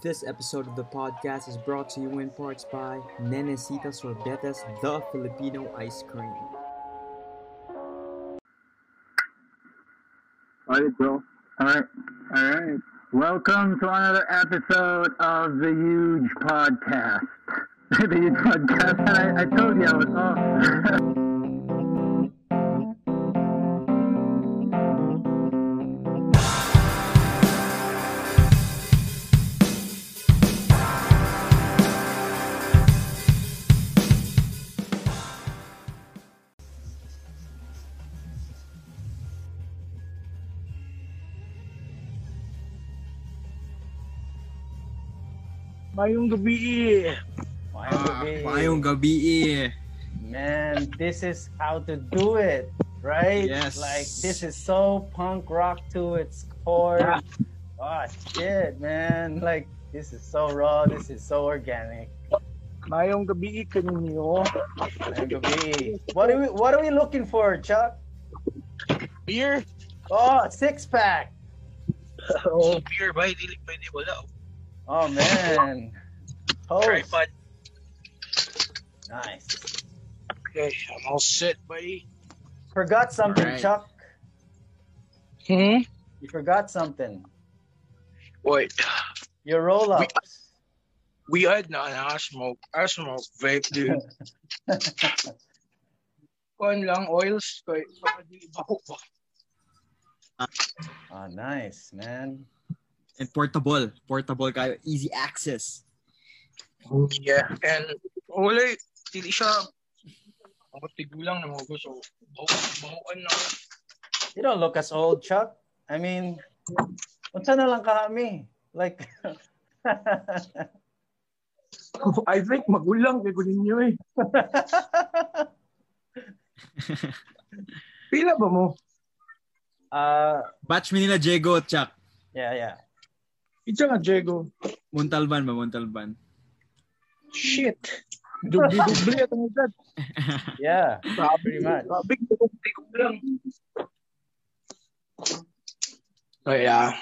This episode of the podcast is brought to you in parts by Nenecita Sorbetes, the Filipino ice cream. Alright, bro. Alright. Alright. Welcome to another episode of the Huge Podcast. the Huge Podcast. I, I told you I was off. Mayong gabi. Eh. Mayong ah, gabi. Mayong gabi eh. Man, this is how to do it, right? Yes. Like this is so punk rock to its core. oh shit, man! Like this is so raw. This is so organic. Mayong gabi eh, kaninyo. Mayong gabi. What are we What are we looking for, Chuck? Beer? Oh, six pack. oh, beer ba? Hindi pwede wala. Oh man. Host. Tripod. Nice. Okay, I'm all set, buddy. Forgot something, Alright. Chuck. Hmm? You forgot something. What? Your roll ups. We had na I smoke. I smoke vape, dude. Kuan lang, oils. Kaya baka di ba? Oh, nice, man. And portable. Portable kayo. Easy access. Yeah, and wala, eh, dili siya ang tigulang na mga gusto. Bahuan na. You don't look as old, Chuck. I mean, unsa na lang kami? Like, I think magulang kay ninyo eh. Pila ba mo? uh, Batch mi nila Diego at Chuck. yeah, yeah. Ito nga, Diego. Montalban ba? Montalban. Shit. Dubli-dubli at ang edad. Yeah, pretty much. Sabi ko, ko lang. Kaya,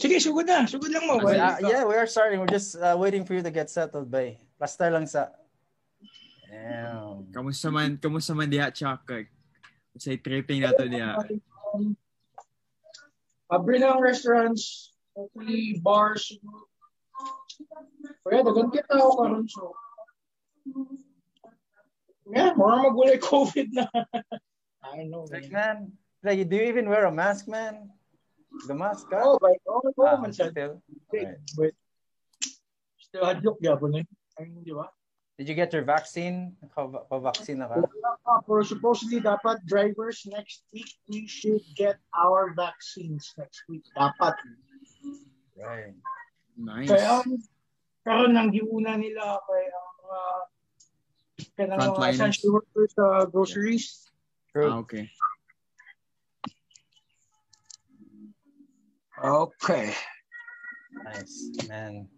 sige, sugod na. Sugod lang mo. Uh, yeah, we are starting. We're just uh, waiting for you to get settled, bay. Basta lang sa... Damn. Kamusta man, kamusta man diha Chuck? Sa tripping nato diha. Abre na ang restaurants, hopefully bars. Kaya dagan kita ako karon so. Yeah, mura magulay COVID na. I know. Like, Man. like, do you even wear a mask, man? The mask, Oh, huh? but oh, oh, Ah, still. Right. but still hadlok gyapon eh. Mean, di ba? Did you get your vaccine? Pa- Pa-vaccine na ka? Pero supposedly dapat drivers next week we should get our vaccines next week. Dapat. Right. Nice. Kaya karon nang giuna nila kay ang mga kanang mga Frontliners. essential workers sa groceries. True. Ah, okay. Okay. Nice, man.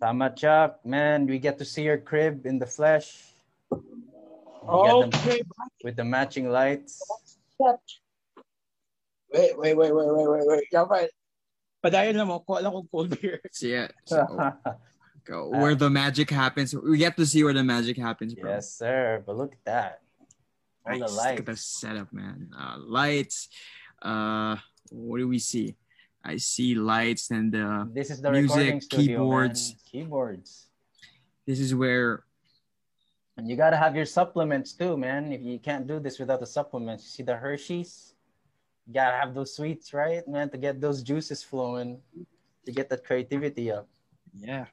Tama, Chuck. Man, we get to see your crib in the flesh. We get them Okay. with the matching lights. Wait, wait, wait, wait, wait, wait, wait. Dapat. Padayon na mo, kuha lang kong cold beer. So yeah. So, go, where the magic happens. We get to see where the magic happens, bro. yes, sir. But look at that. All Nice. the Look at the setup, man. Uh, lights. Uh, what do we see? I see lights and uh, This is the Music, studio, keyboards. man. Keyboards. this is where And you gotta have your supplements too, man. If you can't do this without the supplements, you see the Hershey's. You gotta have those sweets, right, man, to get those juices flowing, to get that creativity up. yeah,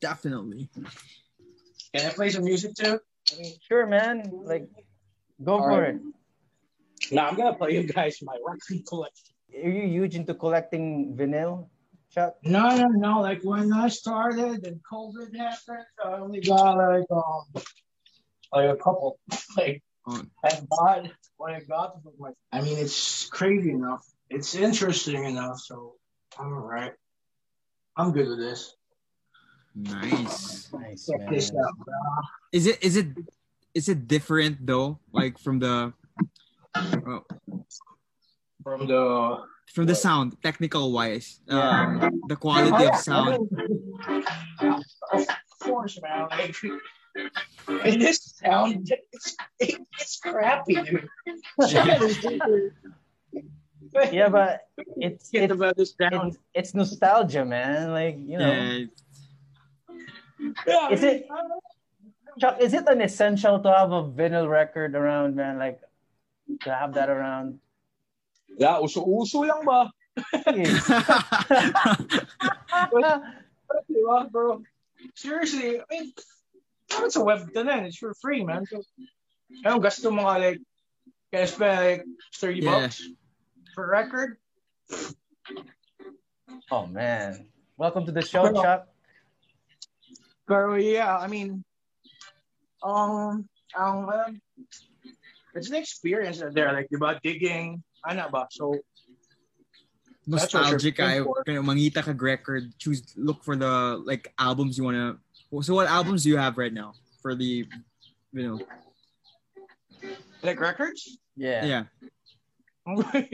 definitely. Can I play some music too? I mean, sure, man. Like, go All for right. it. Now I'm gonna play you guys my record collection. Are you huge into collecting vinyl, Chuck? No, no, no. Like when I started and COVID happened, I only got like um like a couple. Like Thank God what I got was like I mean it's crazy enough. It's interesting enough, so I'm alright. I'm good with this. nice. Nice, Check man. this out, bro. Is it is it is it different though? Like from the oh, From the from the sound, technical wise, um, the quality of sound. Of course, man. And this sound, it's, it's crappy, dude. Yeah, but it's it's, about this down. it's it's nostalgia, man. Like you know, Yeah, is it- Chuck, is it an essential to have a vinyl record around, man? Like to have that around? Yeah, uso-uso lang ba? Diba, bro? Seriously, I mean, it's a web to na, it's for free, man. So, ayun, gasto mo nga like, can I spend like 30 Yeah. bucks for a record? oh man, welcome to the show, Chuck. Pero yeah, I mean, um, ang, um, it's an experience out there, like, diba, digging, ano ba? So, That's what you're nostalgic paying ay for. kaya mangita ka record choose look for the like albums you want to so what albums do you have right now for the you know like records? Yeah. yeah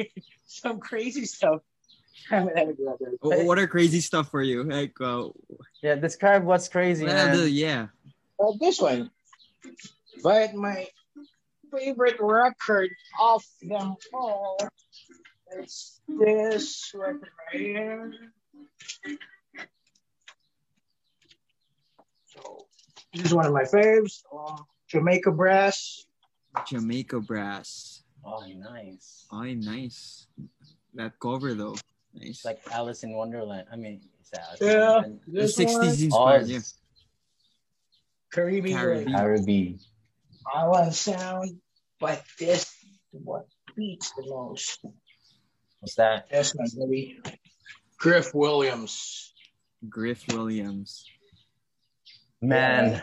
Some crazy stuff. I haven't had a record. Wh- what are crazy stuff for you like uh, Yeah, Describe what's crazy, well, man. the- yeah Uh, this one. But my favorite record of them all is this record right here. This is one of my faves. Um, Jamaica Brass. Jamaica Brass Oh, nice. oh nice that cover though nice It's like Alice in Wonderland. I mean, it's Alice Yeah. the 60s inspired Wonderland. yeah Caribbean. Caribbean. Caribbean. Island sound, but this is what beats the most. What's that? That's my baby. Griff Williams. Griff Williams Man,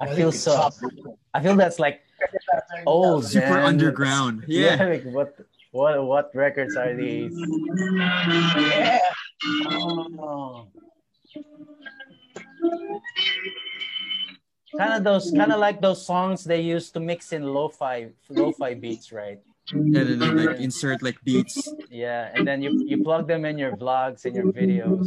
I feel so. top. I feel that's like old, super man. underground yeah, like what? What? What records are these? Yeah. Oh. Kind of those, kind of like those songs they used to mix in lo-fi, lo-fi beats, right? and then like insert like beats Yeah, and then you you plug them in your vlogs and your videos.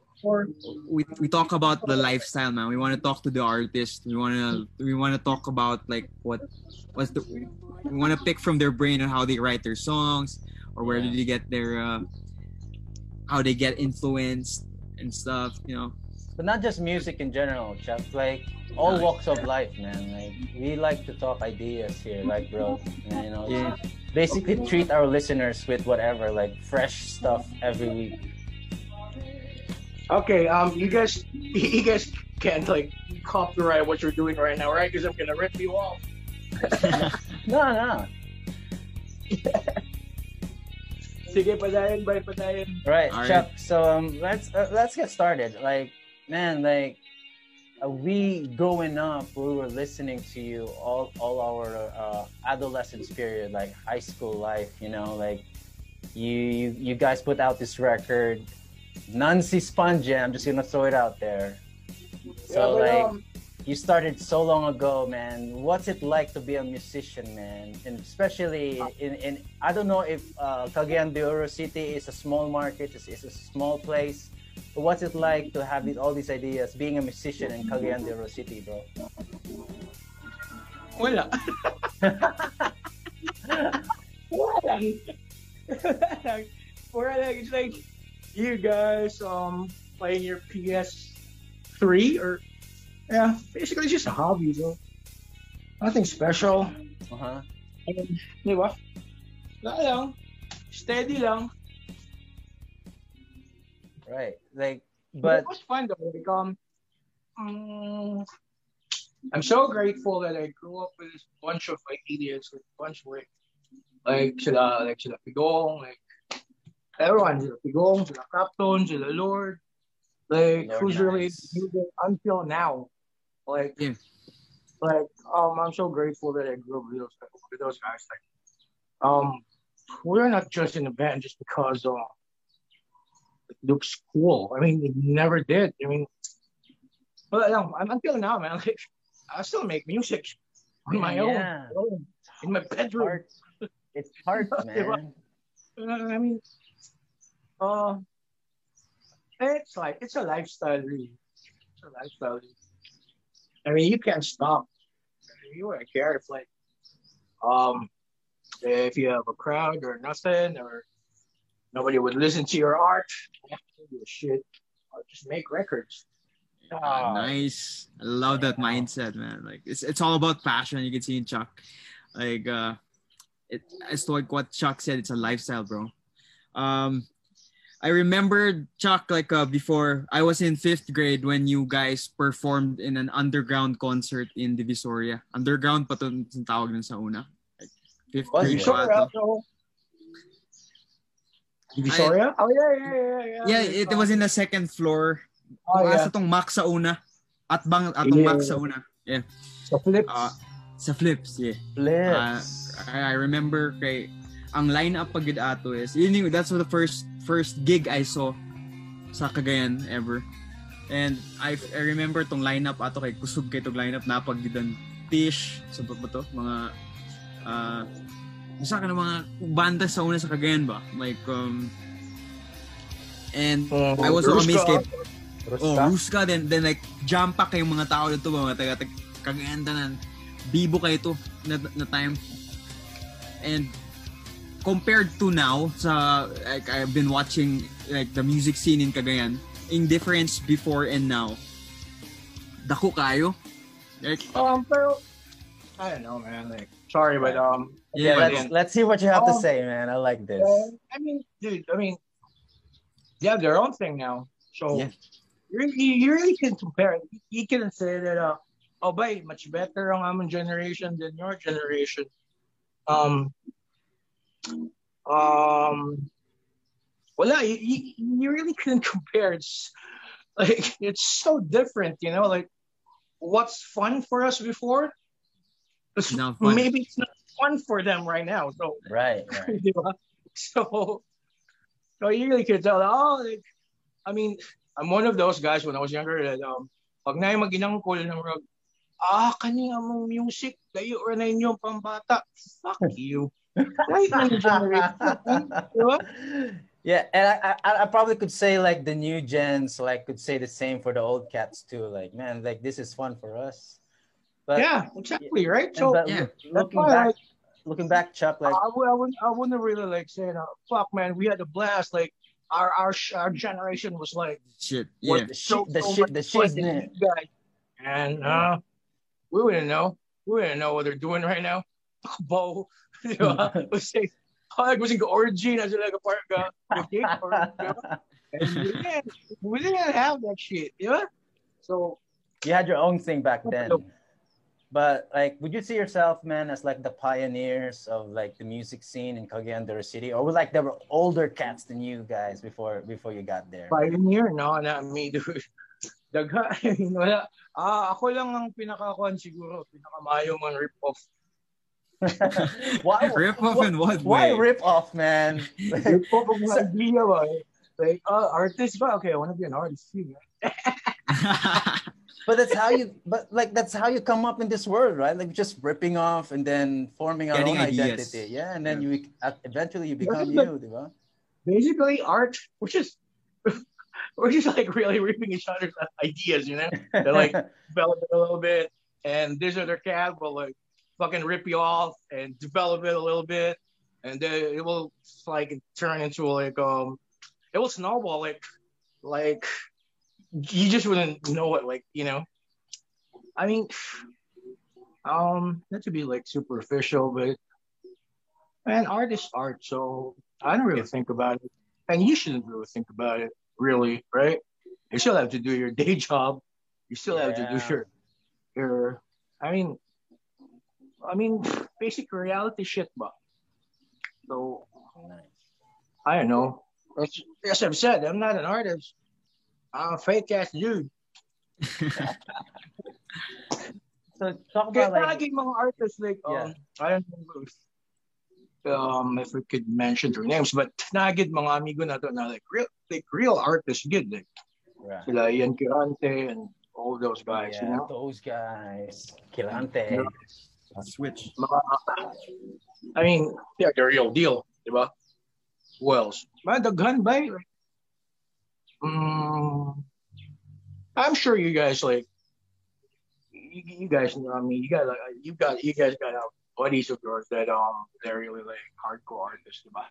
we, we. Or we, we talk about the lifestyle man we want to talk to the artist we want to we want to talk about like what what's the we want to pick from their brain on how they write their songs or where did they get their uh how they get influenced and stuff you know But not just music in general, Chuck. Like all walks of life, man. Like we like to talk ideas here, like bro. And, you know, Yeah. basically treat our listeners with whatever, like fresh stuff every week. Okay, um, you guys, you guys can't like copyright what you're doing right now, right? Because I'm gonna rip you off. No, no. Sige, padayon, bye, padayon. Right, All right. Chuck. So um, let's uh, let's get started. Like, man, like uh, we growing up, we were listening to you all all our uh, adolescence period, like high school life. You know, like you you, you guys put out this record, Nancy Sponge. I'm just gonna throw it out there. So Yeah, like. um, you started so long ago, man. What's it like to be a musician, man? And especially in, in I don't know if uh, Cagayan de Oro City is a small market, it's, it's a small place. But what's it like to have these, all these ideas, being a musician in Cagayan de Oro City, bro? Wala. Wala. Wala. It's like you guys um playing your PS3 or yeah, basically it's just a hobby, bro. Nothing special. Uh-huh. Di ba? Wala lang. Steady lang. Right. Like, But it was fun though. Like, um, mm, I'm so grateful that I grew up with this bunch of like idiots, like bunch of like, like sila, like sila Pigong, like everyone, sila Pigong, sila Captain, sila Lord, like Lord who's really nice. music until now. Like, Yeah. like, um, I'm so grateful that I grew up with those, with those guys. Like, um, we're not just in a band just because uh, it looks cool. I mean, it never did. I mean, but no, I'm until now, man, like, I still make music on my Yeah. own, in my bedroom. Hard. It's hard, man. I mean, uh, it's like it's a lifestyle, really. It's a lifestyle. I mean, you can't stop. You wouldn't care if like, um, if you have a crowd or nothing, or nobody would listen to your art. Shit. Just make records. Ah, nice. I love that mindset, man. Like it's it's all about passion. You can see in Chuck, like uh, it it's like what Chuck said. It's a lifestyle, bro. Um, I remember Chuck like uh, before I was in fifth grade when you guys performed in an underground concert in Divisoria. Underground pa to tawag nun sa una. Like, fifth Was grade it? pa Divisoria. oh yeah, yeah, yeah, yeah. Yeah, it was in the second floor. Oh, yeah. asa tong Max sa una. At bang atong Yeah. Max sa una. Yeah. So flips. Uh, sa flips, yeah. Flips. I, I remember kay ang lineup pag gid ato is yun yung, that's the first first gig I saw sa Cagayan ever. And I, I remember tong lineup ato kay kusog kay tong lineup na pag gidan Tish, sa ba to? Mga uh, isa ka ng mga banda sa una sa Cagayan ba? Like um and I was so amazed kay Oh, Rusta. Ruska, then, then like, jump pack kayong mga tao dito, mga taga, taga Cagayan tanan. Bibo kayo to na, na time. And compared to now, sa, like, I've been watching, like, the music scene in Cagayan, in difference before and now, dako kayo. Like, Um, pero I don't know, man. Like, sorry, but um, yeah, Yeah, let's let's see what you have to Um, say, man. I like this. uh, I mean, dude, I mean, they have their own thing now. So Yeah. you, really, you really can compare. it. You can say that, uh, oh, bay, much better ang aming generation than your generation. Um, um, wala, you, you, you really can compare. It's like it's so different, you know. Like, what's fun for us before? It's- Not fun. Maybe it's not fun for them right now. So Right, right. So, so you really could tell, oh, like, I mean, I'm one of those guys when I was younger that, um, pag na yung maginangkol ng rag, ah, kani among music, layo or na inyong pambata. Fuck you. Right na yung generation. Di ba? Yeah, and I, I I probably could say like the new gens like could say the same for the old cats too. Like, man, like this is fun for us. But Yeah, exactly, right? and So, but yeah. looking back, like, looking back, Chuck, like I, would, I, wouldn't, I wouldn't really like saying, uh, fuck, man, we had a blast. Like, our, our, our generation was like, shit, yeah. the so, shit, the so shit, the shit. than you guys. And uh, we wouldn't know. We wouldn't know what they're doing right now. Bo, di ba? Kasi, oh, gusto ko origin na sila kapag ka, okay, or, ba? And we didn't, have that shit, di ba? So, you had your own thing back then. But like, would you see yourself, man, as like the pioneers of like the music scene in Cagayan de Oro City, or was like there were older cats than you guys before before you got there? pioneer, no, not me, dude. Daga, wala. Ah, ako lang ang pinakakuan siguro, pinakamayo man rip-off. why Rip off in what why way? rip off, man? Rip-off ang mga idea ba. Like, uh, artist ba? Okay, I want to be an artist. too, man. but that's how you but like that's how you come up in this world right like just ripping off and then forming our Getting own ideas. identity yeah and then you uh, eventually you become Yeah. you diba? basically art, which is we're just like really ripping each other's ideas, you know? They're like develop it a little bit, and these are their cat but like fucking rip you off and develop it a little bit, and then it will like turn into like um, it will snowball like like you just wouldn't know it, like you know. I mean, um, not to be like superficial, but man, art is art, so I don't really think about it, and you shouldn't really think about it, really, right? You still have to do your day job. You still have to do your your. I mean, I mean, basic reality shit, but so I don't know. As, as I've said, I'm not an artist. I'm a fake ass dude. So talk Kaya about like laging mga artists like, um, I don't know if, um, if we could mention their names, but nagid mga amigo na to na like real, like real artists good, like Right. sila Ian Quirante and all those guys, you Yeah, know? those guys. Kilante. Switch. I mean, they're the real deal, di ba? Who else? Mga daghan ba? Like, mm, I'm sure you guys like, you, you guys know, I mean, you got, like, you got, you guys got out buddies of yours that, um, they're really like hardcore artists, di?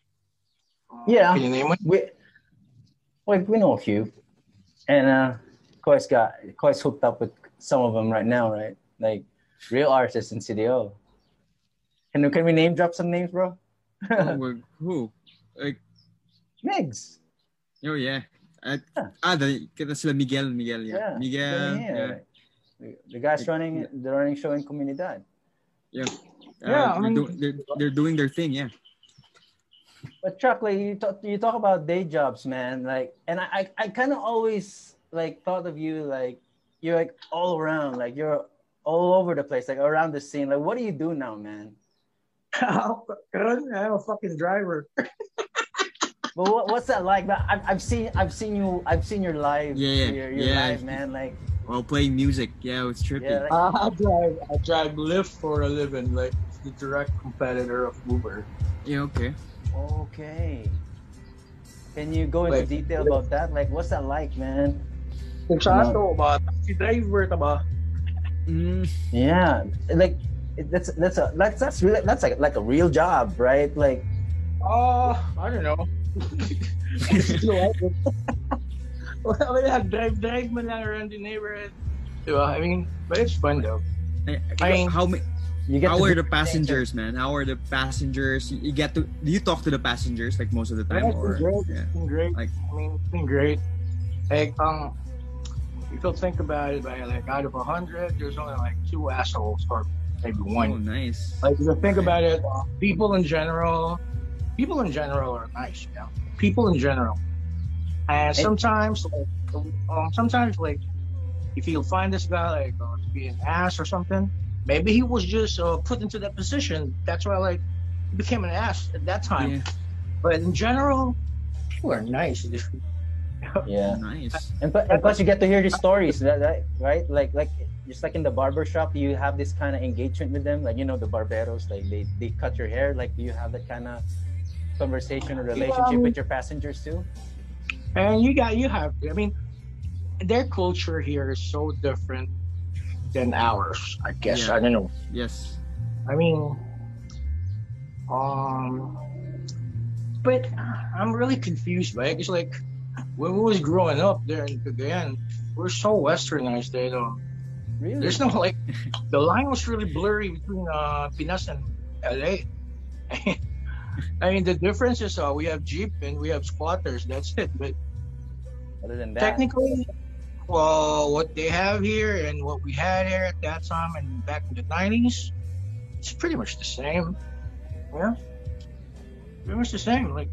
Um, Yeah. Can you name one? We like we know a few, and uh, Koi's got Koi's hooked up with some of them right now, right? Like real artists in CDO. Can can we name drop some names, bro? Oh, who? Like, Migs. oh yeah. At, Yeah. ah, the, kita sila Miguel, Miguel, yeah. Yeah. Miguel, yeah. yeah. The, the guys running the running show in Comunidad. Uh, Yeah, I they're, mean- do- they're, they're doing their thing, yeah. But Chuck, like you talk, you talk about day jobs, man. Like, and I, I, I kind of always like thought of you like you're like all around, like you're all over the place, like around the scene. Like, what do you do now, man? I'm a fucking driver. But what, what's that like? But I've, I've seen, I've seen you, I've seen your live, Yeah, yeah, your, your yeah. live, man. Like, While playing music, yeah, it's trippy. yeah, like, Uh, I drive. I drive Lyft for a living, like the direct competitor of Uber. yeah, okay. okay. Can you go into Like- detail about that? Like, what's that like, man? Kung saan to ba? Si driver ta ba? Mm, Yeah, like that's that's a that's that's really that's like like a real job, right? Like, Oh, I don't know. I still like it. well, yeah, drive, drive man lang around the neighborhood. Diba? I mean, but it's fun though. I, I mean- how many? you get How are the passengers, man? How are the passengers? You, you get to? Do you talk to the passengers like most of the time, Yeah, it's or been great. yeah? It's been great. Like- I mean, it's been great. Like, um, if you think about it, like, like out of a hundred, there's only like two assholes, or maybe Oh, one. nice. Like, if you think about it, people in general, people in general are nice, you know. People in general, and sometimes, like, um, sometimes like, if you'll find this guy like uh, to be an ass or something, maybe he was just uh, put into that position. That's why like he became an ass at that time. Yeah, But in general, people are nice. yeah. nice. And, pl- and plus, you get to hear the stories, that, that, right? Like, like just like in the barber shop, you have this kind of engagement with them. Like, you know, the barberos, like they, they cut your hair. Like, do you have that kind of conversation or relationship with your passengers too? And you got you have. I mean, their culture here is so different than ours. I guess Yeah. I don't know. Yes. I mean, um, but I'm really confused, right? It's like when we was growing up there in Cagayan, we're so westernized that um, Really? there's no like the line was really blurry between uh Pinas and LA. I mean, the difference is uh, we have Jeep and we have squatters. That's it. But Other than that, technically, well, what they have here and what we had here at that time and back in the 90s, it's pretty much the same. Yeah. Pretty much the same. Like,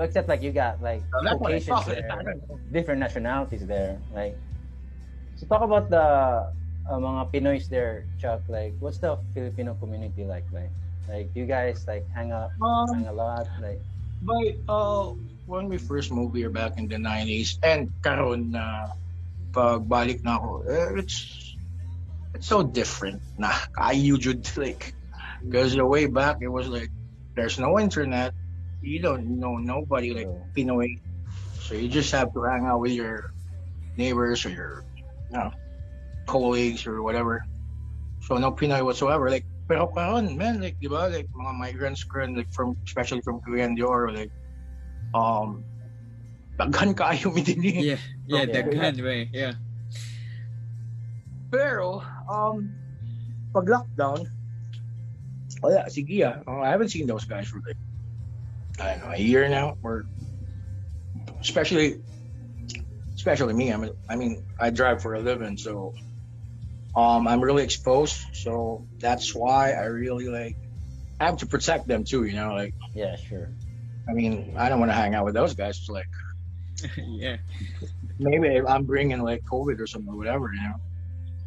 Well, except like you got like that's what I Caucasians thought. there, I don't know. different nationalities there. Like, so talk about the uh, mga Pinoys there, Chuck. Like, what's the Filipino community like? Like, like do you guys like hang out, Um, hang a lot? Like, but uh, when we first moved here back in the 90s, and karon na pagbalik na ako, eh, it's it's so different na kayo jud like because the way back it was like there's no internet, you don't know nobody like Pinoy, so you just have to hang out with your neighbors or your you know, colleagues or whatever. So no Pinoy whatsoever. Like pero karon man like di ba like mga migrants karon like from especially from Cagayan de Oro like um daghan kaayo mi din eh. Yeah, yeah, kind way. Yeah. Pero, um, pag lockdown, wala, sige ah. Uh, I haven't seen those guys for like, I don't know, a year now. Or, especially, especially me. I mean, I mean, I drive for a living, so, um, I'm really exposed. So that's why I really like, I have to protect them too, you know, like, yeah, sure. I mean, I don't want to hang out with those guys. It's like, yeah. maybe I'm bringing like COVID or something, or whatever, you know.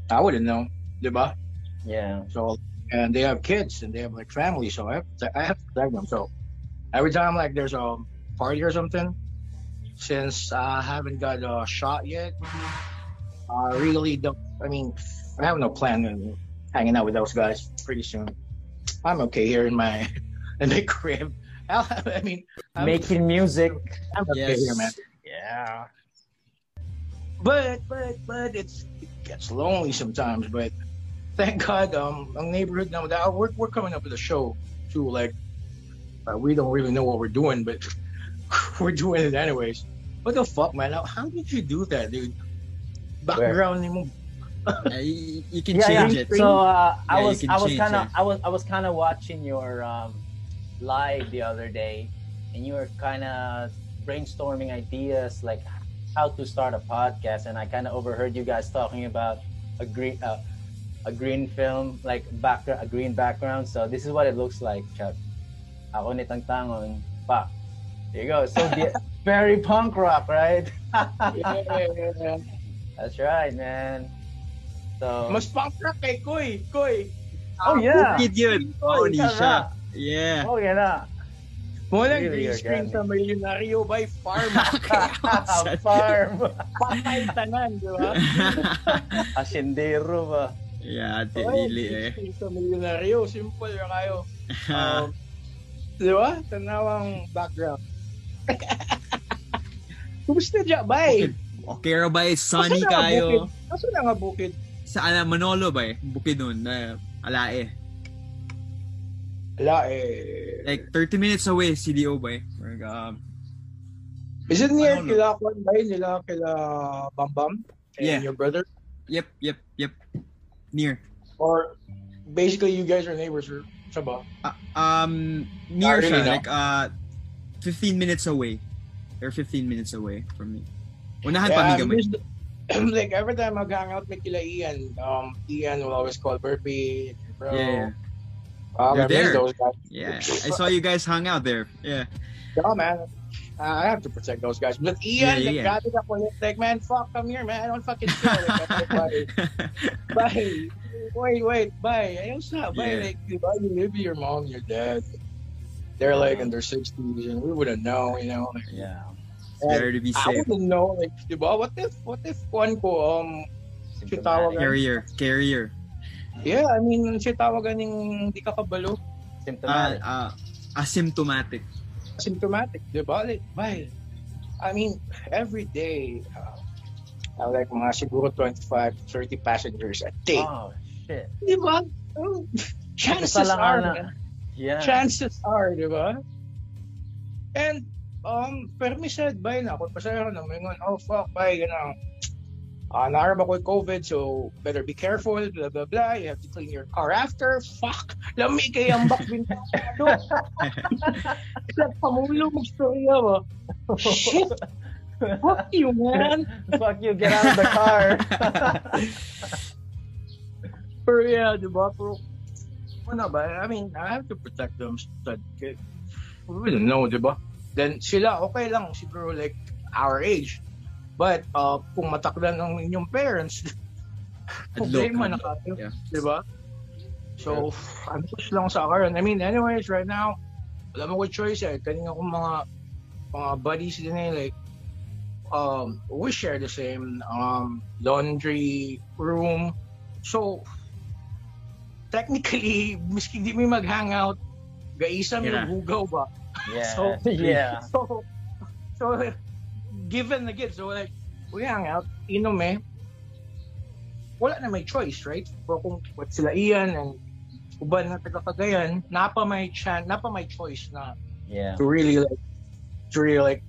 I wouldn't know. diba? Yeah. So, and they have kids and they have like family, so I have to, I have to protect them. So, every time like there's a party or something, since I haven't got a shot yet, I really don't. I mean, I have no plan on hanging out with those guys pretty soon. I'm okay here in my in the crib. I mean, I'm, Making music. I'm okay Yes. here, man. Yeah. But but but it's it gets lonely sometimes. But thank God, um, ang neighborhood now that we're we're coming up with a show too. Like uh, we don't really know what we're doing, but we're doing it anyways. What the fuck, man? How, how did you do that, dude? Background mo. Yeah, you, you can yeah, change yeah. it. So uh, I was I was kind of. I was I was kind of watching your um, live the other day, and you were kind of brainstorming ideas like how to start a podcast, and I kind of overheard you guys talking about a green uh, a green film like background a green background. So this is what it looks like, Chuck. Ako ni Tangtangon, pa. There you go. So the, very punk rock, right? Yeah, yeah, yeah. That's right, man. So Mas punk rock kay Koy. Koy. oh yeah. Bukid yun. Oh, ni Tara. siya. Yeah. Oh, yan na. Walang Really green screen sa Millionario by Farm. Farm. Patay tanan, di ba? Asindero ba? yeah, ate, green eh. screen sa Millionario. Simple yung kayo. Um, di ba? Tanawang background. Kumusta dyan, bay? Okay ra ba eh? Sunny nga kayo. Asa na nga bukid? Sa ala, Manolo ba eh? Bukid nun. Na, alae. Wala eh. Like 30 minutes away, CDO ba eh? Like, um, Is it near kila Kwan bay? Nila kila Bam Bam? And Yeah. your brother? yep, yep, yep. Near. Or basically you guys are neighbors or ba? Uh, um, near Not siya. really. Like, uh, 15 minutes away. They're 15 minutes away from me. Unahan pa mi gamay. like every time I hang out with kila Ian, um, Ian will always call Burpee, bro. Yeah, Um, You're I there. those guys. yeah. I saw you guys hung out there. Yeah. Yeah, man. I have to protect those guys. But Ian, yeah, yeah. grabe ako, like, man, fuck, come here, man. I don't fucking care. Bye. bye. Wait, wait, bye. Ayos na, bye. Yeah. Like, diba, you live your mom, your dad. They're like in their 60s, and we wouldn't know, you know. Like, Yeah. Better to be safe. I wouldn't know, like, diba, what if, what if one ko, um, Si tawag- Carrier, carrier. yeah, I mean, siya tawagan ng di ka kabalo. Uh, Symptomatic. uh, asymptomatic. Symptomatic, diba? Like, bye. I mean, every day, uh, I like mga siguro 25, 30 passengers a day. oh, shit. Di ba? Oh, chances are, man. Yeah. chances are, di ba? And, um, pero may said, bye na, kung pasaya na, may ngon, oh, fuck, bye, gano'n. Ah, naharap ako with COVID, so better be careful, blah, blah, blah. You have to clean your car after. Fuck! Lami kay ang bakbin ko. Sa pamulo mo storya ba? Shit! Fuck you, man! Fuck you, get out of the car. Pero yeah, di ba? Pero, ano ba? I mean, I have to protect them. But, we don't know, di ba? Then sila, okay lang, siguro like our age. But, uh, kung matakdan ng inyong parents, problema na kayo. Yeah. Di ba? So, I'm push lang sa karon. I mean, anyways, right now, wala mo ko choice eh. Kanina kong mga mga buddies din eh, like, um, we share the same um, laundry room. So, technically, miski di mi mag-hangout, gaisa mi Yeah. hugaw ba? yeah. So- yeah. So, so given the gift, so like, we hang out, inom eh, wala na may choice, right? Pero kung what sila Ian and uban na taga Cagayan, napa may chan, napa may choice na Yeah. to really like, to really like,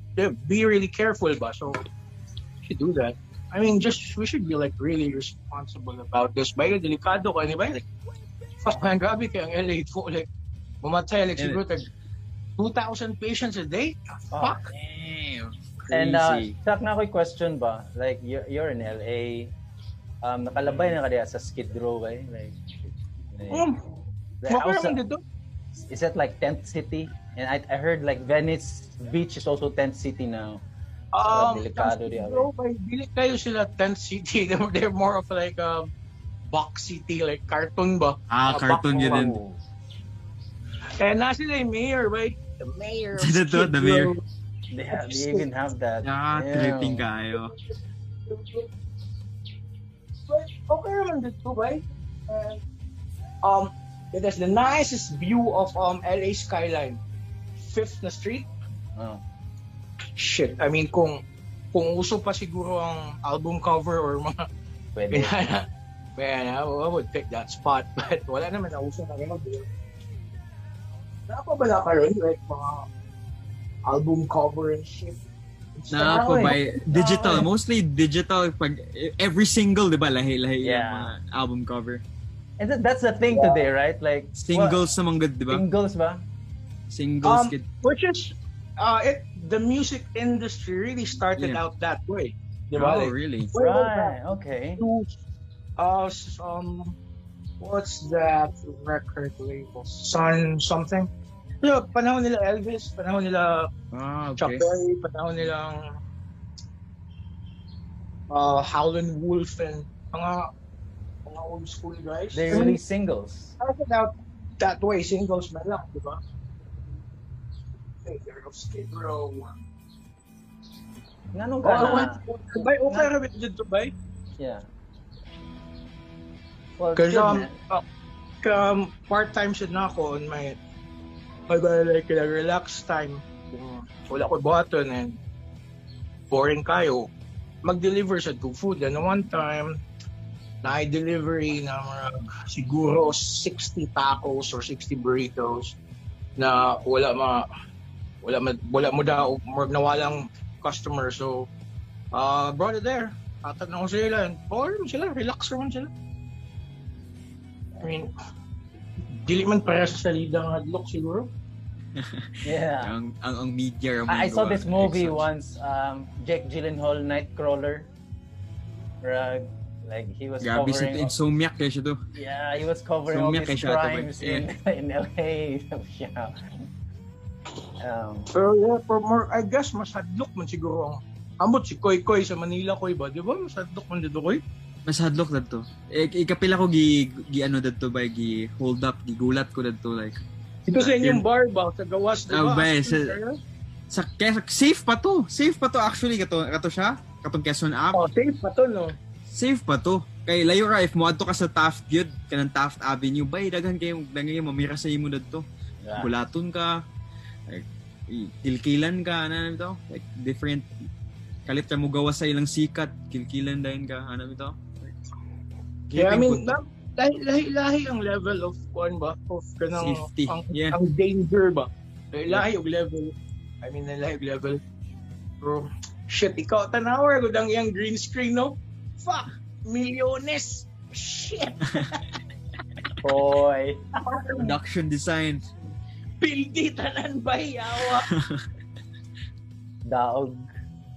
be really careful ba? So, we should do that. I mean, just, we should be like really responsible about this. Ba, delikado ka, di ba? Like, fuck man, grabe kaya ang LA po, like, mamatay, like, And- siguro, 2,000 patients a day? Fuck. And uh. Chuck, na ako'y question ba? Like, you're, you're in LA. Um, nakalabay na ka diya sa Skid Row, ba? Like, like, Um, how's the- dito. is that like tent city? And I, I heard like Venice Beach is also tent city now. Um, delikado di bro, may dili kayo sila tent city. They're, they're more of like um, box city, like cartoon ba? Ah, Mga cartoon yun din. Eh, na sila yung mayor, right? The mayor. Skid The mayor? They, have, they even have that. Ah, Damn. tripping kayo. But okay naman dito, right? And, um, it has the nicest view of um LA skyline. Fifth na street. Oh. Shit, I mean kung kung uso pa siguro ang album cover or mga Pwede. Pinana. Man, I, I would pick that spot. But wala naman na uso na gano'n. Napabala ka rin, like mga album cover and shit. It's Na now, po by digital, mostly digital pag every single 'di ba lahi-lahi yung Yeah. mga album cover. And that, that's the thing today, right? Like Singles naman good 'di what- ba? Singles ba? Singles Um, kid. Which is, uh, it, the music industry really started Yeah. out that way. Di Oh. Like, really? Right. Okay. to, uh, s- um, what's that record label? Sun something? Yeah, panahon nila Elvis, panahon nila Ah, Chuck okay. Berry, panahon nilang uh, Howlin' Wolf and mga mga old school guys. They mean, release singles. started out that way, singles man lang, di ba? Mayor of Skid Row. Ngano Oh, ka na? Bay, okay bit dito, bay? Yeah. Well, good, um, uh, um, part-time siya na ako on my my like, like, relax time. Kung wala ko button and boring kayo, mag-deliver sa to food. And one time, na-delivery na mga siguro 60 tacos or 60 burritos na wala ma wala ma, wala mo daw or nawalang customer so uh brought it there tatag na ko sila and bored man sila relax naman sila I mean dili man para sa salida ng hadlok siguro Yeah. Ang, ang, ang media ang I, I saw this movie Excellent. once, um, Jake Gyllenhaal, Nightcrawler. Rag, like he was Grabe si covering. Insomniac kaya siya to. yeah, he was covering all Sumyak his siya, crimes to, in in LA. yeah. Um, pero yeah for more I guess mas hadlok man siguro ang ambot si Koy Koy sa Manila Koy ba di ba mas hadlok man dito Koy Mas hadlok dadto. Eh, ikapila ko gi, gi ano dadto ba gi hold up, gi gulat ko dadto like Ito sa inyong bar ba? Sa gawas, di Ah, ba? ba, As- sa- sa kaya safe pa to. Safe pa to actually kato kato siya. Katong Quezon app. Oh, safe pa to, no? Safe pa to. Kay layo ra if mo adto ka sa Taft gyud kanang Taft Avenue bay daghan kayo daghan kayo mamira sa imo dadto. yeah. Bulaton ka. Like, kilkilan ka ano to? Like different kalit ka mo gawa sa ilang sikat, kilkilan dayon ka ano ito? Yeah, I mean, na, lahi, lahi, lahi ang level of, kuan ba? Of kanang, Safety, ang, yeah. ang danger ba? Lahi, lahi ang level. I mean, lahi ang level. Bro, shit, ikaw, tanawa, gudang yung green screen, no? Fuck! Milyones! Shit! Boy. production design. Pildi tanan ba, yawa? Daog.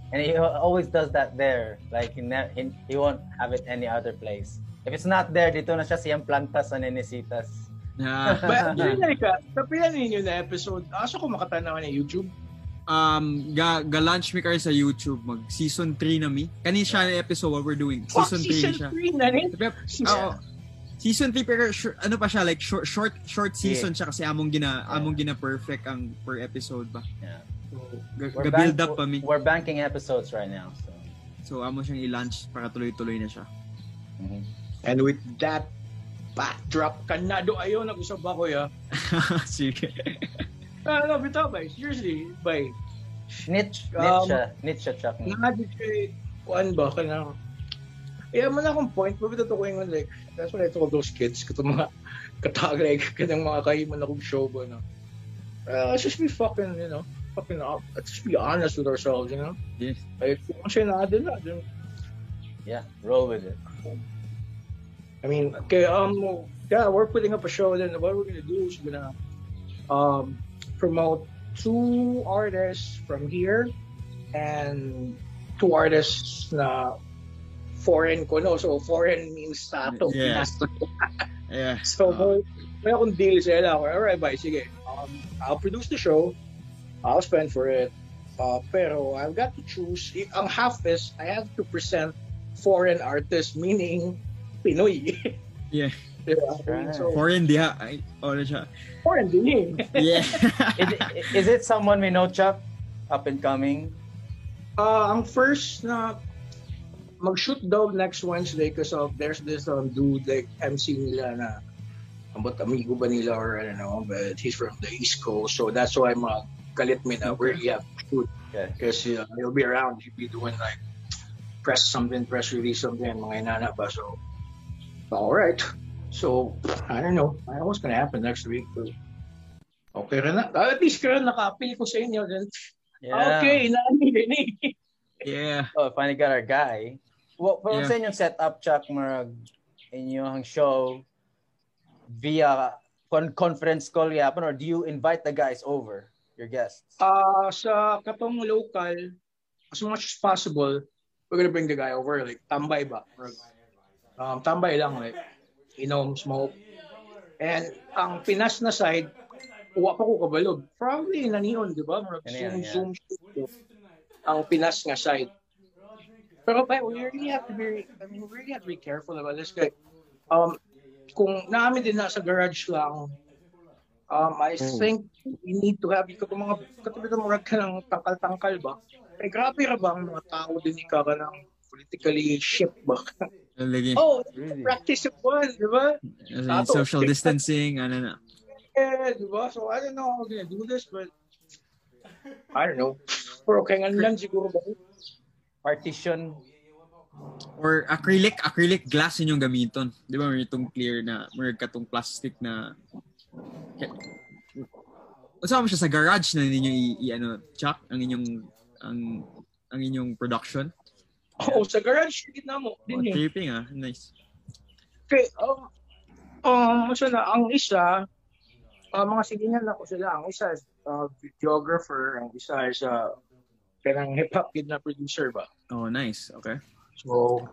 And he always does that there. Like he, ne- he, he won't have it any other place. If it's not there, dito na siya siyang plantas sa Nenesitas. Na But, yun ka, tapilan ninyo na episode. Aso ko makatanaw na YouTube. um ga, ga launch mi kayo sa YouTube mag season 3 na mi. Kani siya na episode what we're doing. Season 3 season na siya. 3 na rin. Oo. Season 3 pero short, ano pa siya like short short short season siya kasi among gina among gina perfect ang per episode ba. Yeah. Ga, We're, ga build up pa mi. we're banking episodes right now. So. So amo siyang i-launch para tuloy-tuloy na siya. Mhm. And with that backdrop, kanado ayaw nag-usap ako ya. Sige. Ah, no, bitaw ba? Seriously, bay. Snitch, Um, snitch siya. Snitch siya, Chuck. Nakadit kay kuan ba ka na Kaya man akong point, mabita to ko yung like, that's what I told those kids, kato mga katagay, kanang mga kahiman akong show ba na. Uh, let's just be fucking, you know, fucking up. Let's just be honest with ourselves, you know? Yes. Like, kung siya na din na, din. Yeah, roll with it. I mean, okay, um, yeah, we're putting up a show. Then what we're gonna do is we're gonna um, promote two artists from here and two artists na foreign ko, no? So foreign means tato. Yeah. Yeah. So, Uh, may, akong deal sa ila. All right, bye. Sige. Um, I'll produce the show. I'll spend for it. Uh, pero I've got to choose. Ang half is I have to present foreign artists, meaning Pinoy. Yeah. Diba? Right. So, Foreign diha. Ay, oh, na siya. foreign din eh. Yeah. Is it, is it someone we know, Chuck? Up and coming? Uh, ang first na mag-shoot daw next Wednesday because of there's this um, dude like MC nila na ambot amigo ba nila or I don't know but he's from the East Coast so that's why mag kalit me na where he have shoot Okay. because uh, he'll be around he'll be doing like press something press release something mga inana ba so all right so I don't know I don't know what's gonna happen next week but okay rin na at least ka naka-appeal ko sa inyo then Yeah. okay inaani din eh yeah. Oh, finally got our guy. Well, pero Yeah. sa inyong setup, Chuck, marag inyong show via con- conference call yapon or do you invite the guys over, your guests? Uh, sa katong local, as much as possible, we're gonna bring the guy over, like, tambay ba? Or, um, tambay lang, like, inom, smoke. And ang Pinas na side, uwa pa ko kabalog. Probably naniyon, di ba? Marag Naniyon, zoom, yeah. zoom, shoot. Ang Pinas nga side. Pero pa, we really have to be, I mean, we really have to be careful about this guy. Um, kung namin din nasa garage lang, um, I Hmm. think we need to have, ikaw mga, katulad ng mga ka ng tangkal-tangkal ba? Eh, grabe ra ba ang mga tao din ikaw ka ng politically ship ba? Lagi. oh, Really? practice it was, di ba? As in Ato, social okay. distancing, ano na. Yeah, di ba? So, I don't know how we're gonna do this, but I don't know. Pero kaya nga lang siguro ba? Partition. Or acrylic, acrylic glass yun yung gamiton. Di ba? May itong clear na, may katong plastic na... Unsa mo siya sa garage na ninyo i, i ano, Chuck, ang inyong ang ang inyong production? Oo, sa garage, gitna mo. Oh, Din yun. tripping ah. Nice. Okay, um, um, so na, ang isa, uh, mga silingan ako sila. Ang isa is uh, videographer, ang isa is uh, kanang hip-hop kid na producer ba? Oh, nice. Okay. So,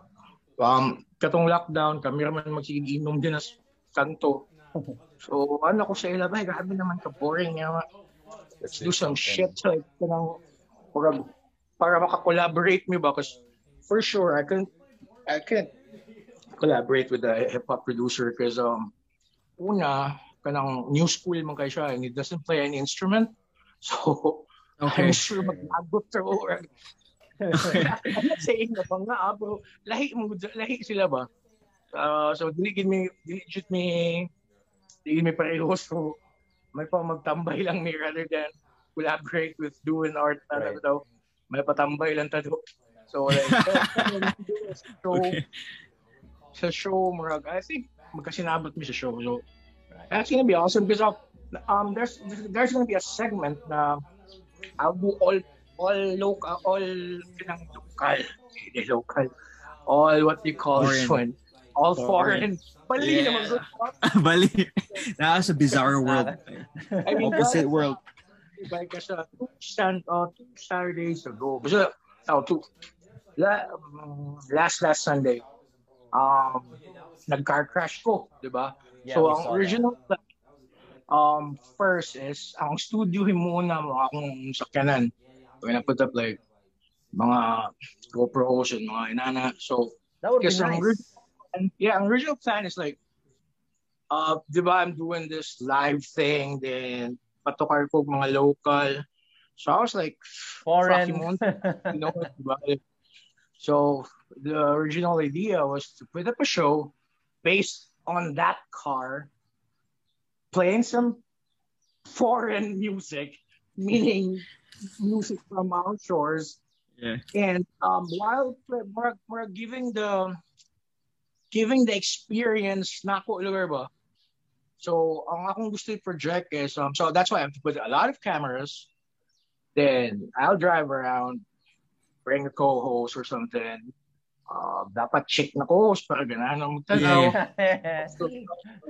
um, katong lockdown, kami naman magsiginom din sa kanto. So, ano ko sa ila ba, grabe naman ka boring nga. Let's do some shit like kanang para, para maka-collaborate me ba? Because for sure, I can I can collaborate with a hip-hop producer because um, una, kanang new school man kay siya and he doesn't play any instrument. So, Okay. I'm sure maglagot sa or I'm not saying na ba nga, ah, bro. Lahi, mo, lahi sila ba? Uh, so, diligid me, diligid me, diligid me pareho. So, may pa magtambay lang me rather than collaborate with doing art. Right. Right. Daw. May patambay lang tado. So, like, so, Okay. sa show, murag, I think, magkasinabot mi sa show. So, that's gonna be awesome because of, um, there's there's gonna be a segment na I'll do all all local all pinang local local all what you call this one all foreign, Bali Yeah. naman Bali. Naka sa bizarre world. I mean Opposite world. Like kasi two, stand, uh, two Saturdays ago basta oh, two la, um, last last Sunday um nag-car crash ko di ba Yeah, so ang original plan, um first is ang studio muna mo akong sakyanan when I put up like mga GoPros and mga inana so That would be ang nice. and yeah, ang original plan is like, uh, di ba, I'm doing this live thing, then patukar ko mga local. So I was like, Foreign. want- you know? So the original idea was to put up a show based on that car, playing some foreign music, meaning music from our shores, Yeah. and um, while we're, we're giving the giving the experience na ko lugar ba so ang akong gusto i-project is um, so that's why I have to put a lot of cameras then I'll drive around bring a co-host or something uh, dapat check na co-host para ganahan mo tanaw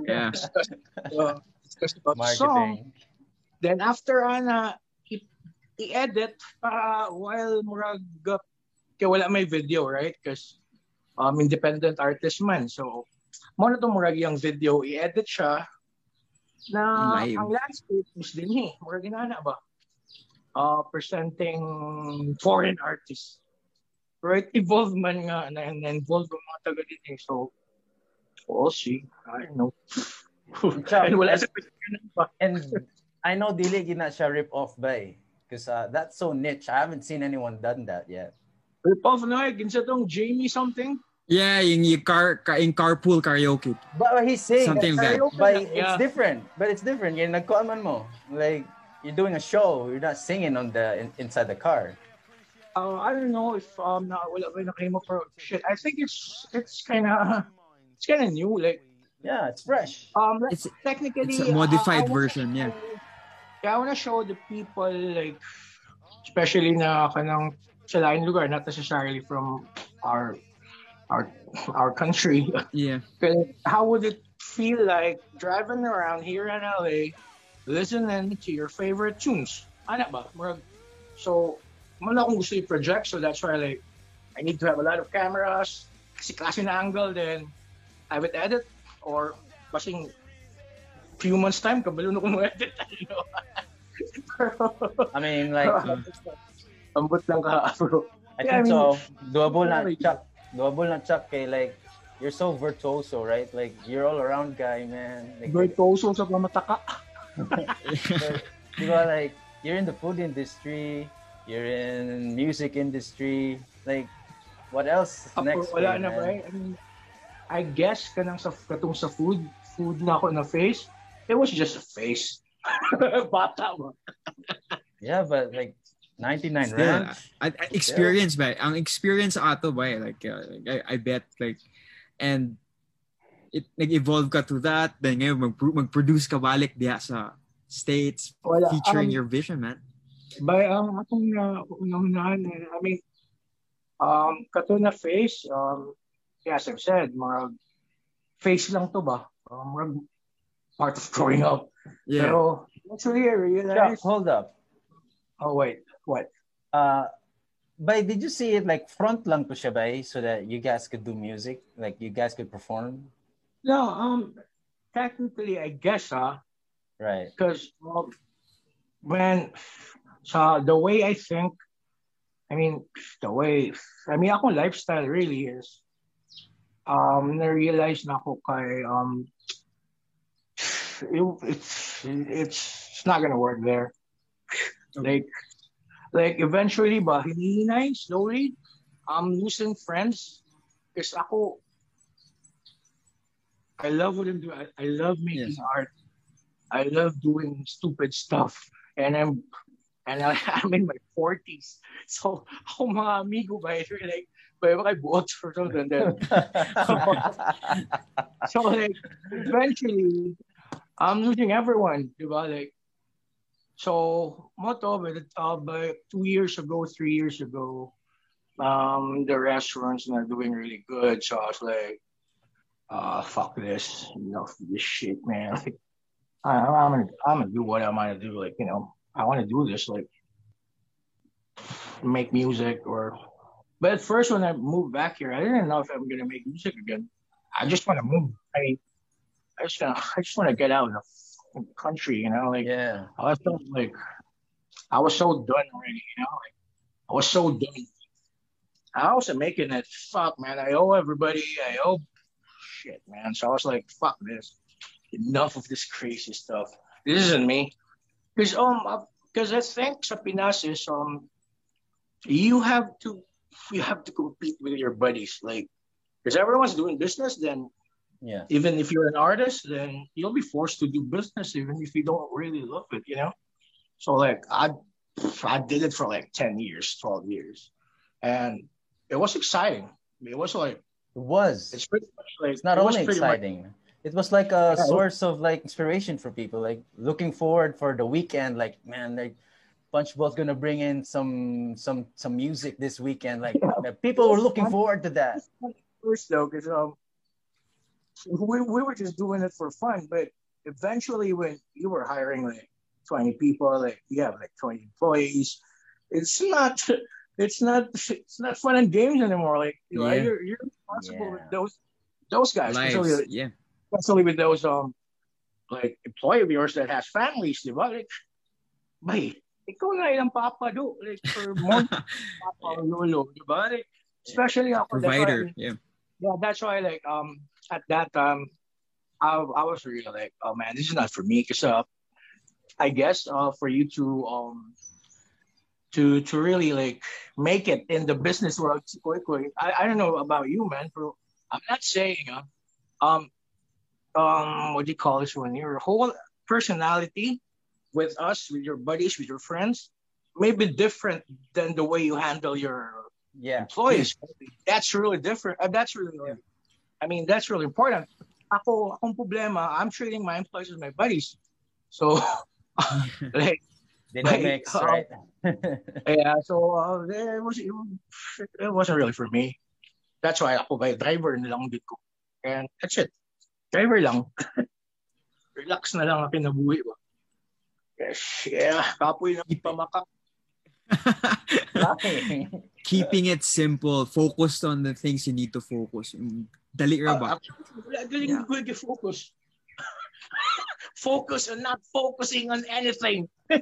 Yeah. uh, discuss about the song Marketing. Then after ana i-edit para while murag uh, kaya wala may video, right? Because um, independent artist man. So mo na to murag yung video i-edit siya na Live. ang landscape is din eh. Murag ginana ba? Uh, presenting foreign artists. Right? Evolve man nga na, na involve ang mga taga din eh. So We'll see. I don't know. And wala sa. And I know dili gina siya rip off by because uh, that's so niche. I haven't seen anyone done that yet. Rip off na eh. Kinsa tong Jamie something? Yeah, yung, yung car, car in carpool karaoke. But he's saying Something like that. But lang, it's yeah. different. But it's different. Yung nagkuaman mo. Like you're doing a show. You're not singing on the in, inside the car. Uh, I don't know if um na wala ba na mo for shit. I think it's it's kind of it's kind of new. Like Yeah, it's fresh. um It's- technically It's a uh, modified I wanna version, yeah. Yeah, I wanna show the people like especially na kanang sa lain lugar, not necessarily from our our our country. Yeah. How would it feel like driving around here in LA, listening to your favorite tunes? Ano ba? Murag, so, muna akong gusto i-project, so that's why like, I need to have a lot of cameras, kasi klase na angle, then I would edit, or kasing few months time, kabalo na edit, you know? Pero, I mean, like ambot lang ka, bro. I Yeah, I think mean- so. Doable na. Chuck. Doable na Chuck kay like you're so virtuoso, right? Like you're all around guy, man. Like, Virtuoso sa pamataka. You know, like you're in the food industry, you're in music industry. Like, what else is Ako, next? for wala you, na man? ba eh. I mean, I guess kanang sa katong sa food, food na ako na face, it was just a face. Bata ba? Yeah, but like 99 Still, ranch. I, I, experience ba? Ang experience ato ba? eh, Like, uh, like, I, I bet like and it nag-evolve ka to that then ngayon mag mag-produce ka balik diha sa states Wala. featuring Um, your vision man. By ang atong na unahan, I mean, um, kato na face, um, yeah, as I've said, mga face lang to ba? Um, mga part of growing up. Yeah. Pero, actually, I Chuck, realized, hold up. oh wait, what? Uh, but did you see it like front lang to siya bay so that you guys could do music, like you guys could perform, No, um, technically, I guess, ah, right? because um, when so the way I think, I mean the way I mean ako lifestyle really is um na-realize na ako kay um it, it's it's it's not gonna work there. Like like eventually ba hinihinay slowly I'm losing friends because ako I love what I'm doing. I, I love making Yes. art. I love doing stupid stuff. And I'm and I, I'm in my 40s. So ako mga amigo ba, really like, ba kay buot or something. Then, so like, eventually, I'm losing everyone, di ba? Like, so, moto, but uh, two years ago, three years ago, um, the restaurants are doing really good. So I was like, uh, fuck this, enough of this shit, man. Like, I, I'm gonna, I'm gonna do what I'm gonna do. Like, you know, I want to do this, like, make music or. But at first, when I moved back here, I didn't know if I'm gonna make music again. I just want to move. I mean, I just, gonna, I just want to get out of the country, you know, like. yeah. I was so, like, I was so done already, you know, like, I was so done. I wasn't making it. Fuck, man. I owe everybody. I owe shit, man. So I was like, fuck this. Enough of this crazy stuff. This isn't me. Because um, because I think sa Pinas is um, you have to you have to compete with your buddies, like, because everyone's doing business. Then Yeah. even if you're an artist, then you'll be forced to do business even if you don't really love it, you know? So like I I did it for like 10 years, 12 years. And it was exciting. It was like It was. it's pretty much like it's not it only pretty much- exciting it was like a Yeah. source of like inspiration for people like looking forward for the weekend like man like punchball's gonna bring in some some some music this weekend like Yeah. people were looking forward to that first though, because um, we, we were just doing it for fun. But eventually, when you were hiring like 20 people, like you have like 20 employees, it's not it's not it's not fun and games anymore. Like you know, you're you're responsible Yeah. with those those guys, Lives. especially, Yeah. especially with those um like employee of yours that has families, di ba? Like, bay, ikaw na ilang papa do, like for more papa or lolo, di ba? Like, especially ako, that's why- Provider. Yeah. yeah, that's why like um at that time, I, I was really like, oh man, this is not for me. Because uh, I guess uh, for you to um to to really like make it in the business world, quickly. I, I don't know about you, man. But I'm not saying uh, um um what do you call this when your whole personality with us, with your buddies, with your friends, may be different than the way you handle your Yeah. employees. That's really different. Uh, that's really, I mean, that's really important. Ako, akong problema, I'm treating my employees as my buddies. So, like, Like, mix, uh, right? yeah, so uh, it, was, it, it wasn't really for me. That's why ako by driver na lang din ko. And that's it. Driver lang. Relax na lang ang kinabuhi ko. Yes, yeah. Kapoy na pamakak. Keeping it simple, focused on the things you need to focus. Dali ra ba? Wala galing ko focus. focus on not focusing on anything.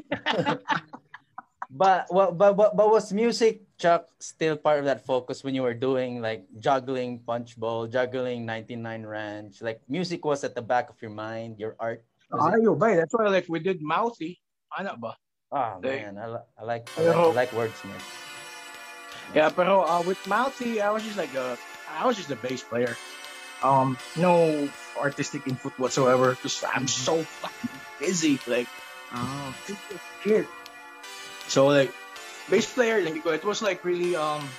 But, what, but but but was music Chuck still part of that focus when you were doing like juggling punch bowl, juggling 99 ranch? Like music was at the back of your mind, your art. Was it- Ayo. That's why like we did mouthy. Ano ba? Oh Like- man, I, li- I like I Pero- like, I like wordsmith. Yeah, pero uh, with mouthy, I was just like a, I was just a bass player. Um, no artistic input whatsoever because I'm so fucking busy. Like, Oh, shit. So like, bass player, it was like really um,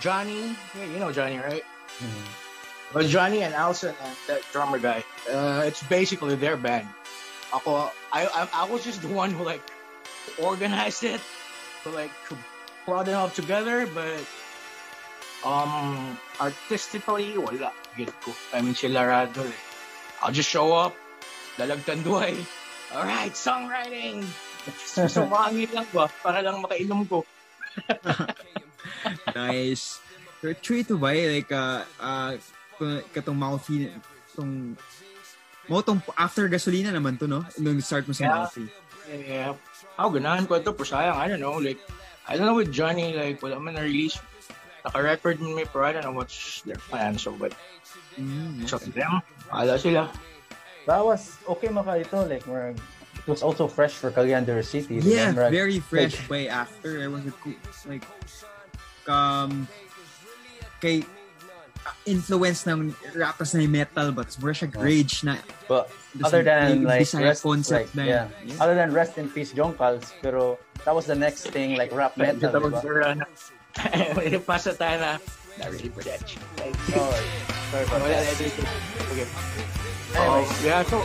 Johnny. Yeah, you know Johnny, right? Mhm. It Johnny and Alson and that drummer guy. Uh, it's basically their band. Ako, I, I, I was just the one who like organized it, who like brought it all together, but um artistically wala get ko. I mean sila rado eh. I'll just show up, dalagtan duhay. All right, songwriting. Sumangin lang ba para lang makainom ko. nice. True ito ba eh, like, uh, uh, katong mouthy, tong, mo tong after gasolina naman to, no? Nung start mo sa Yeah. mouthy. Yeah. Ako, ganahan ko ito, pero sayang, I don't know, like, I don't know with Johnny, like, wala man na-release. Naka-record mo may pero I don't know what's their plan, so, but, Mm, so, them, ala sila. That was okay maka ito like where it was also fresh for Cagayan City. Yeah, remember? very fresh way after. It was a cool, like, um, kay, uh, influence ng rap tas na metal, but more siya grage na. But other than like rest, concept like, na yeah. Yeah. other than rest in peace Jonkals, pero that was the next thing like rap Like, metal. ito diba? Pero pasa tayo na Larry Bridge. Like, sorry. Sorry that. Okay. Anyways, yeah, so...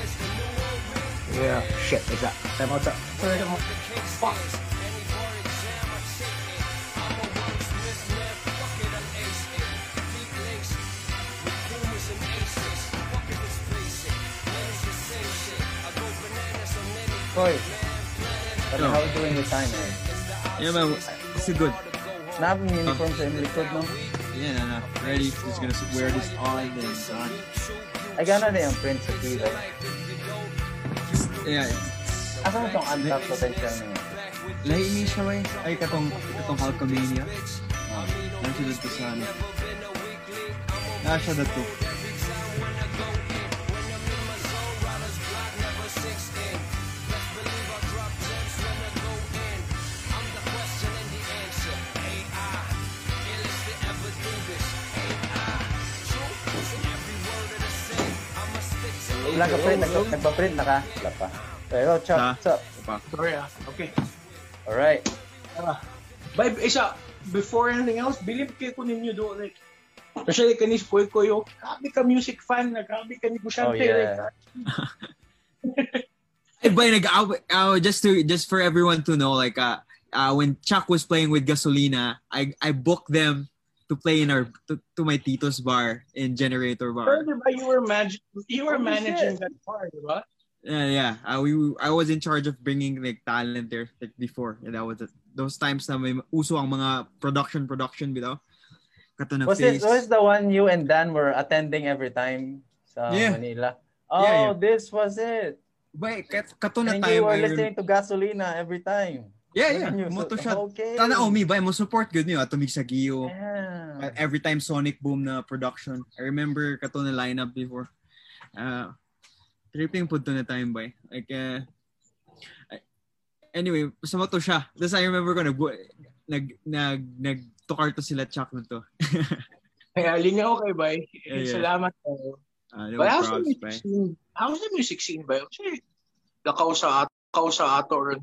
Yeah, shit, is that... Time out, sir. Sorry, come on. Fuck. Corey, tell how are doing your time, man? Yeah, man, this is good. Nab yung uniform sa imong likod, no? Yeah, nah, nah. Ready? Just gonna wear this on and then done. Ay, gana na yung print sa TV. Yeah, Asa mo itong untapped potential niya? lahi siya way. Ay, katong, katong Hulkamania. Oh. Nasa dito sa ano. Nasa dito. Wala ka print, nag- nagpa-print na ka? Wala pa. Pero, Chuck, Ha? what's up? Sorry ah, okay. Alright. But isa, before anything else, believe kayo ko ninyo do like Especially kanis Koy Koyo, grabe ka music fan na, grabe ka ni Bushante. Oh, yeah. like, Ay, boy, nag uh, just to just for everyone to know, like uh, uh when Chuck was playing with Gasolina, I I booked them to play in our to, to my tito's bar in Generator Bar. di ba you were, manag- you were Holy managing shit. that bar, di ba? Yeah, yeah. Uh, we I was in charge of bringing like talent there like before. Yeah, that was it. those times na may uso ang mga production production bitaw. Was it face. was the one you and Dan were attending every time sa Yeah. Manila? Oh, Yeah, yeah. this was it. Boy, kat, kato na And time you were I listening to Gasolina every time. Yeah, yeah. Ayun, Mo to so- siya. Okay. Tana oh, mi ba mo support good niyo ato sa Giyo. Yeah. Uh, every time Sonic Boom na production. I remember kato na lineup before. Uh, tripping po to na time ba. Like uh, anyway, sa mo to siya. Tapos I remember ko nag nag nag nagtukar to sila Chuck na to. Kaya lingaw kay Bay. Yeah, yeah. Salamat kayo. Uh, But how's the music scene? How's the music scene ba? Kasi lakaw sa ato, lakaw sa ato ron.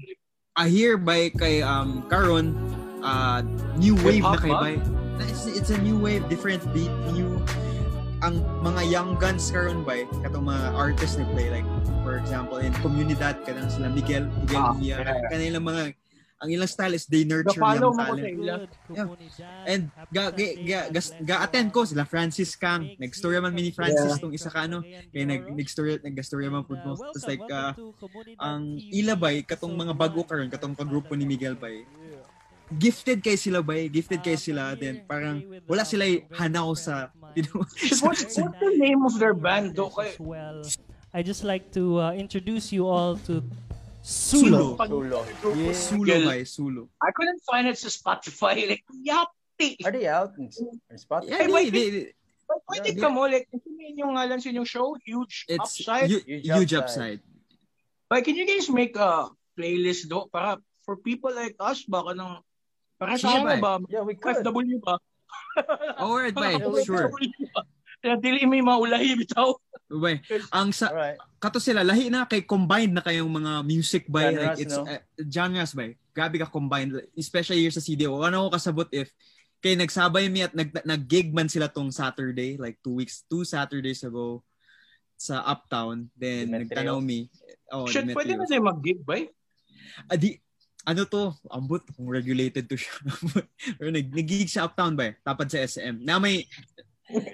I hear by kay um Karon uh new wave na kay ba? bay. It's, it's a new wave, different beat, new ang mga young guns karon bay katong mga artists na play like for example in Comunidad kanang sila Miguel Miguel Ah, Mia yeah. kanilang mga ang ilang style is they nurture sa talent. ila. And ga ga ga, gas- ga attend ko sila Francis Kang. Nag-story man mini Francis Yeah. tong isa ka ano. Kaya nag nag-story nag-story man pud mo. Tapos like uh, ang ila bay katong mga bago karon katong kagrupo ni Miguel bay. Gifted kay sila bay, gifted kay sila then parang wala sila hanaw sa you know, What's, what's the name of their band do? Kay. I just like to uh, introduce you all to Sulo. Sulo. Yeah. Sulo bay, Sulo. I couldn't find it sa Spotify. Like, yapti. Are they out in, in spot? Yeah, Hey, they, wait, they, But pwede Yeah, ka mo, like, ano yung ngalan sa inyong show? Huge it's Upside. hu- Huge huge upside. upside. Like, can you guys make a playlist do para for people like us, baka nang, para sa ano ba? Yeah, we could. FW ba? Alright bay, Mga sure. Kaya dili may maulahi bitaw. Bay, ang sa Alright. Kato sila lahi na kay combined na kayong mga music by Genres, like it's no? uh, genres by grabe ka combined especially here sa CDO ano ko kasabot if kay nagsabay mi at nag nag-gig man sila tong Saturday like two weeks two Saturdays ago sa Uptown then Demetrios. nagtanaw mi oh Shit, pwede na Demetrios. tayo mag-gig ba? Adi, ano to, ambot kung regulated to siya. Pero nag nag-gig sa Uptown ba? Tapad sa SM. Na may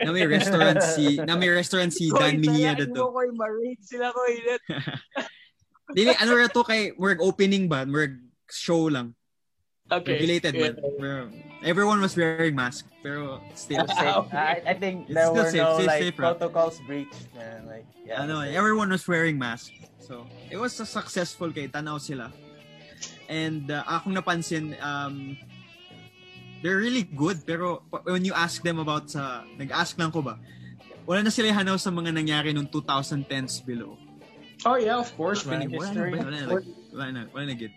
na may restaurant si na may restaurant si Dan Mejia dito. Ko ma-rate sila ko init. Dili ano ra to kay work opening ba? Work show lang. Okay. Regulated Yeah. man. Pero everyone was wearing mask. Pero still Safe. I, I think It's there still were safe, no safe, like safe, bro. protocols breached, man. Like, yeah. ano, everyone was wearing mask. So, it was a successful kay tanaw sila. And uh, akong napansin um they're really good pero when you ask them about sa nag-ask lang ko ba wala na sila hanaw sa mga nangyari nung 2010s below. Oh yeah, of course, man. Wala na, wala na, like, wala na, wala na good.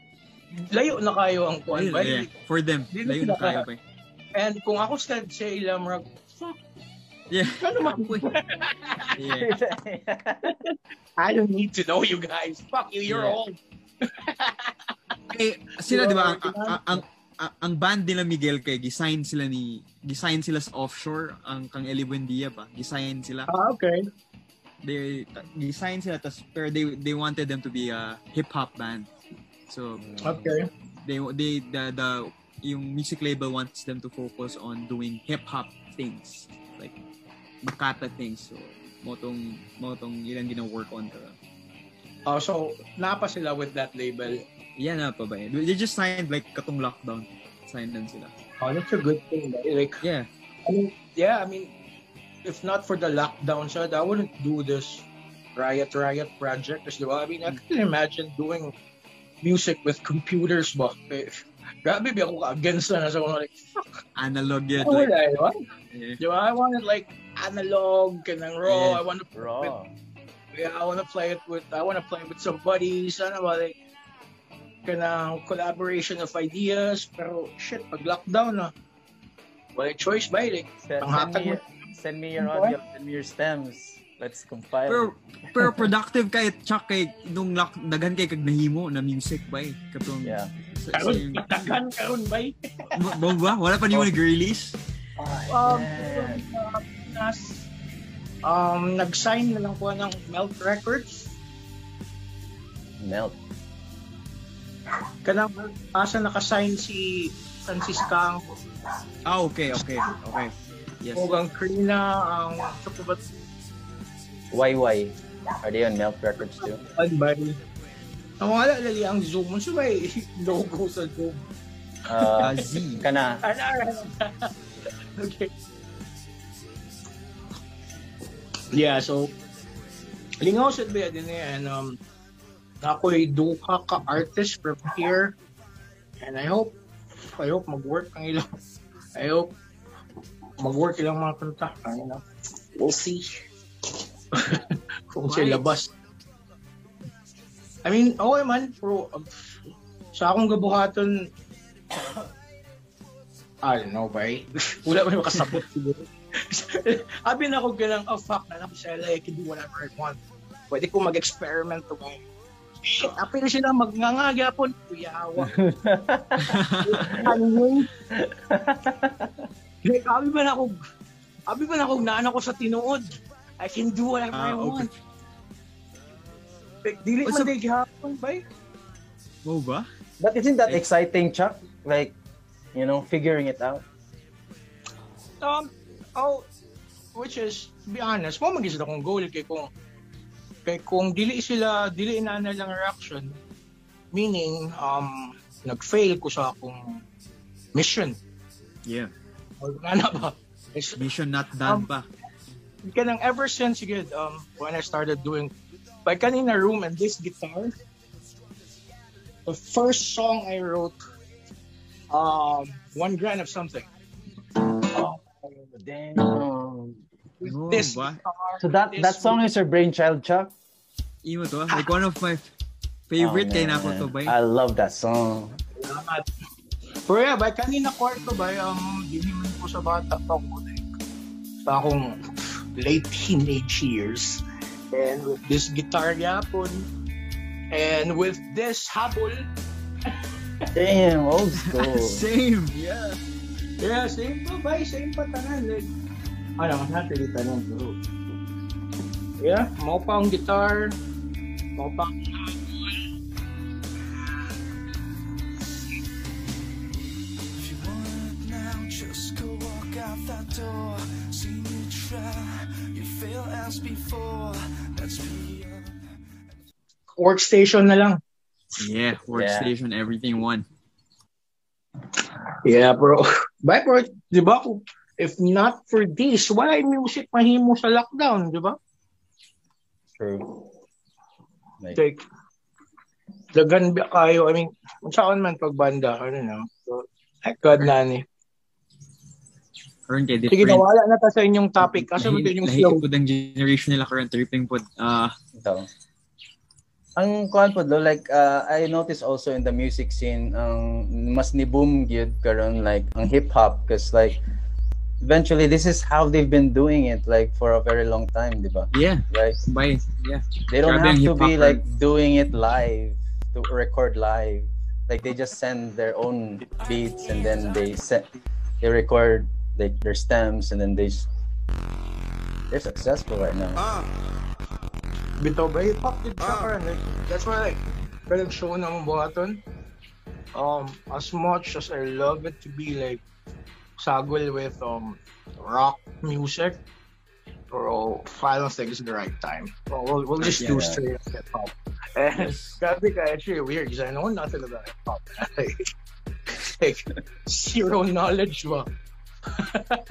Layo na kayo ang kuan ba? Yeah, for them, layo na kayo pa. And kung ako sa sa ilang rag, fuck, Yeah. ano man? yeah. I don't need to know you guys. Fuck you, you're Yeah. old. Eh, sila di ba ang, ang, ang, ang, ang band nila Miguel kay gisign sila ni gisign sila sa offshore ang kang Eli Buendia ba gisign sila Ah, okay. they gisign sila tas pero they they wanted them to be a hip hop band so Okay. they they the, the yung music label wants them to focus on doing hip hop things like makata things so motong motong ilang gina-work on ka Oh, so napa sila with that label. Yan na pa ba eh. they just signed like katong lockdown signed them sila Oh, that's a good thing. Like, yeah I mean, yeah, I mean, if not for the lockdown, so I wouldn't do this Riot Riot project. Kasi, diba? I mean, I can imagine doing music with computers ba? Eh, Grabe ba ako against na sa mga like, fuck. analog yet oh, like wala, diba? yeah. Diba? I wanted like analog, kanang raw. Yeah. I want to Raw. Yeah, I want to play it with I want to play it with some buddies. Ano ba like kanang collaboration of ideas. Pero shit, pag lockdown na, wala choice ba? Like, Send, send, me, mo- send me your audio, send me your stems. Let's compile. pero pero productive kay Chuck kay nung lock, daghan kay kag nahimo na music ba eh katong yeah. sa, sa karon, yung, patagan karon ba? Ba- ba? wala pa ni mo nag-release Um, uh, nas, um, nag-sign na lang po ng Melt Records. Melt. Kanang asa naka-sign si Francisca ah okay okay okay yes Ogang Krina, ang sa po ba YY. Are they on Melt Records too? Bari. Ang wala lali ang Zoom. Ano ba logo sa Zoom? Ah, Uh, Z kana. Okay. Yeah, so lingaw sa ba din yan um ako'y duha ka artist from here And I hope, I hope mag-work ang ilang, I hope mag-work ilang mga kanta. Ano na, we'll see. Kung siya labas. I mean, okay man, bro. uh, Sa akong gabuhaton, I don't know, bay. Wala man makasabot siguro. Abi na ako ganang, oh fuck, na ako sa LA, I can do whatever I want. Pwede ko mag-experiment to bay. Shit, apil sila magngangagapon. Kuyawa. ano yun? Like, abi ba na ako, abi ba na ako naan ako sa tinuod? I can do whatever Ah, I okay. want. Like, dili man day gihapon, bay. Mo ba? But isn't that Like- exciting, Chuck? Like, you know, figuring it out. Um, oh, which is, to be honest, mo magis akong goal kay kung kay kung dili sila dili na na lang reaction meaning um nag-fail ko sa akong mission Yeah. or ano ba Is- Mission not done Um, pa. kanang ever since good um when I started doing by kanina room and this guitar the first song I wrote um one grand of something Oh, damn. With No this ba? guitar, So that this that song is your brainchild, Chuck? Imo to. Like one of my favorite Oh, kay na man. ako to ba? I love that song. Salamat. Pero yeah, by kanina kwarto ba, um, diniman ko sa bata pa ko like, sa akong late teenage years. And with this guitar yapon, and with this habol, Damn, old school. Same. Yeah. yeah, same pa ba, same pa tanan. Like, ano, really tanan, pero, yeah, mau pa ang guitar, mau pa ang. Workstation na lang. Yeah. Workstation, everything one. Yeah, bro. But bro, di ba? If not for this, wala yung music mahimo sa lockdown, di ba? True. Like, Like, dagan ba kayo, I mean, kung saan man pagbanda, I don't know. So, thank God na ni. Karon kay Sige, different. nawala na ta sa inyong topic. Kasi mo yung slow. po ang generation nila current tripping po. Ah, ito. Ang kuan po like uh, I noticed also in the music scene ang mas ni boom gyud karon like ang hip hop cause like eventually this is how they've been doing it like for a very long time, di ba? yeah. Right? Bye. Yeah. They don't Grabe ang have to be hip-hop, like doing it live to record live. Like they just send their own beats and then they set they record like their stems and then they s- they're successful right now. Bitaw ba? Hip-hop din siya karon. That's why, like, kanang show na mong buhaton, um, as much as I love it to be, like, sagol with, um, rock music, bro, final think it's the right time. Well, we'll, we'll just do Yeah. straight up hip-hop. And, grabe ka, actually weird, because I know nothing about hip-hop. like, like, zero knowledge ba?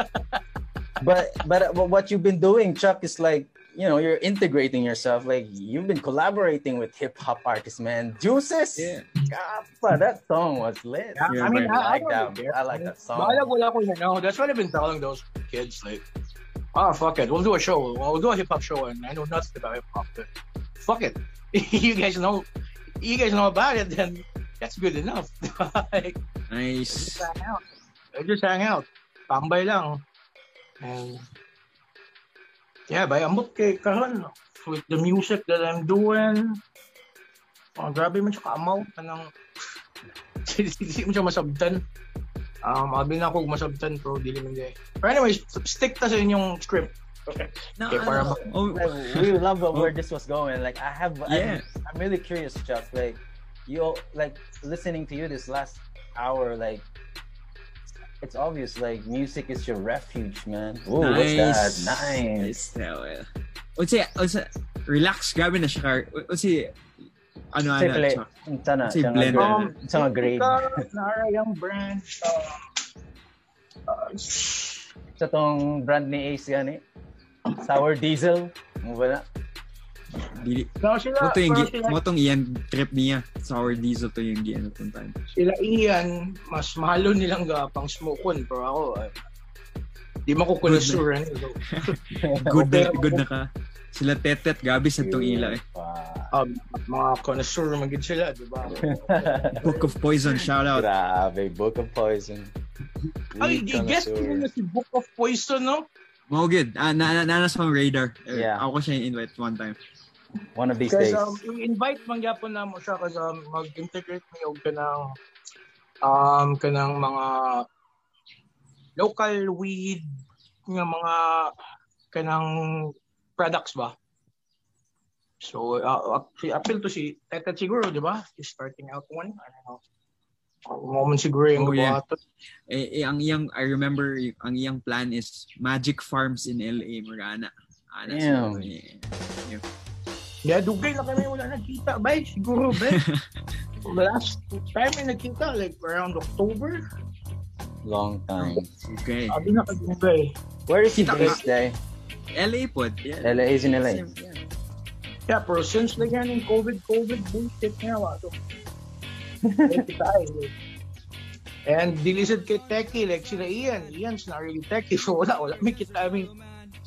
but but but what you've been doing, Chuck, is like you know you're integrating yourself. Like you've been collaborating with hip hop artists, man. Juices, Yeah. Kappa, that song was lit. Yeah, I I, mean, like I that. don't. I like that song. Bahala wala ko yun. No, that's what I've been telling those kids. Like, ah, fuck it. We'll do a show. We'll do a hip hop show, and I know nothing about hip hop. But fuck it. you guys know. You guys know about it. Then that's good enough. like, Nice. just hang out. Just hang out. Tambay lang. And yeah, by ambot kay karon with the music that I'm doing. Oh, grabe man siya kaamaw kanang hindi mo siya masabtan. Um, abi na ako masabtan pero dili man gay. But anyways, stick ta sa inyong script. Okay. No, Okay, para ano, oh, we love where this was going. Like I have, Yeah. I'm, I'm really curious, Chuck. Like you, like listening to you this last hour, like it's obvious. Like music is your refuge, man. Ooh, what's that? Nice. Nice. Unsa, unsa, relax, grabe na siya. Unsa, ano, ano? Kasi Unsa nga blend grade? Um, Unsa nga grade? Nara yung brand. Uh, Sa tong brand ni Ace yan eh. Sour Diesel. Mo ba na? Dili, No, sila, mo to yung, gi- sila, mo tong iyan trip niya. Sour diesel to yung giyan itong time. sila Ian, mas mahalo nilang gapang smokon. Pero ako, ay, di mo ano, so, Good na, good na ka. Sila tetet, gabi sa tong ila eh. Um, mga connoisseur magid sila, di ba? Book of Poison, shout out. Grabe, Book of Poison. Ay, guess ko connoisseur. na si Book of Poison, no? Mo good. Ah, na, na, nanas pang radar. Eh, Yeah. Ako siya invite one time. One of these Kasi days. um, i-invite man gyapon na mo siya kasi um, mag-integrate mi og kanang um kanang mga local weed nga mga kanang products ba. So, uh, appeal to si Teta siguro, di ba? She's starting out one. I don't know. Moment siguro yung Oh, yeah. Eh, eh, ang iyang, I remember, ang iyang plan is Magic Farms in LA, mga ana. Ana, Damn. so, Yeah, dugay na kami wala nagkita. Bay, siguro, bay. The last time may nagkita, like around October. Long time. Okay. Sabi na kami, bay. Where is he Kita based, eh? LA po. Yeah. LA is in LA. Same, yeah. Yeah, pero since like yan yung COVID, COVID bullshit nga like, tayo. And dilisod kay Techie, like sila Ian. Ian's not really Techie, so wala, wala. May kita, I mean,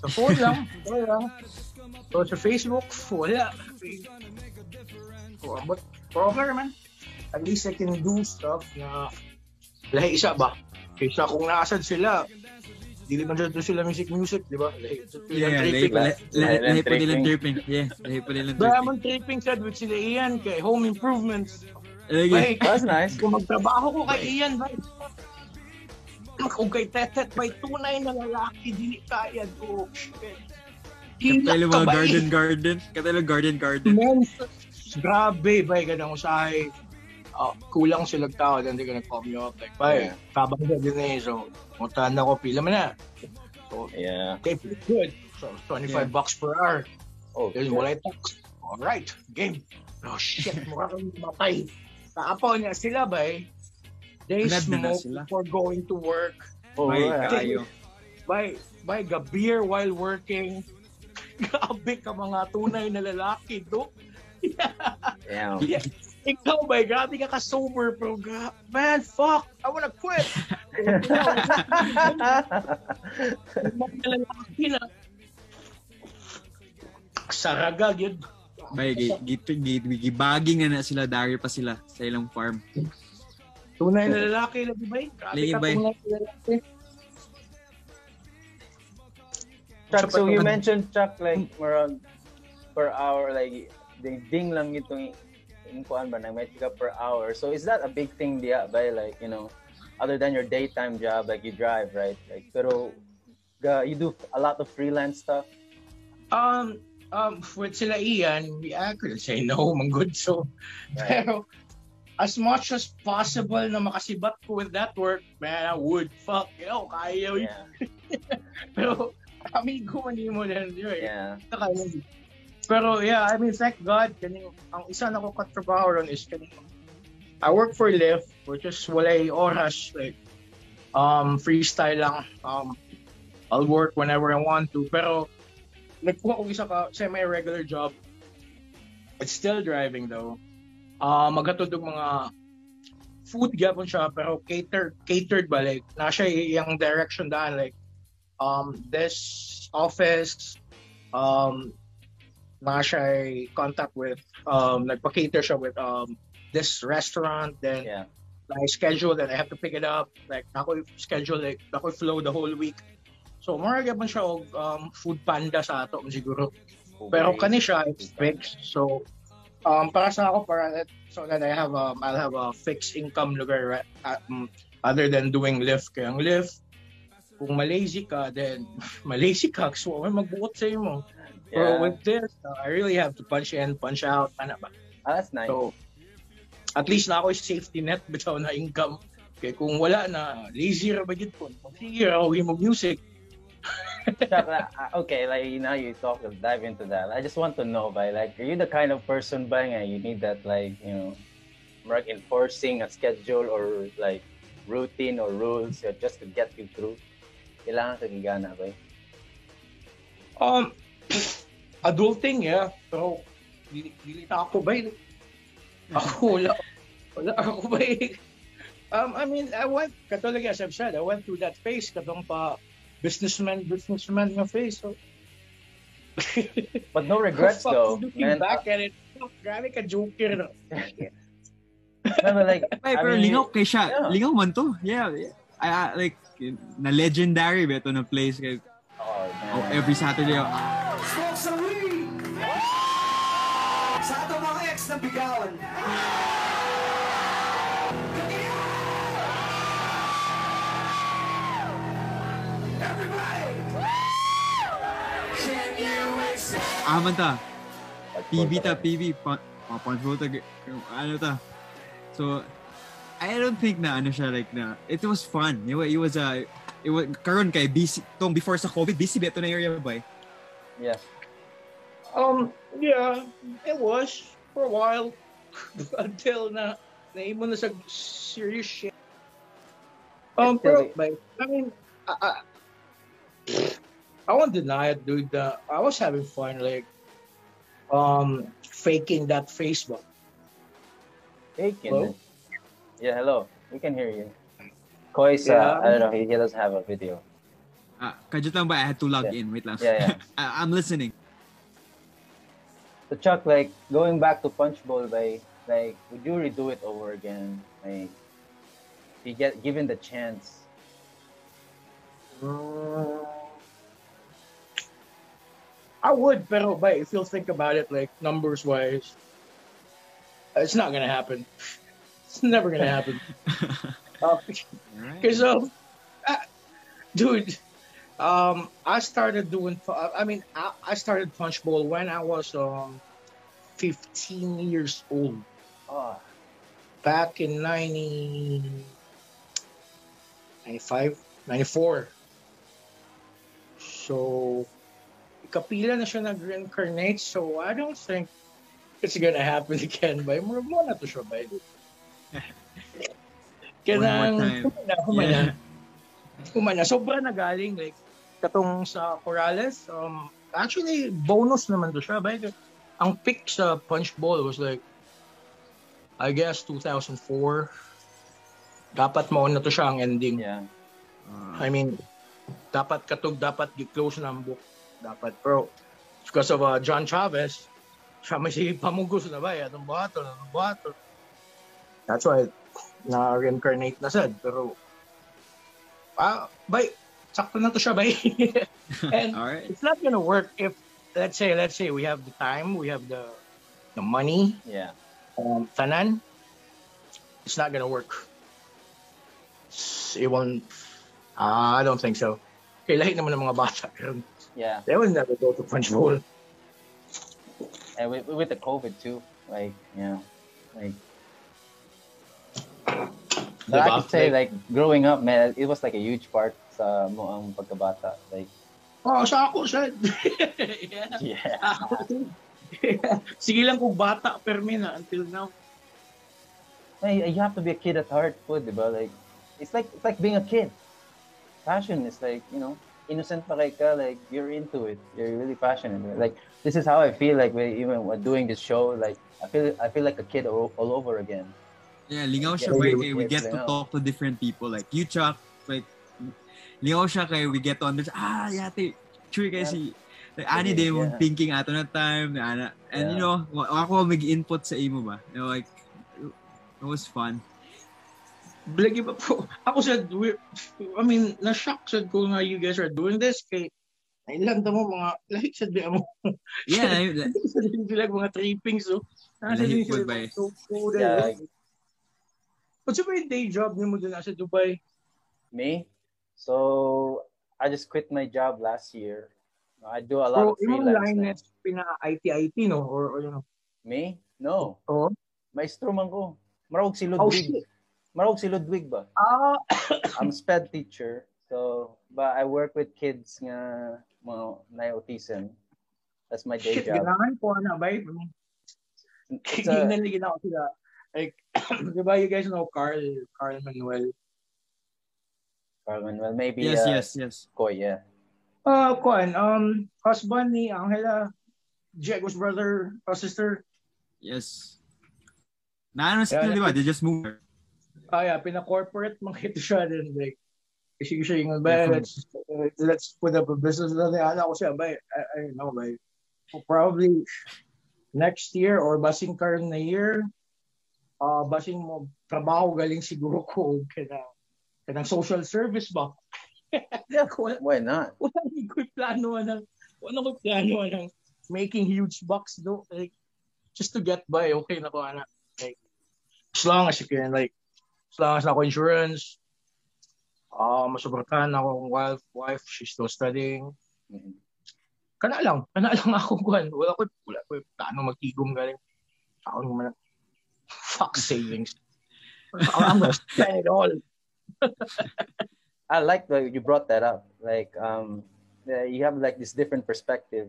sa phone lang, wala. So sa Facebook, wala. But, okay man. At least I can do stuff na lahi isa ba? Kaysa kung nasad sila, dili man dito sila music music, di ba? Lahi, Yeah, lahi lahi, lahi, pa tripping. nilang tripping. Yeah, lahi pa nilang Kaya tripping. man tripping sad with sila Ian kay home improvements. Lagi. Bay, That's nice. kung magtrabaho ko kay Ian, bay, kung kay Tetet, bay, tunay na lalaki, dili kaya, oh, shit. Hilak Katalo ka, mga bay. garden garden. Katalo garden garden. Men, grabe, bay, ganang usahay. Ah, kulang sila tao, gonna call me up, like, bay, Yeah. kabang sa din eh, so, muntahan na ko, pila man na. So, Yeah. feel good. So, 25 Yeah. bucks per hour. Oh, Then wala tax. Alright, game. Oh shit, mukha kang matay. Taapaw niya sila ba eh. They na na smoke sila. before going to work. Oh, yeah. kayo. By, by ga beer while working. Grabe ka mga tunay na lalaki, do. Damn. Yeah. Ikaw ba, grabe ka ka-sober, bro. Gra- Man, fuck, I wanna quit. Mga lalaki na. Saragag yun. Bay, gi- gi- gi- gi- gibaging na na sila, dari pa sila sa ilang farm. Tunay na lalaki, lagi ba? Grabe Lagi ka tunay na lalaki. Chuck, so you mentioned Chuck like around per hour like they ding lang itong yung kuan ba na may ka per hour. So is that a big thing diya by like you know other than your daytime job like you drive right like pero you do a lot of freelance stuff. Um, um, with sila Ian, I couldn't say no, man good. So, Right. pero as much as possible na makasibat ko with that work, man, I would. Fuck, you know, kaya. Yeah. Pero, amigo man mo na yun. Yeah. Pero yeah, I mean, thank God, kaning, ang isa na ko katrabaho ron is kaning, I work for Lyft, which is walay oras, like, um, freestyle lang. Um, I'll work whenever I want to. Pero, nagkuha ko isa ka semi-regular job. It's still driving though. Uh, maghatod og mga food gyapon siya pero catered catered ba like nasa yung direction daan like um this office um nasa contact with um nagpa-cater siya with um this restaurant then Yeah. I schedule and I have to pick it up like ako schedule like ako flow the whole week so more gyapon siya og um, food panda sa ato siguro pero kani siya it's fixed. So um para sa ako para so that I have um I'll have a fixed income lugar right? um, other than doing lift kaya ang lift kung malazy ka then malazy ka so may magbuot sa. Pero Yeah. with this uh, I really have to punch in punch out ana ba. Ah, that's nice. So at least na ako safety net bitaw na income. Kaya kung wala na, lazy ra ba gid ko? Sige, yung music. Uh, okay, like now you talk, dive into that. I just want to know, by like, are you the kind of person, ba nga, you need that, like, you know, work enforcing a schedule or like routine or rules uh, just to get you through? Kailangan ka gigana, ba? Um, adulting, yeah. Pero dili, dili na ako ba? Ako, wala. Wala ako ba? Um, I mean, I went, katulad as I've said, I went through that phase, katong pa businessman, businessman nga phase. So, But no regrets though. Looking Man, back at it, oh, grabe ka joker. No? no, but like, Ay, I pero mean, lingaw kay siya. yeah. Lingaw man to. Yeah. yeah. I, I, like, na legendary ba ito na place kay Oh, oh, every Saturday. Oh, Smoke weed! Sa atong mga ex na bigawan. Everybody! Can you accept? ah, man ta. PB ta, PB. Pa. Ano ta. So, I don't think na ano siya like na it was fun. It was, it was a it was karon kay busy tong before sa COVID busy ba ito na area ba? Yeah. Um, yeah, it was for a while until na naimo na sa serious shit. Um, pero, but, I mean, I, I, I won't deny it, dude. Uh, I was having fun, like, um, faking that Facebook. Hey, Hello? Kendall. Yeah, hello. We can hear you. Koi's, uh, Yeah. I don't know, he, he doesn't have a video. Ah, kadyo lang ba I had to log Yeah. in. Wait lang. Yeah, yeah. I, I'm listening. So Chuck, like going back to Punch Bowl, by like, would you redo it over again? Like, if you get given the chance. Mm, I would, pero but if you'll think about it, like numbers wise, it's not gonna happen. It's never gonna happen. Uh, Alright. Because uh, dude, um, I started doing. I mean, I, I started Punch Bowl when I was um, 15 years old, Oh, back in 90, 95, 94. So, kapila na siya nag-reincarnate, so I don't think it's gonna happen again. Ba, mo mo na to siya ba? Kanang, humana, humana. Yeah. Sobra na galing. Like, katong sa Corrales, um, actually, bonus naman to siya. Ba? Ang pick sa Punch Bowl was like, I guess, 2004. Dapat mo na to siya ang ending. yeah. Ah, I mean, dapat katog, dapat gi-close na ang book. Dapat. Pero, because of uh, John Chavez, siya may si Pamugos na ba? Anong bato? Anong bato? That's why, na-reincarnate na sad. Pero, ah, bay, sakto na to siya, bay. And Alright. it's not gonna work if, let's say, let's say we have the time, we have the the money, Yeah. um, tanan, it's not gonna work. It won't, ah, I don't think so. Okay, lahi naman ng mga bata. Yeah. They will never go to Punch Bowl. And with, with the COVID too, like, yeah, like. But I Diba? could say like growing up, man, it was like a huge part sa mo ang pagkabata. Like, Oh, sa ako, siya. yeah. yeah. Ako. Sige lang kung bata, permi na until now. Hey, you have to be a kid at heart, po, di ba? Like, it's like it's like being a kid. Passion is like, you know, innocent pa kay ka, like you're into it. You're really passionate. Like this is how I feel like when even when doing this show, like I feel I feel like a kid all, all over again. Yeah, lingaw siya Yeah, kay we- kay we yes, get to lingaw. talk to different people like you Chuck like lingaw siya kay we get to understand ah yate true kay Yeah. si like, ani din mo Yeah. thinking ato na time na ana and you know ako mag-input sa imo ba you know, like it was fun Blagi pa po. Ako said, we, I mean, na-shock said ko nga you guys are doing this kay ilan mo mga lahi said di mo. yeah I- that- Sa din sila mga trippings so. Nasa Lahi din po sila ba eh? mga so Yeah. What's your day job niyo mo dun sa Dubai? Me, so I just quit my job last year. I do a lot So, of freelance. line now. is pina IT-IT, no? Or, or you know. Me? No. Oh. Maestro man ko. Marog si Oh, Ludwig. shit. Marog si Ludwig ba? Ah, I'm sped teacher. So, but I work with kids nga mga na autism. That's my day shit, job. ganahan ko na, ba? It's a- Kinaligin ako sila. Like, di ba you guys know Carl, Carl Manuel? Carl Manuel, maybe yes uh, yes yes Koy, yeah. Uh, Kwan, um, husband ni Angela. Diego's brother or sister. Yes. Naano sila, Yeah, di ba? They just moved. Ah, yeah, pina-corporate mga ito siya din. Like, kasi siya yung, ba, Yeah, from- let's, uh, let's put up a business na ano ko siya, ba, I, I don't know, ba, probably next year or basing karon na year, uh, basing mo trabaho galing siguro ko kana kanang social service ba. wala, Why not? wala ko plano ng wala ko plano ng making huge bucks do like just to get by okay na ko ana like as long as you can like as long as ako insurance uh, masuportahan ako wife wife she's still studying. Kana lang kana lang ako kuan wala ko wala ko plano magtigom galing. Ako naman fuck savings I'm gonna spend it all I like that you brought that up. Like, um, yeah, you have like this different perspective.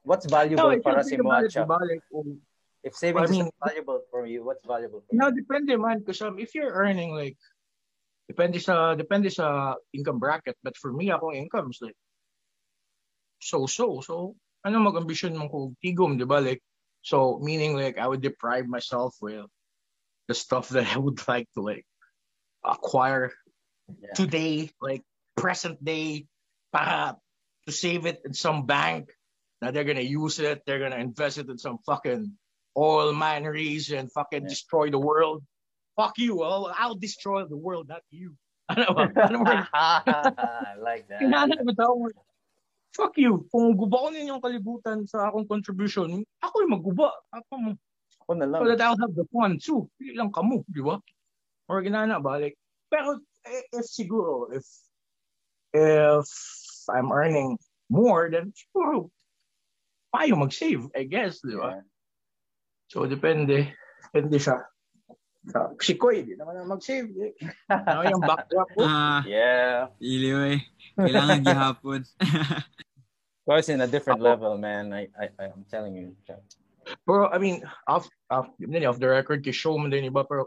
What's valuable if you para think si mo, about it, Chuck? diba, like, kung- If savings I mean- is valuable for you, what's valuable for Now, you? depende man. Because um, if you're earning like, depende sa, depende sa income bracket. But for me, akong income is like, so-so. So, ano mag-ambition mong kung tigom, di ba? Like, so, meaning like, I would deprive myself with the stuff that I would like to like, acquire Yeah. today, like, present day, para to save it in some bank. Now they're gonna use it, they're gonna invest it in some fucking oil mineries and fucking Yeah. destroy the world. Fuck you, I'll, I'll destroy the world, not you. Ano ba? Ano ba? I like that. Fuck you. Kung ninyo ang kalibutan sa akong contribution, ako yung magguba. Ako. Ako na lang. So that I'll have the fun too. Hindi lang kamo, di ba? Or ginana ba? Like, pero eh, if siguro, if if I'm earning more, then siguro, payo mag-save, I guess, di ba? Yeah. So, depende. Depende siya. Sa, si Koy, di naman na mag-save. Eh. Ano yung backdrop ko? Ah, Yeah. iliw eh. Kailangan gihapon. Of course, in a different level, man. I, I, I'm telling you. Pero, I mean, off, off, off the record, kay show mo din iba, pero,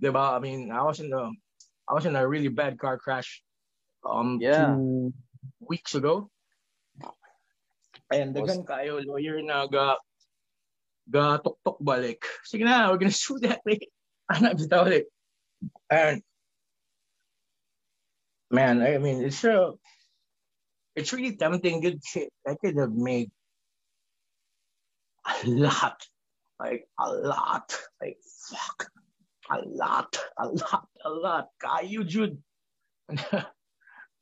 di ba, I mean, I was in the, I was in a really bad car crash, um, Yeah. two weeks ago. And dagan kayo, lawyer na ga, ga tok-tok balik. Sige na, we're gonna sue that, like, anak bitaw, like, and, man, I mean, it's uh, it's really tempting. Good shit. I could have made a lot, like a lot, like fuck, a lot, a lot, a lot. Kayo, Jude.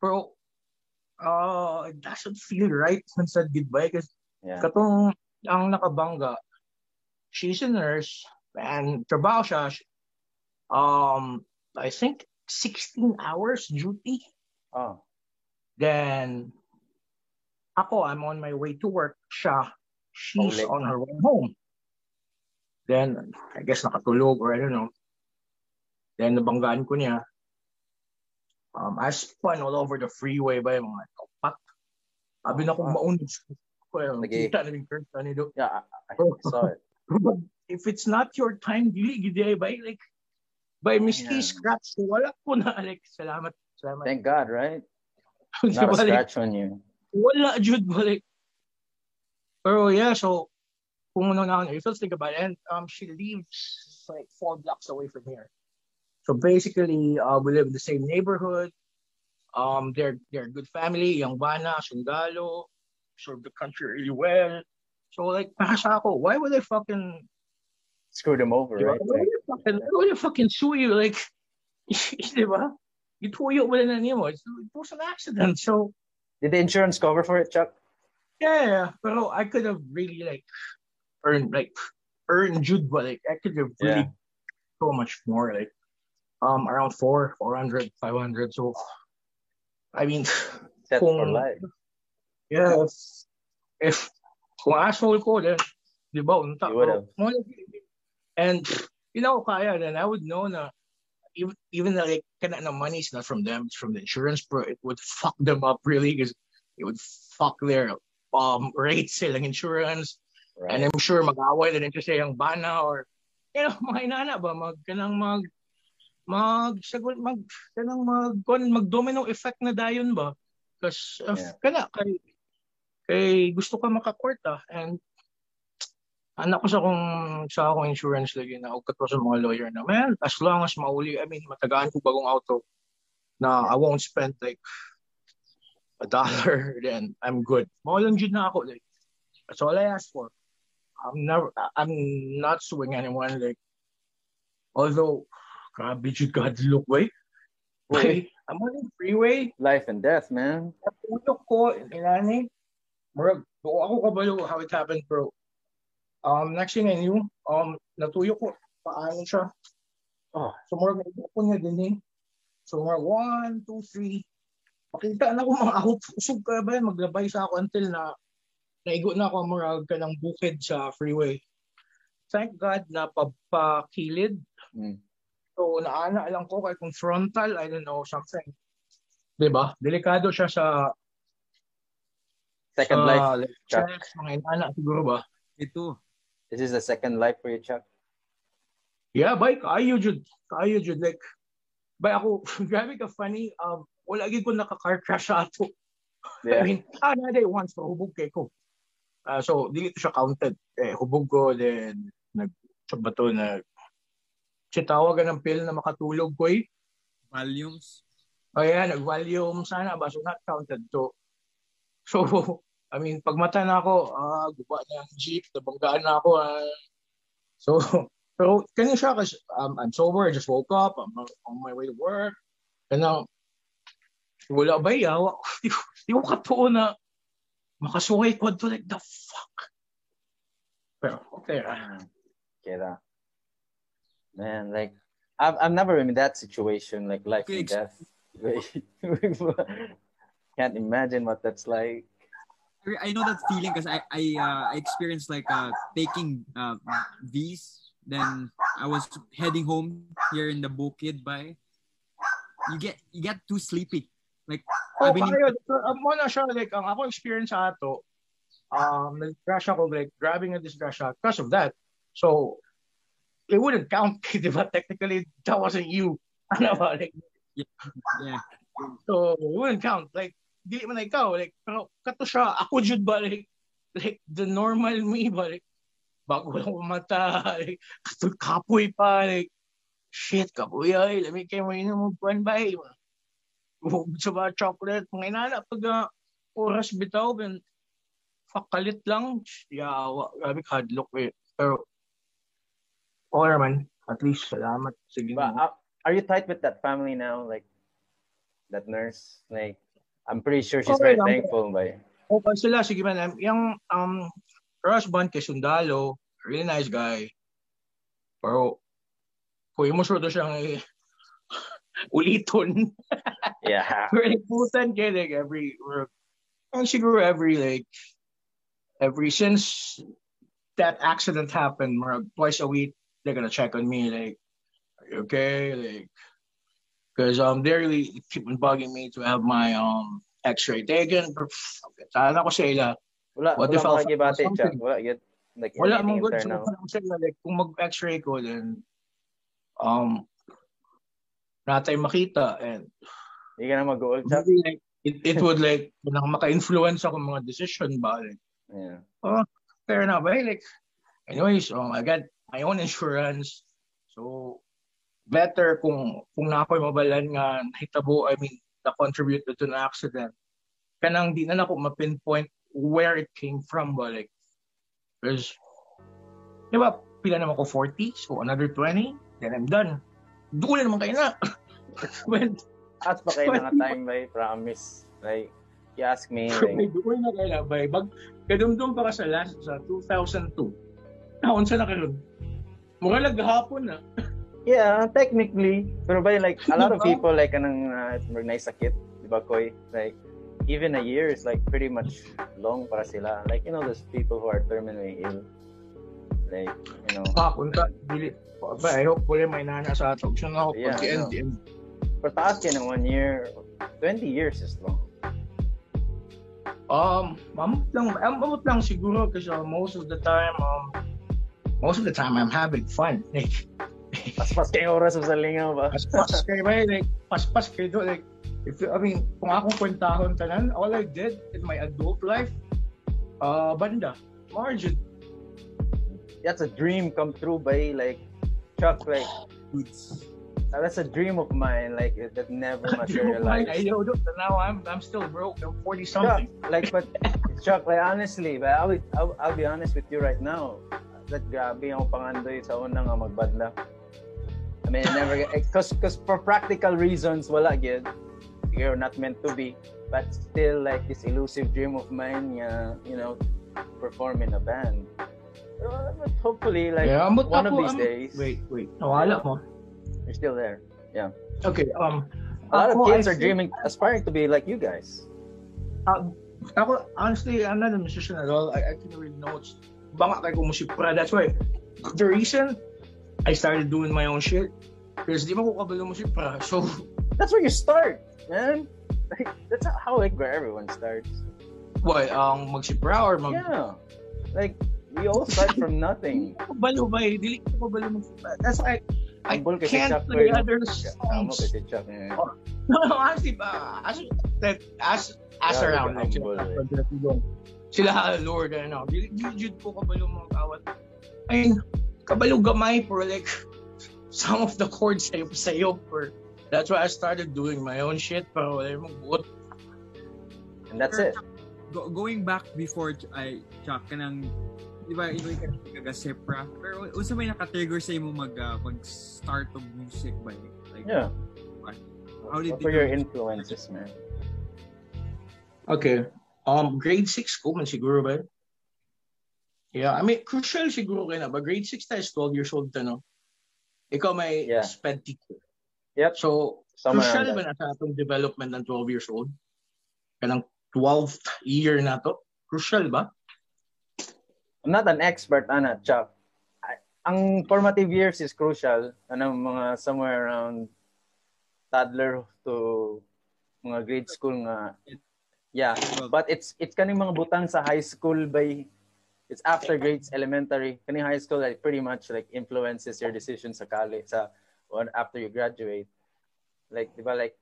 Bro, uh, it doesn't feel right when said goodbye because Yeah. katong ang nakabangga, she's a nurse and trabaho siya. Um, I think 16 hours duty. Oh. Then ako, I'm on my way to work. Siya, she's on her way home. Then, I guess nakatulog or I don't know. Then, nabanggaan ko niya. Um, I spun all over the freeway yung mga kapat. Sabi na kong Ah. maunod. Well, Lagi. kita na yung curse na nido. Yeah, I, I saw it. But if it's not your time, dili gidi ba like by miski Yeah. scratch wala ko na like salamat salamat. Thank God, right? Not a scratch on you. wala jud balik. Pero yeah, so kung ano na you think about it, and um, she lives like four blocks away from here. So basically, uh, we live in the same neighborhood. Um, they're they're a good family, young bana, sundalo, serve the country really well. So like, ako, why would they fucking, Screwed him over, di ba? right? Why would I fucking, why would I fucking sue you? Like, di ba? Ituyo mo na niyo mo. It was an accident. So, Did the insurance cover for it, Chuck? Yeah, yeah, pero I could have really like earned like earned Jude, but like I could have really so much more, like um around four, 400, 500. So I mean, Set for Kung- life. yeah, if, if kung asshole ko, then di ba, unta ko. And you know, kaya then I would know na even even like kana na money is not from them, it's from the insurance, bro. It would fuck them up really because it would fuck their um rates silang insurance. Right. And I'm sure mag-away din sa yung bana or you know, mga inana ba mag kanang mag mag sagot mag kanang mag kon mag domino effect na dayon ba? Because uh, Yeah. kana kay kay gusto ka makakwarta and anak ko sa kung sa akong insurance lagi na ugat ko sa mga lawyer na man as long as mauli I mean matagaan ko bagong auto na I won't spend like a dollar then I'm good lang jud na ako like that's all I ask for I'm never I'm not suing anyone like although grabe jud God look way Wait. I'm on the freeway Life and death, man. Natulog ko, inani. Murag, ako kabalo how it happened, bro. Um, next thing I knew, um, natuyok ko, paano siya. Oh, so murag, naigo ko niya din eh. So murag, one, two, three. Makita na ko mga out. Usog ka ba? Maglabay sa ako until na naigo na ako murag ka ng bukid sa freeway. Thank God na papakilid. Mm. So naana lang ko kay kung frontal, I don't know, something. 'Di ba? Delikado siya sa Second sa life. Chuck. mga inana siguro ba? Ito. This is the second life for you, Chuck. Yeah, bay, kaayo jud. Kaayo jud like bay ako grabe ka funny um wala gid ko naka-car crash ato. I Yeah. mean, ah, na day once so hubog kay ko. Ah, so dili to siya counted. Eh hubog ko then nag sa bato na sitawagan ng pill na makatulog ko eh. Volumes. Ayan, nag-volume sana ba? So not counted to. So, I mean, pag mata na ako, ah, guba na ang jeep, nabanggaan na ako. ah. so, pero kanya siya kasi um, I'm sober, I just woke up, I'm on my way to work. Kaya wala ba yawa? Di ko- di ko katuo na makasuway ko to like the fuck. Pero, okay. ah. Get out. Man, like I've I've never been in that situation, like life Okay, and ex- death. Can't imagine what that's like. I know that feeling because I I, uh, I experienced like uh, taking uh, V's. Then I was heading home here in the Bukid by. You get you get too sleepy. Like Oh, I've been kayo. So, um, na siya, like, ang ako experience sa ato, um, nag-crash ako, like, grabbing a disgrasya because of that. So, it wouldn't count, di ba? Technically, that wasn't you. Ano ba? Like, yeah. so, it wouldn't count. Like, di man na ikaw. Like, pero, kato siya, ako jud ba? Like, like, the normal me ba? Like, bago lang mata. Like, kapoy pa. Like, shit, kapoy ay. Lamig kayo mo yun mo buwan ba? eh. Sa ba chocolate. Mga pag ah, oras bitaw, ben, fuck, kalit lang. Yawa, grabe kadlok eh. Pero, okay naman. At least, salamat. Sige. But uh, are you tight with that family now? Like that nurse? Like I'm pretty sure she's Okay very lang. thankful by Okay sila, sige man. Yung um, husband kay Sundalo, really nice guy. Pero, kung mo sure siyang eh, uliton. Yeah. We're like, putan kaya like every, we're, siguro every like, every, since that accident happened, mga twice a week, they're gonna check on me, like, are you okay? Like, because um, they really keep on bugging me to have my um x-ray taken. Sana ko sa ila, Wala, What wala if I'll- Chuck. something? Wala yet. Like wala mong good. So, parang sila, like, kung mag-x-ray ko, then, um, natay makita, and Hindi ka na Chuck. maybe, like, it, it would, like, parang maka-influence ako mga decision ba, like, Yeah. fair enough, eh? Like, anyways, um, I got my own insurance, so, better kung, kung na ako'y mabalan nga, nahitabo, I mean, na-contribute to an accident, kanang di na ako ma-pinpoint where it came from ba, like, because, di ba, pila naman ko 40, so another 20, then I'm done. Na naman kayo na. When, At pa kayo nga time by promise. Like, you ask me, may like, doon na kayo na, bay. Bag, kadumdum pa ka sa last, sa 2002. Naon sa na kayo. Mura lang gahapon na. yeah, technically. Pero by like, a lot of Diba? people, like, anong uh, nice sakit. Di ba, Koy? Like, even a year is like pretty much long para sila. Like, you know, those people who are terminally ill. Like, you know, Ah, punta, dili. Ba, I hope wala may nana sa ato. Siya na ako Yeah, pag end, end. for taas yan ng one year, 20 years is long. Um, mamot lang, um, mamot lang siguro kasi uh, most of the time, um, most of the time I'm having fun. Like, Paspas kayong oras sa lingaw ba? paspas kayo ba? Like, paspas kayo doon. Like, if, I mean, kung akong kwentahon tanan, all I did in my adult life, uh, banda, margin. That's a dream come true, by like Chuck, like that's a dream of mine, like it, that never I materialized. know, now I'm I'm still broke. I'm 40 Chuck, something. like but Chuck, like honestly, but I'll, I'll, I'll be honest with you right now. That grabe ang pangandoy sa unang nga magbadla. I mean, I never because eh, because for practical reasons, wala gyud. You're not meant to be, but still like this elusive dream of mine, nga, you know, perform in a band. Uh, hopefully, like yeah, but one of ako, these um, days, Wait, wait. Nawala mo. you're still there. Yeah. Okay, um, A lot of kids I are think- dreaming, aspiring to be like you guys. Ako, honestly, I'm not a musician at all. I, I can read notes. Banga kay ko musik pra. That's why, the reason I started doing my own shit, because di mo ko kabalo musik. So, That's where you start, man. Like, that's how like where everyone starts. what, Um, magsipra or mag... Yeah. Like we all start from nothing. Kabalo ba eh? Dili ko kabalo musik. That's why, I Humble can't play other Tama songs. kasi Chuck. eh. No, no, honestly ba, as, that, as, as Yeah, around, like, humble, sila, sila, sila, Lord, ano, dili, dili, po kabalo mga kawat. Ayun, kabalo gamay for like, some of the chords sayo sayo for, that's why I started doing my own shit, pero wala yung buot. And that's it. Go, going back before Ch- ay Chuck kanang di ba ikaw ka kagasepra pero unsa may naka-trigger sa imo mag ah, mag-start of music ba like Yeah. how did What were your you influences, man? Okay. Um, grade 6 ko man siguro ba? Yeah, I mean, crucial siguro kayo na. But grade 6 tayo, 12 years old ka, no? Ikaw may Yeah. sped teacher. Yep. So, Somewhere crucial ba na sa atong development ng 12 years old? Kanang 12th year na to? Crucial ba? I'm not an expert, Ana, Chuck. I- Ang formative years is crucial. Ano, mga somewhere around toddler to mga grade school nga. Yeah, but it's it's kaning mga butang sa high school by it's after grades elementary. Kaning high school like pretty much like influences your decision sa college sa or after you graduate. Like, di ba like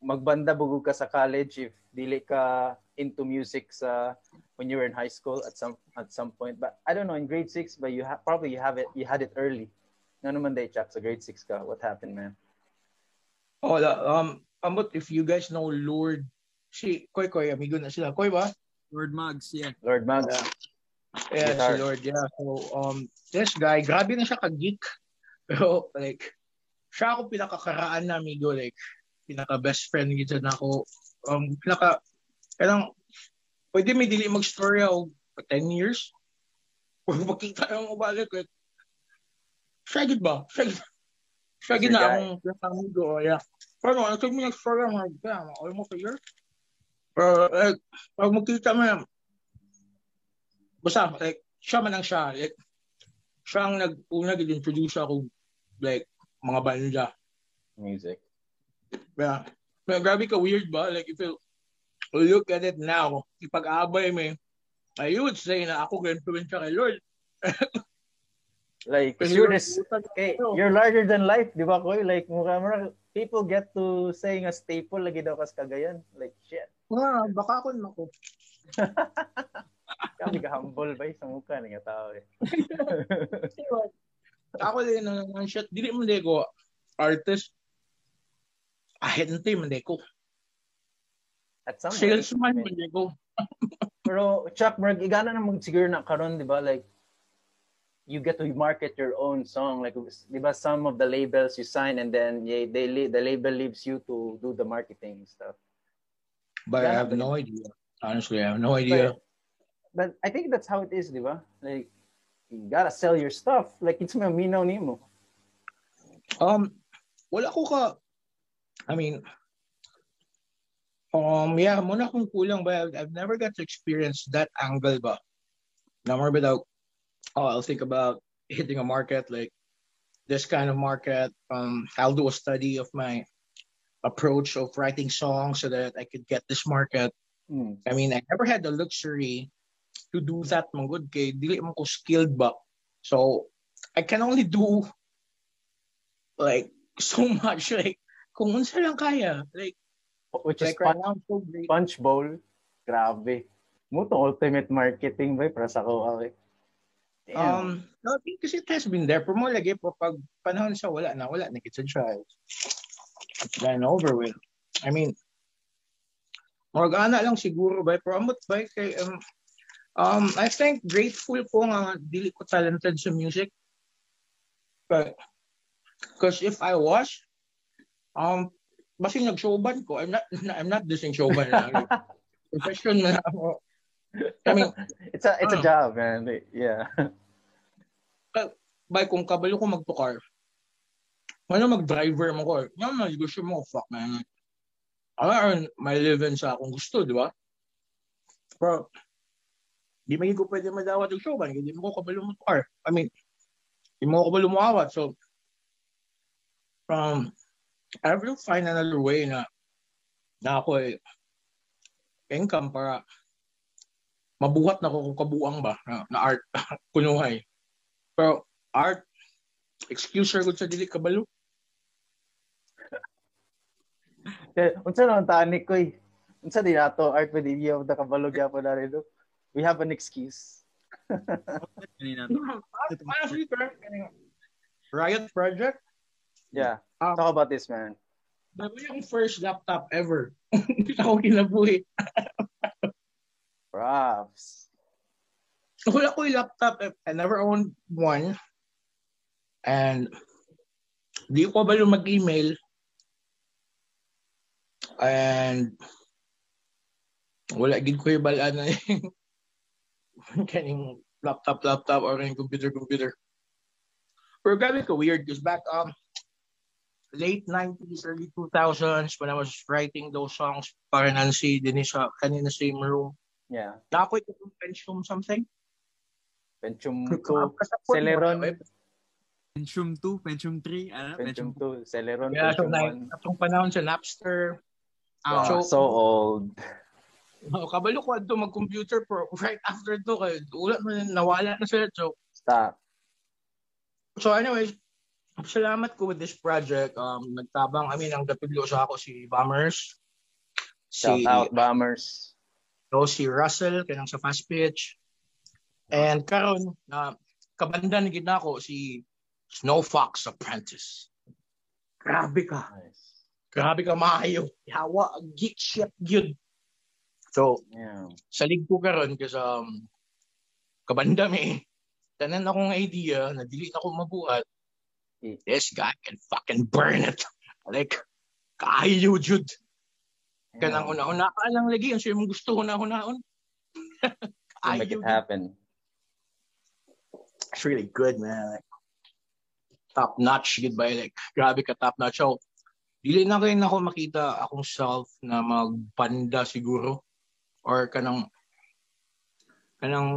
magbanda bugog ka sa college if dili ka into music sa when you were in high school at some at some point. But I don't know in grade six, but you have probably you have it you had it early. Nga naman day, Chuck, sa grade six ka. What happened, man? Oh, la- um, ambot if you guys know Lord, si Koy Koy, amigo na sila. Koy ba? Lord Mugs yeah Lord Mags. Yeah, Guitar. si Lord, yeah. So, um, this guy, grabe na siya ka-geek. Pero, like, siya ako pinakakaraan na amigo, like, pinaka-best friend gito na ako. Um, pinaka, kanang, pwede may dili mag-story ako for 10 years. Pag makita yung ubalik, like, siya gid ba? Siya gid. Siya gid Your na guy. akong pinaka-amigo, oh, yeah. Pero, ano, ito may nag-story ako, like, damn, almost a year. Pero, like, pag makita mo, basta like siya man ang siya like siya ang nag-una gid-introduce ako like mga banda Music. yeah. Pero grabe ka weird ba like if you look at it now ipag-abay mo I would say na ako ga-influence siya kay Lord Like, Kasi you're this, okay, you're larger than life, di ba, Koy? Like, mukha mo people get to saying a staple lagi daw kas kagayan. Like, shit. ah, baka ako na ako Kami ka humble ba sa mukha ng tao eh. ako din na ang shit dili man ko artist ahente man ko At some salesman point, I man ko Pero Chuck, Merg, igana naman siguro na karon, di ba? Like, you get to market your own song. Like, di ba, some of the labels you sign and then they, they the label leaves you to do the marketing stuff. but I have but- no idea honestly I have no idea But I think that's how it is, di ba? Like, you gotta sell your stuff. Like, it's may minaw nimo. Um, wala ko ka, I mean, um, yeah, muna akong kulang ba, I've, I've never got to experience that angle ba. Na more about, oh, I'll think about hitting a market, like this kind of market. Um, I'll do a study of my approach of writing songs so that I could get this market. Hmm. I mean, I never had the luxury to do that man good kay dili man ko skilled ba. So, I can only do like so much like kung unsa lang kaya. Like, Which is like right punch, now, bowl. Grabe. Mo to ultimate marketing ba para sa ko. Damn. Um, no, kasi it has been there. Pero mo lagi po, pag panahon siya, wala na, wala na kita siya. It's done over with. I mean, Morgana lang siguro ba, pero amot ba kay, um, um, I think grateful ko nga dili ko talented sa music. But, because if I was, um, basi nag-showban ko, I'm not, I'm not dissing showban. Profession na ako. I mean, it's a it's a Ah. job, man. Yeah. bay kung kabalo ko magtukar, ano mag-driver mo ko, yan na, gusto mo, fuck man. I earn my living sa akong gusto, di ba? Pero, di man ko pwede madawat yung show, man. Hindi mo ko kabalo mo tukar. I mean, hindi mo ko kabalo mo awat. So, um, I will find another way na na ako eh, income para mabuhat na ko kung kabuang ba na, na art kunuhay. Pero art excuser gud sa dili kabalo. Eh, Unsa naman tani ko eh. Unsa di nato art with the of the kabalog yapon na rin. We have an excuse. Riot Project, Yeah. Um, Talk about this, man. bago yung first laptop ever. Hindi ako kinabuhi. Props. Wala ko yung laptop. eh. I never owned one. And di ko ba mag-email. And wala gid ko yung balaan na yung kaning laptop, laptop, or kaning computer, computer. Pero grabe ko weird because back um late 90s, early 2000s when I was writing those songs para Nancy din sa kanina same room. Yeah. Nakoy ko yung Pentium something. Pentium Kung 2, Celeron. Pentium 2, Pentium 3, ano? Pentium 2, Celeron, Yeah, so Pentium na, atong panahon sa Napster. 1. Oh, so- so old. Oh, kabalo ko adto mag-computer pero right after to kay ulat man nawala na sila. So, Stop. so anyways, salamat ko with this project. Um, nagtabang, I mean, ang gapidlo sa ako si Bombers. Shout si, out, Bombers. So, si Russell, kanang sa fast pitch. And karon na kabanda na gid nako si Snow Fox Apprentice. Grabe ka. Nice. Grabe ka maayo. Hawa geek shit gyud. So, Yeah. salig ko karon kasi um, kabanda mi. Tanan akong idea na dili na ko mabuhat. This guy can fucking burn it. Like, kaayo jud. Kanang una-una ka lang lagi. Ang siya mong gusto una-unaon. To make it happen. it's really good, man. Like, top notch, good by like, grabe ka top notch. So, dili na kayo na ako makita akong self na magpanda siguro or kanang kanang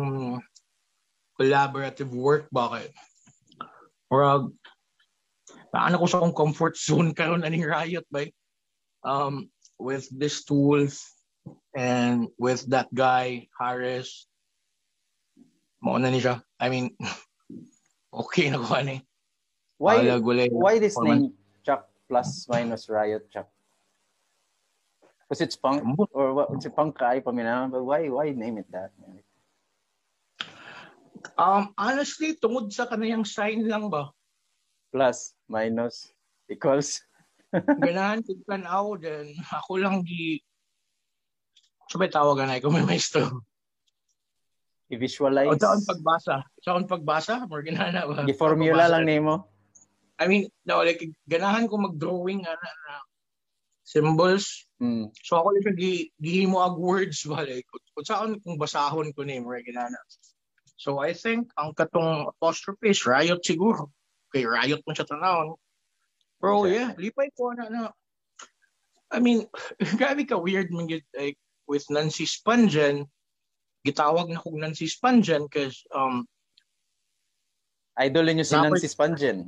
collaborative work bakit or paano ko sa akong comfort zone karon aning riot ba um with this tools and with that guy Harris mauna ni siya I mean okay na ko ani Why Balag, wala yung why this name Chuck plus minus Riot Chuck? Because it's punk or what? It's a punk kay paminaw, but why why name it that? Um, honestly, tungod sa kanayang sign lang ba? Plus minus equals. Ganahan ko tanaw din. Ako lang di... Sabay tawagan na ko may maestro. O I-visualize. saan pagbasa? Saan pagbasa? More ganahan na ba? I-formula Pagbasa. lang name mo. I mean, no, like, ganahan ko mag-drawing na, na, na symbols. Hmm. So ako lang gi- gihimo ag words ba like kung saan kung basahon ko name right ginana. So I think ang katong apostrophe is riot siguro. Kay riot mo siya tanawon. Bro, yeah, lipay ko na na. I mean, grabe ka weird man gid like with Nancy Spangen. Gitawag na kog Nancy Spangen cause um Idol niyo si Dapat- Nancy Spangen.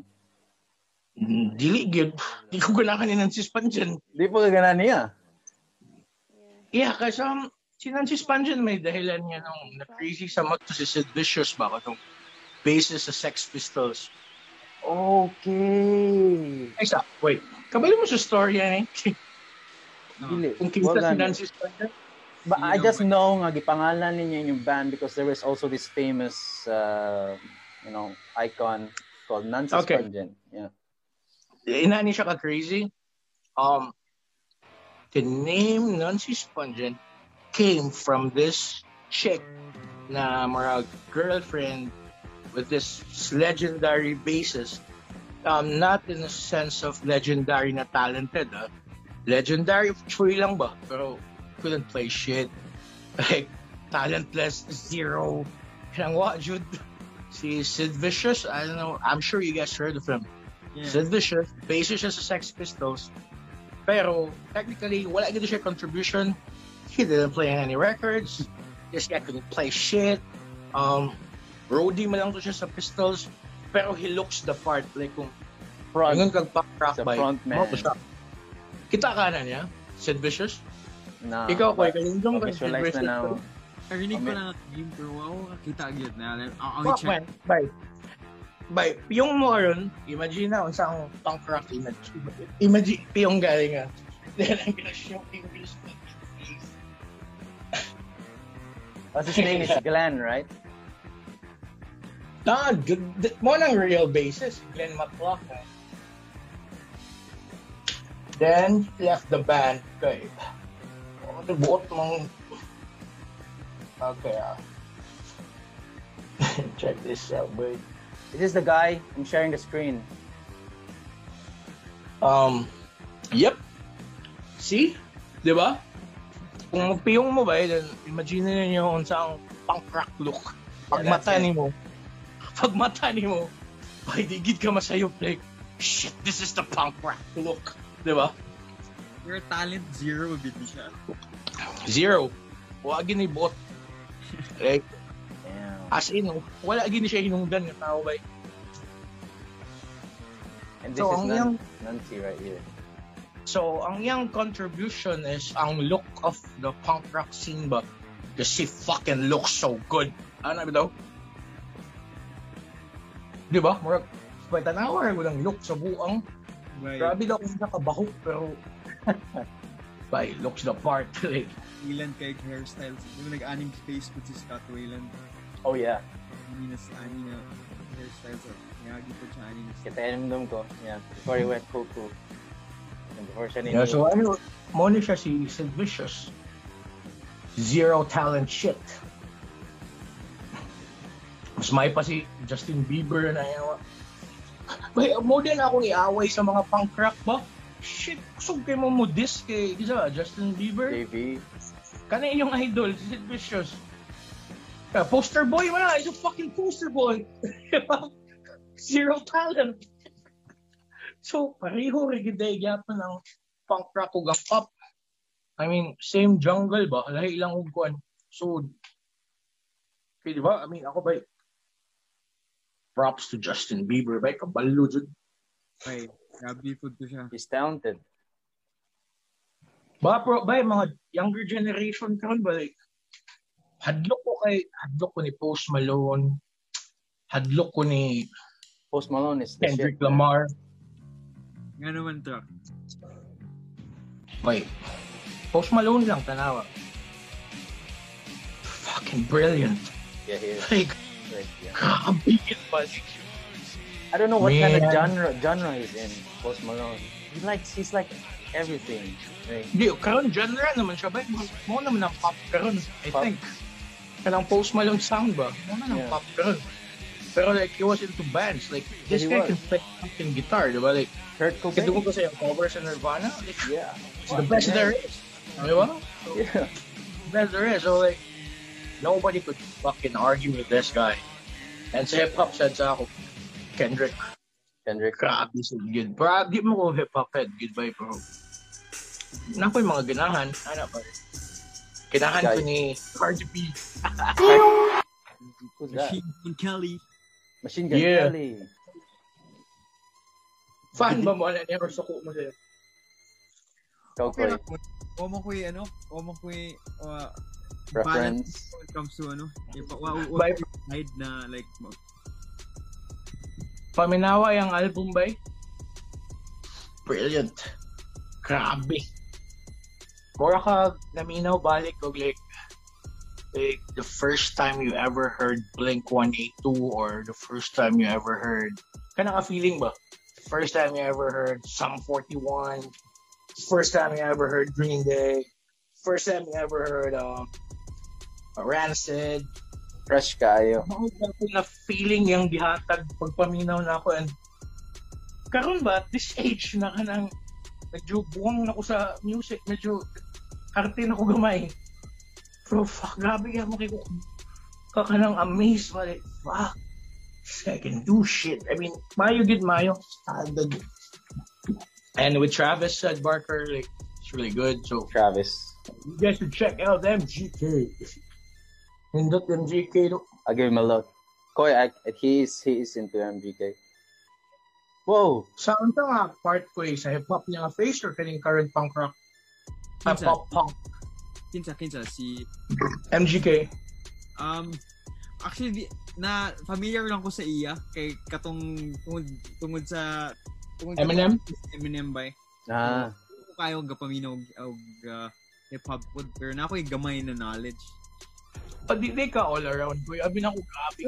dili gid di ko ganahan ni Nancy Spangen. Di po kagana niya. Yeah, kasi um, si Nancy Spangen may dahilan niya nung na-crazy sa mag to si Sid Vicious ba katong basis sa Sex Pistols. Okay. Ay, sa, wait. Kabalo mo sa story yan eh. Dili. Kung kinsa si na. Nancy Spangen. But You I know, just but- know nga gipangalan ninyo yung band because there was also this famous uh, you know icon called Nancy Okay. Spungen. Yeah. inani siya ka crazy. Um, the name Nancy Spungen came from this chick na mara girlfriend with this legendary bassist. Um, not in the sense of legendary na talented. ah. Legendary, chuy lang ba? Pero couldn't play shit. Like, talentless, zero. Kaya what, Jude? Si Sid Vicious, I don't know. I'm sure you guys heard of him. Yeah. Sid Vicious, basis siya sa Sex Pistols. Pero, technically, wala gito siya contribution. He didn't play any records. This guy couldn't play shit. Um, roadie man lang to siya sa Pistols. Pero he looks the part. Like, kung Front. Ingon kag punk rock Sa by frontman. mo to siya. Kita ka na niya, Sid Vicious. Na, Ikaw, Koy, kalindong ka Sid Vicious. na na. Narinig ko ang game pero wow, kakita agad na. Like, I'll, I'll Fuck check. man, bye. Bye. Piyong mo ron, imagine na kung saan punk rock imagine. Imagine, piyong galing nga. Then I'm gonna show you this. What's his name is Glenn, right? D- mo ng real basis, Glenn McLaughlin. Then, left the band. Okay. Oh, the buot mong... Okay, ah. Check this out, boy. This is the guy. I'm sharing the screen. Um, yep. See? Di ba? Kung magpiyong mo ba, then imagine ninyo kung saan punk rock look. Pag Yeah, mata ni mo, pag mata ni mo, ay digid ka masayop like, shit, this is the punk rock look. Di ba? Your talent zero bit siya. Zero. Wala gini bot. Like, Damn. as in, wala gini siya hinungdan ng tao ba? And this So, is ang Nan- yung- Nancy right here. So, ang iyang contribution is ang look of the punk rock scene ba? Because she fucking looks so good. Ano ba daw? Di ba? Murag, may tanawa rin ng look sa buang. By Grabe daw kung nakabahok, pero... By, looks the part. like, Wayland kay hairstyles. Di ba nag-anim space po si Scott Wayland? Oh yeah. Ani na ani na hairstyles. at Ngagi po siya ani na Kita ko. Yeah. Before he went cuckoo. And before siya yeah, so ano, mo ni siya si Sid Vicious. Zero talent shit. Mas may pa si Justin Bieber na yawa. Bay, mo din akong iaway sa mga punk rock ba? Shit, kusog kay mo mo diss kay isa, Justin Bieber. JV. Kana yung idol, si Sid Vicious. Yeah, poster boy man na, he's a fucking poster boy. Zero talent. So, pareho rin giday gyapon ng punk rock ug pop. I mean, same jungle ba? Lahi lang og kuan. So, kay di ba? I mean, ako ba props to Justin Bieber ba kabalo jud. Ay, grabe po to siya. He's talented. Ba pro ba mga younger generation karon ba like hadlok ko kay hadlok ko ni Post Malone. Hadlok ko ni Post Malone is the Kendrick shit. Lamar. Nga naman to. Wait. Post Malone lang tanawa. Fucking brilliant. Yeah, he is. Like, Right, yeah. kabigit pa. I don't know what kind of genre genre he's in. Post Malone. He likes he's like everything. Like, Hindi, karon genre naman siya ba? Mo naman ang pop karon, I Pop. think. Kanang Post Malone sound ba? Mo na ang Yeah. pop karon. Pero like, he was into bands. Like, this guy was. can play fucking guitar, di ba? Like, Kurt Cobain. ko sa yung cover sa Nirvana. Like, Yeah. it's the best there is. Di ba? Yeah. best there is. So like, nobody could fucking argue with this guy. And sa hip-hop said sa ako, Kendrick, Kendrick. grabe sa good. Pero di mo ko hip-hop head, goodbye bro. Nakoy mga ganahan, ano ba? Ganahan ko ni Cardi B. Machine Gun Kelly. Machine Gun Yeah. Kelly. Fan ba mo ano niya or suko mo siya? Ikaw, Okay Koy. lang po. O mo ko ano, o mo ko uh, Reference. when it comes to ano, wa, wa, Bye. side na like, mo- Paminawa yung album ba? Brilliant. Grabe. mura ka naminaw balik og like like the first time you ever heard Blink 182 or the first time you ever heard kana ka feeling ba? First time you ever heard Sum 41, first time you ever heard Green Day, first time you ever heard um Rancid, Fresh kayo. Ako na feeling yung gihatag pagpaminaw na ako and karon ba at this age na ka nang medyo buwang na ko sa music medyo arte na ko gamay. Pero fuck grabe yan mo kay ko. Ka nang amazed ba like fuck guy can do shit. I mean mayo gid mayo. Standard. And with Travis said Barker like it's really good so Travis. you guys should check out MGK Hindot MGK no? I'll give him a look. Koy, I, he is he is into MGK. Whoa! Sa unta nga part ko eh, sa hip-hop niya nga face or kaning current punk rock? Kinsa? Hip-hop punk. Kinsa, kinsa, si... MGK. Um, actually, di, na familiar lang ko sa iya kay katong tungod, tungod sa tungod sa- Eminem? Eminem ba? Ah, Ko kayo gapaminog og uh, hip hop pod pero na ako'y gamay na knowledge. Di ka all around ko, abi na ko grabe.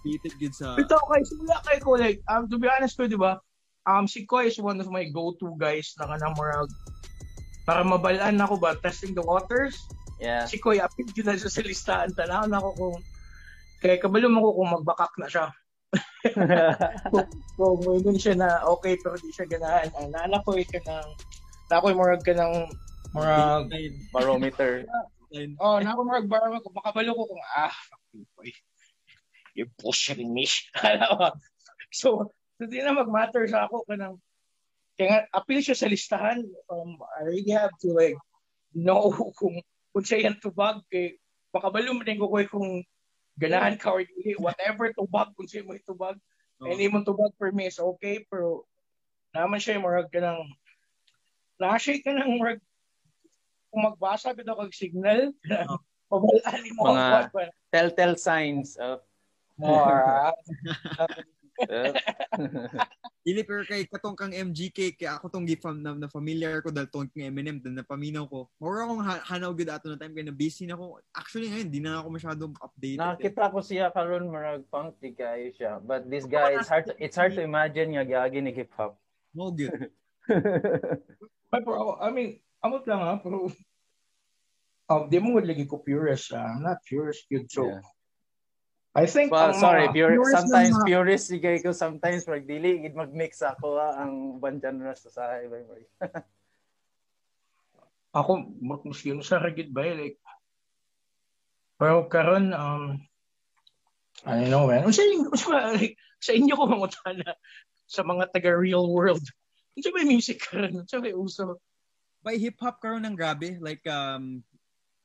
Beated gid sa Ito kay sila kay ko like um, to be honest ko, di ba? Um si Koy is one of my go-to guys na kanang murag para mabalaan ako ba testing the waters. yeah. Si Koy apil yun na siya sa listahan tanaw na ako kung kaya kabalo mo ko kung magbakak na siya. Kung so, mo siya na okay pero di siya ganahan. Ang nana ko ka ng na ko murag ka ng murag Barometer. Oh, na ako. Marag bar ko. Makabalo ko kung ah fuck you boy. You're bullshitting me. So, so di na mag-matter sa ako. Kanang kaya nga, appeal siya sa listahan. Um, I really have to like know kung kung siya yan tubag. Kay makabalo mo din ko koy kung ganahan ka or dili whatever tubag kung siya mo tubag. Oh. any mo tubag for me is okay. Pero naman siya marag ka ng na siya ka ng marag kung magbasa bitaw kag signal pabalaan mo Mga- Telltale signs of more Dili pero kay katong kang MGK kay ako tong gifam na, na familiar ko dahil tong kang Eminem dan napaminaw ko. Mura akong ha- hanaw gud ato na time kay na busy na ako. Actually ngayon di na ako masyadong updated. nakita ko siya karon marag punk di kayo siya. But this guy it's hard to, it's hard to imagine nga gyagi ni hip hop. Mo good. But bro, I mean, amot lang ha, pero um, di mo lagi ko purist. ah. I'm not purist, yun. So, Yeah. I think, Well, ang sorry, pure, purist sometimes na purist si ko sometimes pag dili gid mag-mix ako ah, ang one genre sa bay bay. ako, yun sa rigid ba, eh, like, pero karon um, I don't know, man. Sa, sa, sa inyo ko mangutana sa mga taga real world. Ano ba music karon? Ano ba uso? By hip hop karon ng grabe like um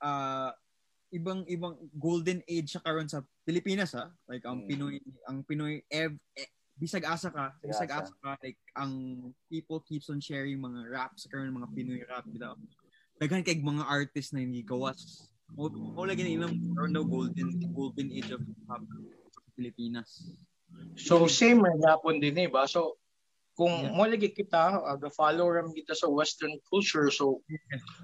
uh ibang ibang golden age sa karon sa Pilipinas ha. Like ang Mm. Pinoy ang Pinoy ev, eh, bisag asa ka, bisag Bisag asa. ka like ang people keeps on sharing mga raps karon mga Pinoy rap bitaw. Daghan kay mga artist na hindi gawas. Mo mo lagi na imong karon daw golden golden age of hip hop sa Pilipinas. So same rin hapon din eh ba? So kung Yeah. mo lagi kita uh, the follow ram kita sa western culture so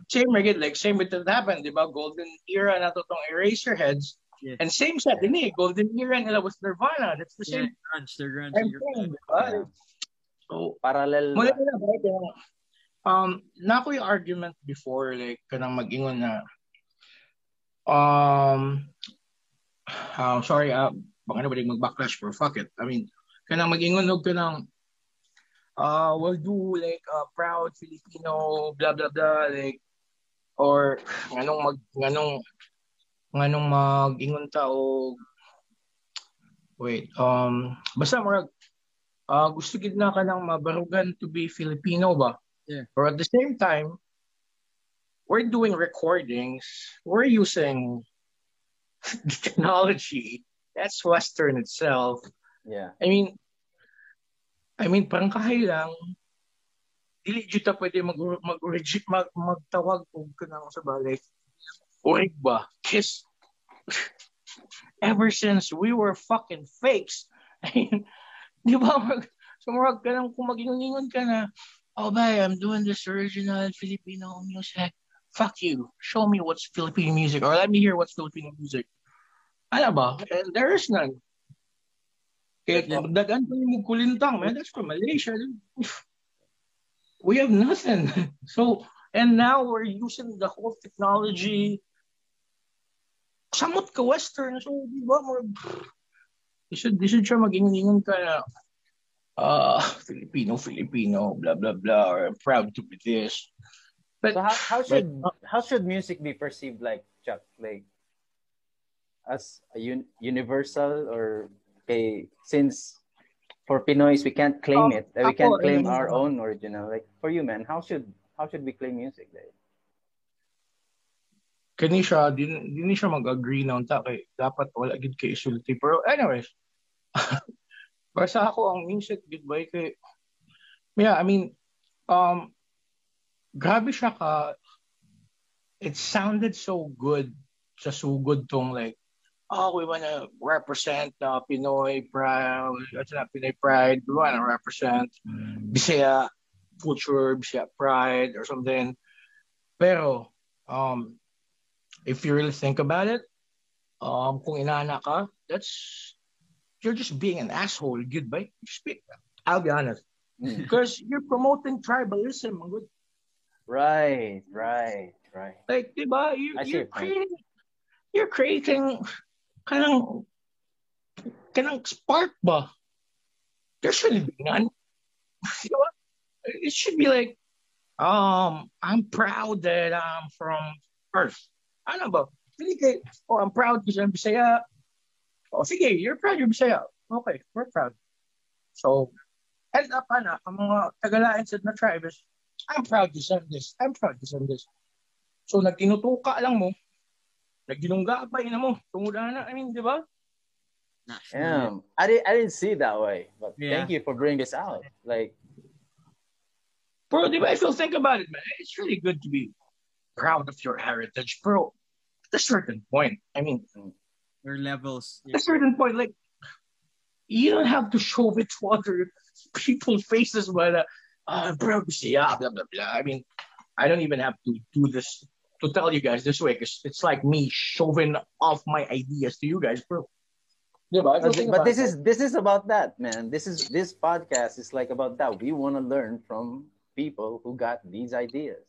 same rin like same with that happened di ba golden era na to tong Eraserheads Yes. and same sa din eh golden era nila was Nirvana that's the Yeah, same grunge, they're grunge. same thing di ba? Yeah. so Parallel. lagi na ba um na ko yung argument before like kanang mag-ingon na um uh, sorry uh, baka na ba mag-backlash pero fuck it I mean kanang mag-ingon og kanang uh we'll do like uh, proud Filipino blah blah blah like or nganong mag nganong nganong mag-ingon ta og wait um basta murag uh, gusto gid na ka nang mabarugan to be Filipino ba Yeah. or at the same time we're doing recordings we're using technology that's western itself Yeah. I mean, I mean, parang kahay lang, dili jud ta pwede mag mag, mag magtawag og kanang sa balay. Urig ba? Kiss. Ever since we were fucking fakes. Mean, di ba? Mag, so murag ka nang kung magingon ka na, oh, bay, I'm doing this original Filipino music. Fuck you. Show me what's Filipino music or let me hear what's Filipino music. Ano ba? And there is none. Kaya dagan ko yung kulintang, man. That's from Malaysia. We have nothing. So, and now we're using the whole technology. Samot ka Western. So, di ba? More, you should siya mag-ingingan ka na uh, Filipino, Filipino, blah, blah, blah, or I'm proud to be this. But, So how, how should how should music be perceived like Chuck? Like as a un- universal or okay since for Pinoys we can't claim Um, it. uh, we ako, can't claim eh, our own original. Like for you man, how should how should we claim music? Like, kani siya, din, din siya mag-agree na unta kay dapat wala gid kay isulti. Pero anyways, basta ako ang music gid ba kay Yeah, I mean, um grabe siya ka it sounded so good sa sugod tong like oh we wanna represent uh, Pinoy pride it's not Pinoy pride we wanna represent Bisaya culture Bisaya pride or something pero um if you really think about it, um, kung inana ka, that's you're just being an asshole. Goodbye. Be, I'll be honest, mm. because you're promoting tribalism. right, right, right. Like, diba? You, you're creating, you're creating, kanang, kanang spark ba? There shouldn't be none. Diba? It should be like, um, I'm proud that I'm from Earth. Ano ba? Hindi kay, oh, I'm proud because I'm Bisaya. Oh, sige, you're proud you're Bisaya. Okay, we're proud. So, end up, ana, ang mga Tagalain sa na tribes, I'm proud to send this. I'm proud to send this. So, nagtinutuka lang mo, nagdinungga pa ina mo, tumuda na, I mean, di ba? Damn, I didn't I didn't see it that way. But Yeah. thank you for bringing this out. Like Bro, di ba, if you think about it, man, it's really good to be proud of your heritage, bro. At a certain point, I mean, Your levels. at a certain point, like you don't have to show it to other people's faces, but uh, uh bro, yeah, blah blah blah. I mean, I don't even have to do this to tell you guys this way because it's like me showing off my ideas to you guys, bro. Yeah, but, but, but this is this is about that, man. This is this podcast is like about that. We want to learn from people who got these ideas.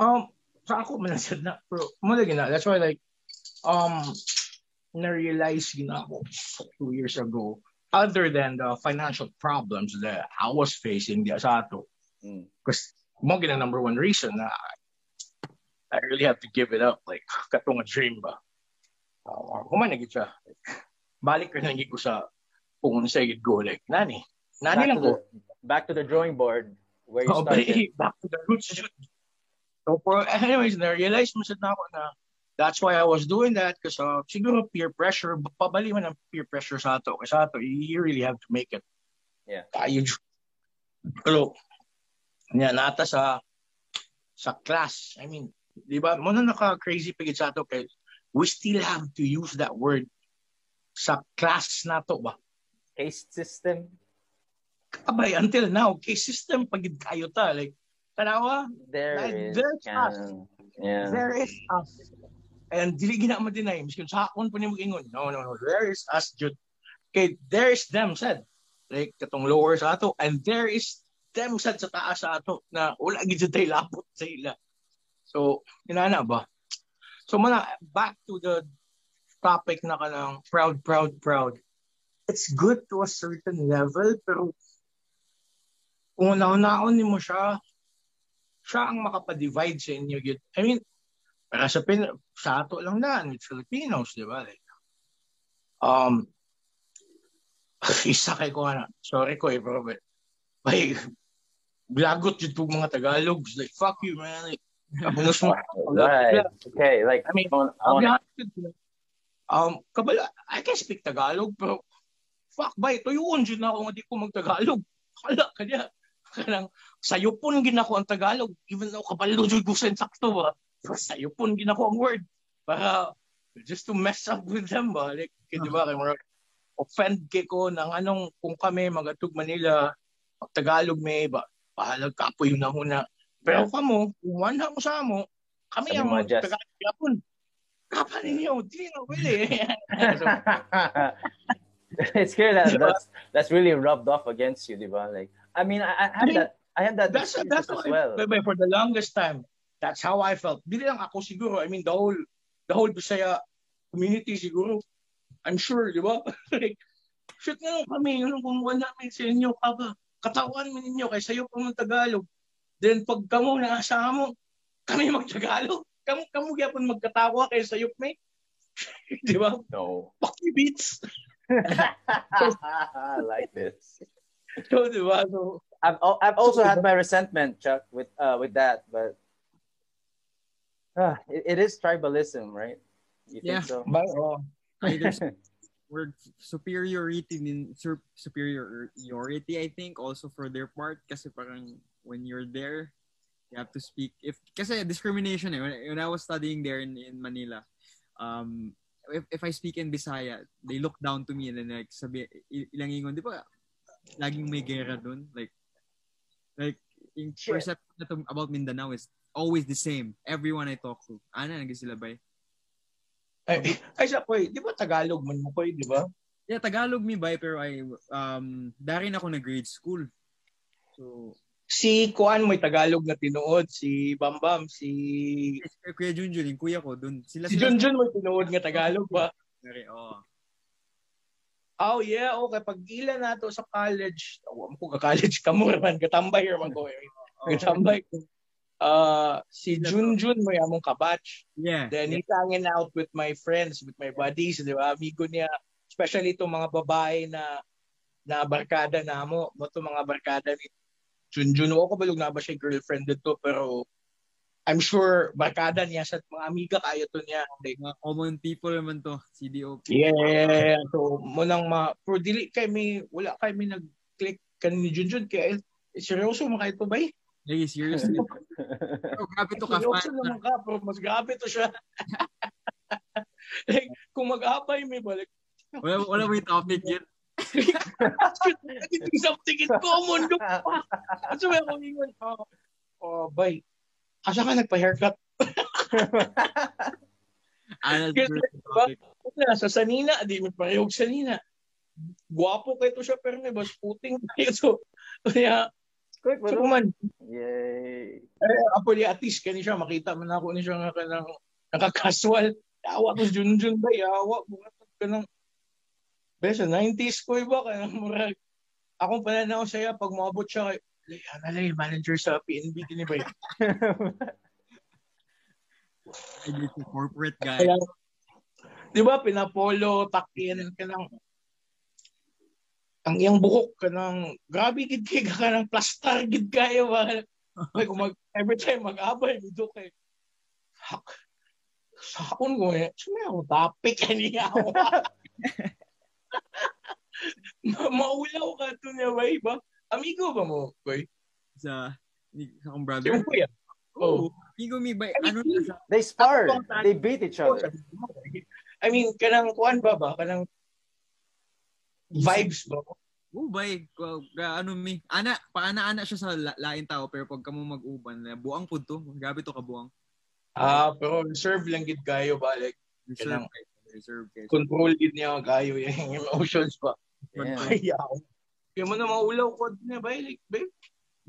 Um, sa ako man said na, bro, mo na, that's why like, um, na-realize gina ako two years ago, other than the financial problems that I was facing di asato, Mm. because mo gina number one reason na I really have to give it up, like, katong dream ba. Uh, kuman na gid siya. Balik ka na ko sa kung sa gid go, like, nani, nani Back lang to ko. the back to the drawing board where you Oh, started. back to the roots. So, for, anyways, na-realize mo na ako na that's why I was doing that because uh, siguro peer pressure, pabali man ang peer pressure sa ato. Kasi sa ato, you really have to make it. Yeah. Tayo. Pero, yan, nata sa sa class. I mean, di ba, mo na naka-crazy pagit sa ato kay we still have to use that word sa class na to ba? Caste system. Abay, until now, case system pagid kayo ta. Like, tanawa, There Like, is there's canon. Yeah. There is us. And dili gina mo deny. Miskin sa akon pa ni mag-ingon. No, no, no. There is us, Jud. Okay, there is them, said. Like, katong lower sa ato. And there is them, said, sa taas sa ato. Na wala gid sa lapot sa ila. So, inana ba? So, mana, back to the topic na kanang proud, proud, proud. It's good to a certain level, pero kung naon-naon ni mo siya, siya ang makapa-divide sa inyo. Yun. I mean, para sa pin sa ato lang na, with Filipinos, di ba? Like, um, isa kay ko na, sorry ko eh, bro, but, bay, blagot yung itong mga Tagalog. Like, fuck you, man. Like, kabunos mo. Right. Okay. Like I mean, I'll with you. Um, kabala, I can speak Tagalog, pero fuck ba, ito yun, na ako nga di ko mag-Tagalog. Kala ka niya. Kanang, sayo po ginako ang Tagalog, even though kabalo dyan ko sa sakto ba. Pero sayo po ginako ang word. Para, just to mess up with them ba. Like, kaya di ba, kay mga offend kay ko ng anong, kung kami magatug Manila, Tagalog may ba, pahalag kapoy na huna. Pero kamo, kung wala mo sa mo, kami Sabi ang taga-Japon. Kapan ninyo, di na pwede. it's clear that that's that's really rubbed off against you, diba? Like, I mean, I, I I had mean, that. I had that that's that's as well. but for the longest time, that's how I felt. Hindi lang ako siguro. I mean, the whole the whole Bisaya community siguro. I'm sure, di ba? like, shit nga kami, ano kung wala namin sa inyo, kaba, katawan mo ninyo, kay sa'yo pa mong Tagalog. Then pag kamo naasa mo, kami mag-Tagalog. Kamu, kamu gyapon magkatawa kay sa'yo, may. di ba? No, Fuck you, beats. I like this. So, di ba? So, I've I've also had my resentment, Chuck, with uh with that, but uh, it, it is tribalism, right? You Yeah. think so? ba, oh, word superiority din sur- superiority I think also for their part kasi parang when you're there you have to speak if kasi discrimination eh when, when I was studying there in, in Manila um if, if I speak in Bisaya they look down to me and then like sabi ilang ingon di ba laging may gera dun like like yung Shit. perception about Mindanao is always the same everyone I talk to ana nag sila ba ay, ay, sa koy, di ba Tagalog man mo koy, di ba? Yeah, Tagalog mi bay pero I um darin ako na grade school. So, si Kuan mo'y Tagalog na tinuod, si Bambam, si Kuya Junjun, yung kuya ko dun. Sila si sila Junjun mo'y tinuod nga Tagalog ba? Sorry, oh. Oh yeah, okay pag ila nato sa college, mo ko ka college ka mo man katambay man ko. eh. Katambay ko. Uh, si Junjun mo among kabatch. Yeah. Then he's hanging out with my friends, with my buddies, di ba? Amigo niya, especially itong mga babae na na barkada na mo, mo itong mga barkada ni Junjun. O ko balog na ba siya girlfriend dito, pero I'm sure barkada niya sa mga amiga kayo to niya. Like, Mga common people naman to, CDOP. yeah, so mo nang ma pero dili kay may wala kay may nag-click kan ni Junjun kay eh, seryoso mo kay to ba? eh? Hey, seriously. Pero grabe to ka Seryoso naman ka, pero mas grabe to siya. like, kung mag-abay may balik, Wala, wala may topic yun. something in common. No? So, may akong ingon, oh, oh, bay, asa ka nagpa-haircut? Topic. Wala, sa sanina, di mo parehog sanina. Guwapo kay to siya, pero may bas puting tayo. So, kaya, Quick, so bro. man, Yay. eh, apo ni Atis, kani siya, makita man ako ni siya nga kanang nakakasual. Awa ko, Junjun ba, awa, bunga ka ng, ba, sa 90s ko, iba, kanang murag, akong pananaw siya, pag maabot siya, kay, Lay, analay, manager sa PNB, kini ba corporate guy. Kaya, di ba, pinapolo, takin, kanang, ang iyang buhok, kanang, grabe, gid kay ka kanang plastar, gid kayo, ba? Like, mag, every time mag-abay, dito kay, fuck, sakon ko eh, sumay ako topic, kaniya ako. Ma- Maulaw ka to niya ba, iba? Amigo ba mo, boy? Sa, sa akong Yung brother. kuya. Oh, Amigo mi ba? Ano na siya? They spar. They beat each other. I mean, kanang kuan ba ba? Kanang vibes ba? Oh, bay. Ano mi? Ana, paana-ana siya sa la- lain tao pero pag kamo mag-uban, na buang pud to. Grabe to ka buang. Ah, pero reserve lang gid kayo ba? Like, Reserve kayo. Reserve kayo. control gid niya kayo yung emotions ba? Yeah. Kaya ako. Kaya mo na maulaw ko niya ba? Like, babe?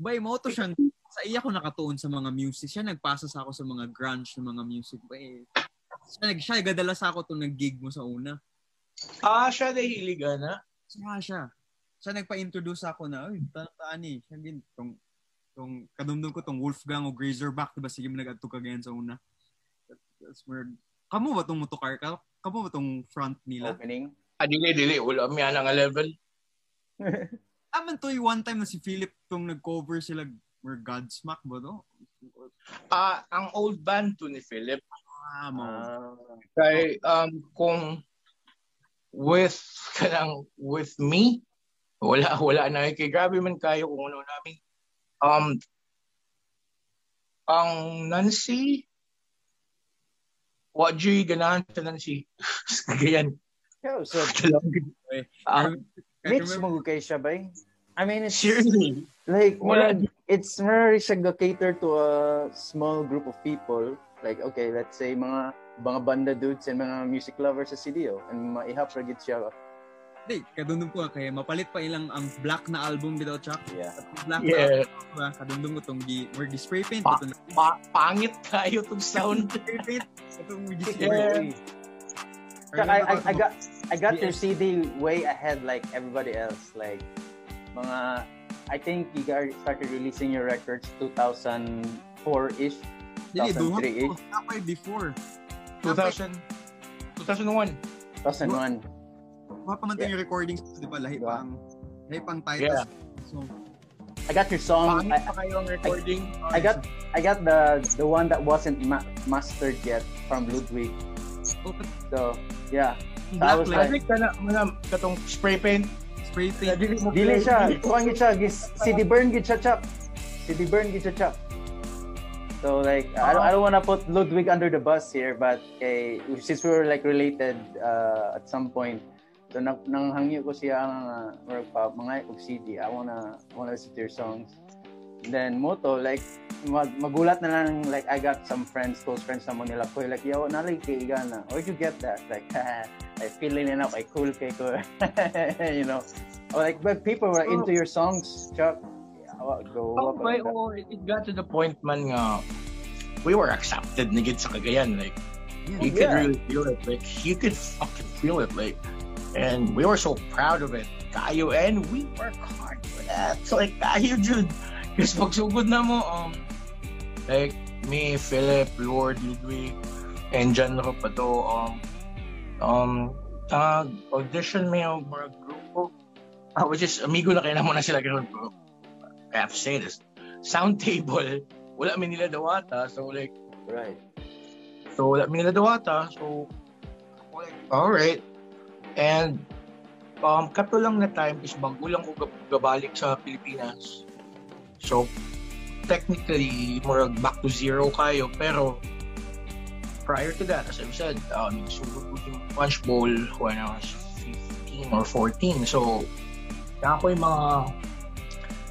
Bay, mo to siyang sa iya ko nakatuon sa mga music. Siya nagpasa sa ako sa mga grunge ng mga music. Bay, siya, nag, siya gadala sa ako itong nag-gig mo sa una. Ah, siya nahilig na. Siya siya. Siya nagpa-introduce ako na, uy, tataan eh. Siya din, tong, tong, kadumdum ko tong Wolfgang o Razorback, diba? Sige mo nag-adto ka ganyan sa una. That's where, kamo ba tong motokar ka? Kamo ba tong front nila? Opening. Ah, dili, dili. Wala mi nga level. Aman to yung one time na si Philip tong nag-cover sila or Godsmack ba to? Ah, ang old band to ni Philip. Ah, mo. Ah. Kay, um, kung with, kanang, with me, wala, wala na. Kay grabe man kayo kung ano namin. Um, ang Nancy, what G ganahan sa Nancy? Ganyan. Yeah, so Um, Mitch mo kay siya ba? I I mean, it's Seriously. like Wala. it's very siya cater to a small group of people. Like okay, let's say mga mga banda dudes and mga music lovers sa CDO and maihap ra gid siya. Hindi, kadundong ko kaya mapalit pa ilang ang black na album bitaw Chuck. Yeah. Black Yeah. na album, ba? kadundong ko tong gi, more gi spray paint, Pa- itong Pa- pangit kayo tong sound. spray paint, itong gi spray Yeah. paint. I, I, I got I got your CD way ahead like everybody else. Like mga I think you guys started releasing your records 2004-ish, Dili, duha 2003-ish, ko. Napay before. 2000, 2001. 2001. Mga pamantin yung recordings, di ba? Lahi Diba? pa lahi pang titles. Yeah. So, I got your song. Pangit I, pa kayo ang recording. I got I got the the one that wasn't ma- mastered yet from Ludwig. oh, So yeah, yung I black was light, Like, ka na, mga katong spray paint. spray paint. Dili mo dili play. siya. Kuan gid siya. Gis, CD burn gid siya chap. CD burn gid siya chap. So like I don't I don't wanna put Ludwig under the bus here, but eh, since we were like related uh, at some point, so nang nanghangyo ko siya ang uh, pa mga og CD. I wanna wanna listen to your songs. Then moto like mag, magulat na lang like I got some friends, close friends na mo nila ko like yo nalay kay gana. Where'd you get that? Like I feeling enough, I cool kay ko. you know. Or like but people were into your songs, Chuck. Yeah, go Oh, up oh, it it got to the point man nga we were accepted na gid sa Cagayan like you could Yeah. really feel it like you could fucking feel it like and we were so proud of it kayo and we work hard for that so like kayo dude kasi pagsugod na mo um like me Philip Lord Ludwig and John Ropato um um uh, audition may yung mga grupo ah which is amigo na kayo na muna sila ganun bro I have to say this sound table wala mi nila dawata so like Right. So, wala mi nila dawata. So, like, alright. And, um, kato lang na time is bago lang ko gab- gabalik sa Pilipinas. So, technically, more back to zero kayo. Pero, prior to that, as I've said, um, ko yung Punch Bowl when I was 15 or 14. So, na ako yung mga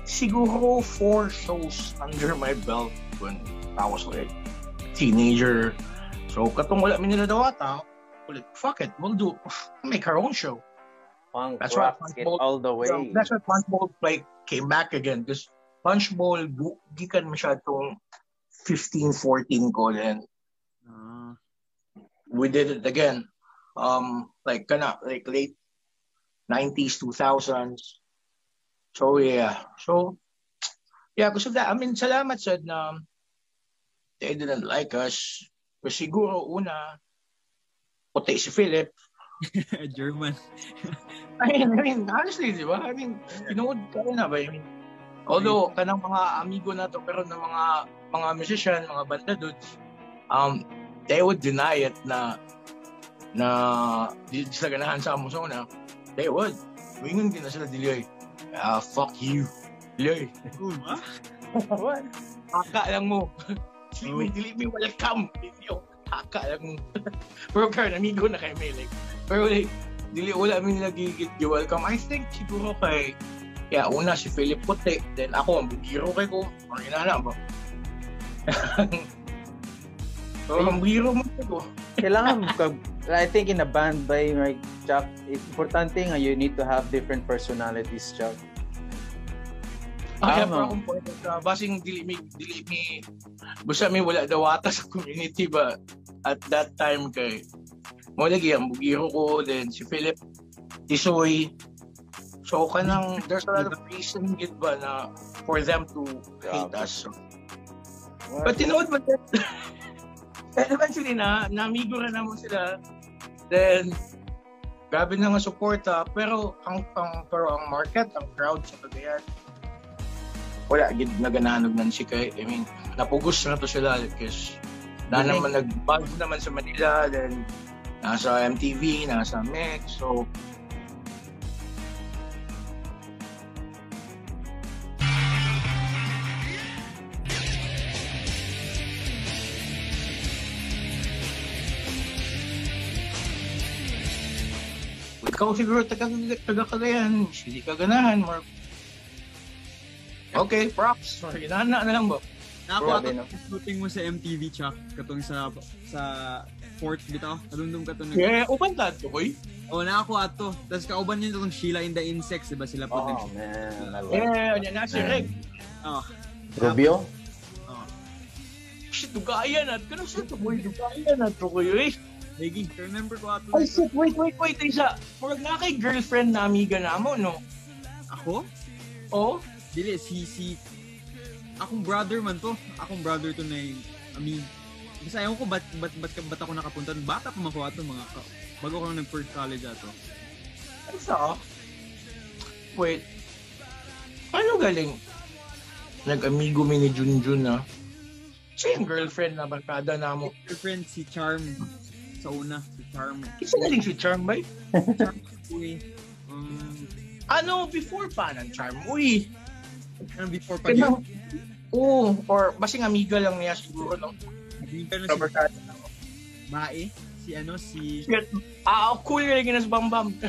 siguro four shows under my belt when I was like teenager. So, katong wala mi nila dawata, ulit, fuck it, we'll do, make our own show. Punk That's why Punch it Bowl- all the way. So, that's why Punch Bowl like, came back again because Punch Bowl, di ka masyadong 15, 14 ko then Ah. we did it again. Um, like, kana, like late 90s, 2000s. So, yeah. So, yeah, because of that, I mean, salamat said na they didn't like us. Kasi siguro, una, puti si Philip. German. I mean, I mean, honestly, di ba? I mean, pinood ka rin na ba? I mean, although, kanang mga amigo na to, pero ng mga mga musician, mga banda dudes, um, they would deny it na na di di sila ganahan sa Amazona. They would. Wingon din na sila dili. Ah, fuck you. Dili. Ah? What? Haka lang mo. Dili mo, dili mo welcome. Yo, haka lang mo. Pero kaya amigo na kay May like. Pero like, dili wala mi nagigit welcome. I think siguro kay Yeah, una si Philip Puti, then ako ang bugiro kay ko. Ang inana ba? so, ang bugiro mo ko. Kailangan ka, I think in a band by like Chuck, importante nga you need to have different personalities, Chuck. Kaya pa akong point sa basing dili mi dili mi basta mi wala dawata sa community ba at that time kay mo lagi ang bugiro ko then si Philip Tisoy. So kanang there's a lot of reason gid ba na for them to hate Grabe. us. But tinood man din and eventually na namigo na naman sila. Then grabe na nga suporta pero ang, ang pero ang market ang crowd sa Cagayan wala gid nagananog nan si kay I mean napugos na to sila because na Galing. naman nag-buzz naman sa Manila then nasa MTV nasa Mix so ikaw siguro taga taga Cagayan hindi ka ganahan more Okay, props. Sorry, nana na lang ba? Ato no? shooting mo sa MTV Chuck katong sa sa Fort bitaw. Kadundum ka to nag. Eh, uban ta to, boy. Oh, na ako ato. Tapos kauban yun itong Sheila in the Insects, diba sila po? Oh, man. Eh, it. ano na si Reg. Oh, Rubio? oh. Shit, dugayan at. Kano siya to, boy? Dugayan at to, kuyo eh. Lagi, remember ko ato. Ay, shit, wait, wait, wait, isa. Murag na kay girlfriend na amiga na mo, no? Ako? Oh? Dili, si, si... Akong brother man to. Akong brother to na yung... I mean, basta ayaw ko ba't, ba't, ba't, ba't ako nakapunta. Bata pa man ko ato mga... ka- Bago ko nag first college ato. Isa? Wait. Paano galing? Nag-amigo mi ni Junjun na. Siya yung girlfriend na barkada na mo. Girlfriend si Charm. Sa una, si Charm. Isa galing si Charm, bay? Uy. Um, Ano, before pa ng Charm? Uy, ano before pa yun? oo, or basing amiga lang niya siguro, no? Hindi ka na Sa si. Bae. Si ano, si... Ah, cool yung ginas bambam.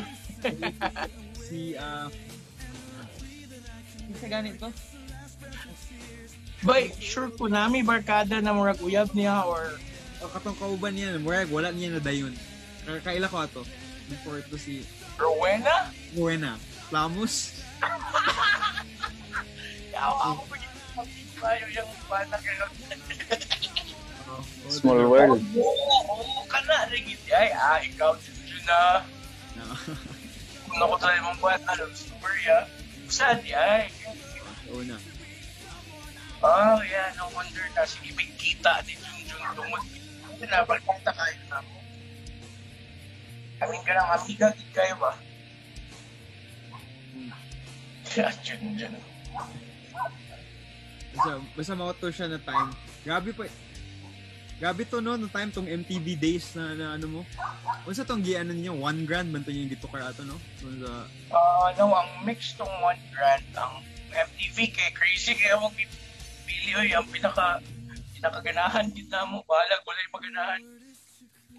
Si, ah... Isa ganito? Bay, sure ko na may barkada na murag uyab niya or O katong kauban niya, murag wala niya na dayon. Kaila ko ato. Before ito si Rowena? Buena. Lamus. Yawa ako yung. Oh, Small world. Oo, oo ka na. Rigid ay, ah, ikaw, Junjun na. No. Kung ako tayo mong bata, love story, ah. Saan ay? Una. Oh, yeah, no wonder na. Sige, may kita ni Junjun tungod. Pinabalpunta kayo na mo. Kaming ka ng amiga, kayo ba? Yeah, Junjun. Basta, basta makato siya na time. Grabe pa. Grabe to no, no time tong MTV days na, na ano mo. Unsa tong gi ano niya, one grand man to yung dito kaya ato no? So, sa, Ah, no, ang mix tong one grand, ang MTV kay crazy kaya mong pili oy ang pinaka pinakaganahan din na mo bahala wala yung maganahan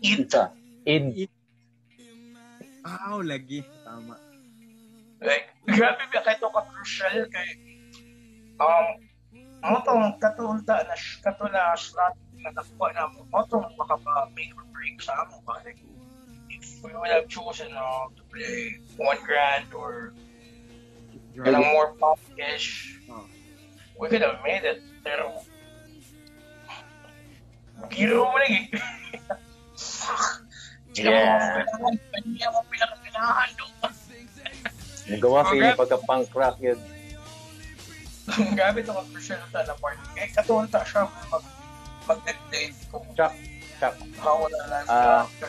it Isa. Id. Aw, lagi. Tama. like grabe ba kay to ka crucial kay um mo tong katulta na sh- kato na slot na nakuha na mo mo tong makapa make or break sa amo ba like if we would have chosen uh, to play one grand or Kailang more pop-ish. Oh. We could have made it, pero biro mo lang eh. Hindi Yeah. mo Hindi mo pinakaganahan doon. Nagawa sa inyo pagka-punk rock yun. Ito ka personal sa na part. Eh, katulta siya kung mag mag-date kung Chuck. Chuck. mawala lang Ah. sa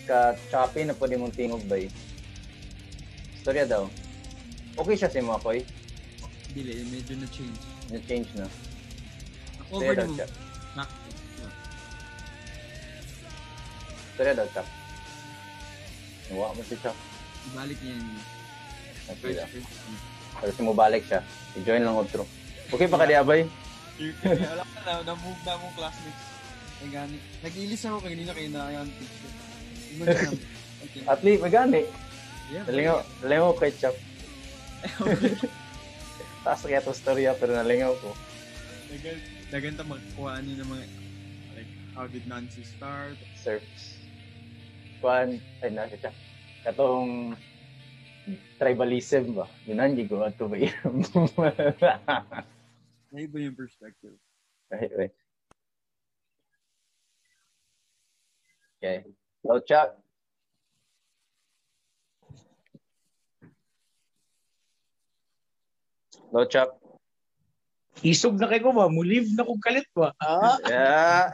Ka-choppy na pwede mong tingog ba eh. Storya daw. Okay siya si Makoy. Dili, medyo na change. Na-change na. Over Storya daw. Nak- Storya daw, Chuck. Nawa mo si Chuck. Balik niya yun. Okay daw. Pero si mo balik siya. I-join lang outro. Okay pa ka di, Abay? Wala ka na, na-move na mong classmates. Ay gani. Nag-ilis ako kanina kayo na yung teacher. Iman na lang. Okay. At least, magani. Yeah, Nalingaw, nalingaw kay Chuck. Taas kaya to storya pero nalingaw ko. Dagan, dagan ta magkuha ni ng mga like how did Nancy start? Surfs. Kuan, ay na siya. Katong tribalism ba? Yunan, di ko ato ba yun? Ay ba yung perspective? Right, right. Okay. Hello, Chuck. Hello, Chuck. Isog na kayo ba? Muliv na kong kalit ba? Ah? Yeah.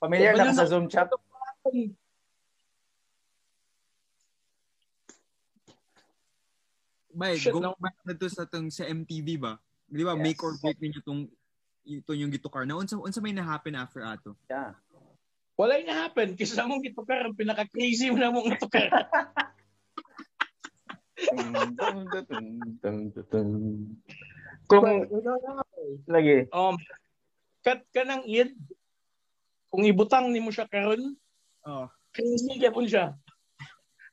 Familiar na ka sa Zoom, Chuck? Bay, Shit, go no. back na to sa tong sa MTV ba? Di ba Yes. make or break ninyo tong ito yung gitukar na unsa unsa may na-happen after ato? Yeah. Wala yung na-happen. Kasi sa mong itukar, ang pinaka-crazy mo na mong itukar. Kung lagi, um, cut ka ng id. Kung ibutang ni mo siya karon, Oh. crazy gyapon siya.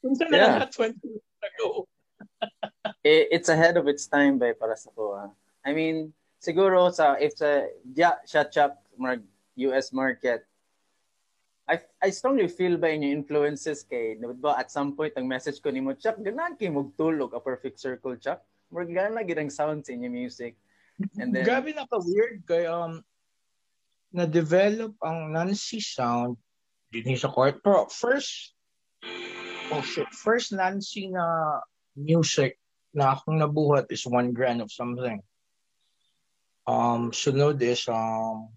Kung saan Yeah. na lang 20 years ago. It's ahead of its time by para sa ko. ah. I mean, siguro sa if sa yeah, Chuck mark US market, I I strongly feel ba inyo influences kay ba at some point ang message ko nimo Chuck ganan kay magtulog a perfect circle Chuck. Murag gana gid ang sound sa inyo music. And then Grabe naka-weird kay um na-develop ang Nancy sound din sa court. Pero first, oh shit, first Nancy na music na akong nabuhat is One Grand of Something. Um, sunod is um,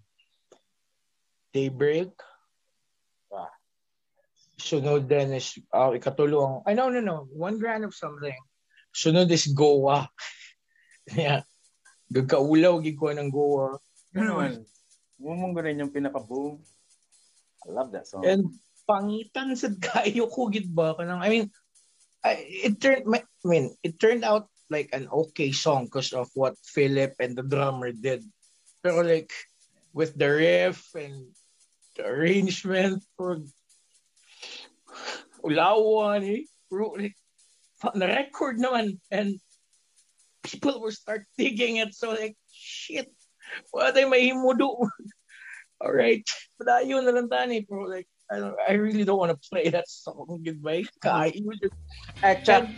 Daybreak. Ah. Sunod din is uh, ikatulong. I no, no, no. One Grand of Something. Sunod is Goa. yeah. Gagkaulaw ko ng Goa. man, mumong rin yung pinaka-boom. I love that song. And pangitan sa gayo ko gid ba kanang I mean I, it turned I mean it turned out like an okay song because of what Philip and the drummer did. Pero like with the riff and the arrangement for ulawan eh. Bro, na record naman and people will start digging it so like shit what ay may himudo all right padayon na lang tani pero like I don't I really don't want to play that song goodbye kayo just Eh, Chuck,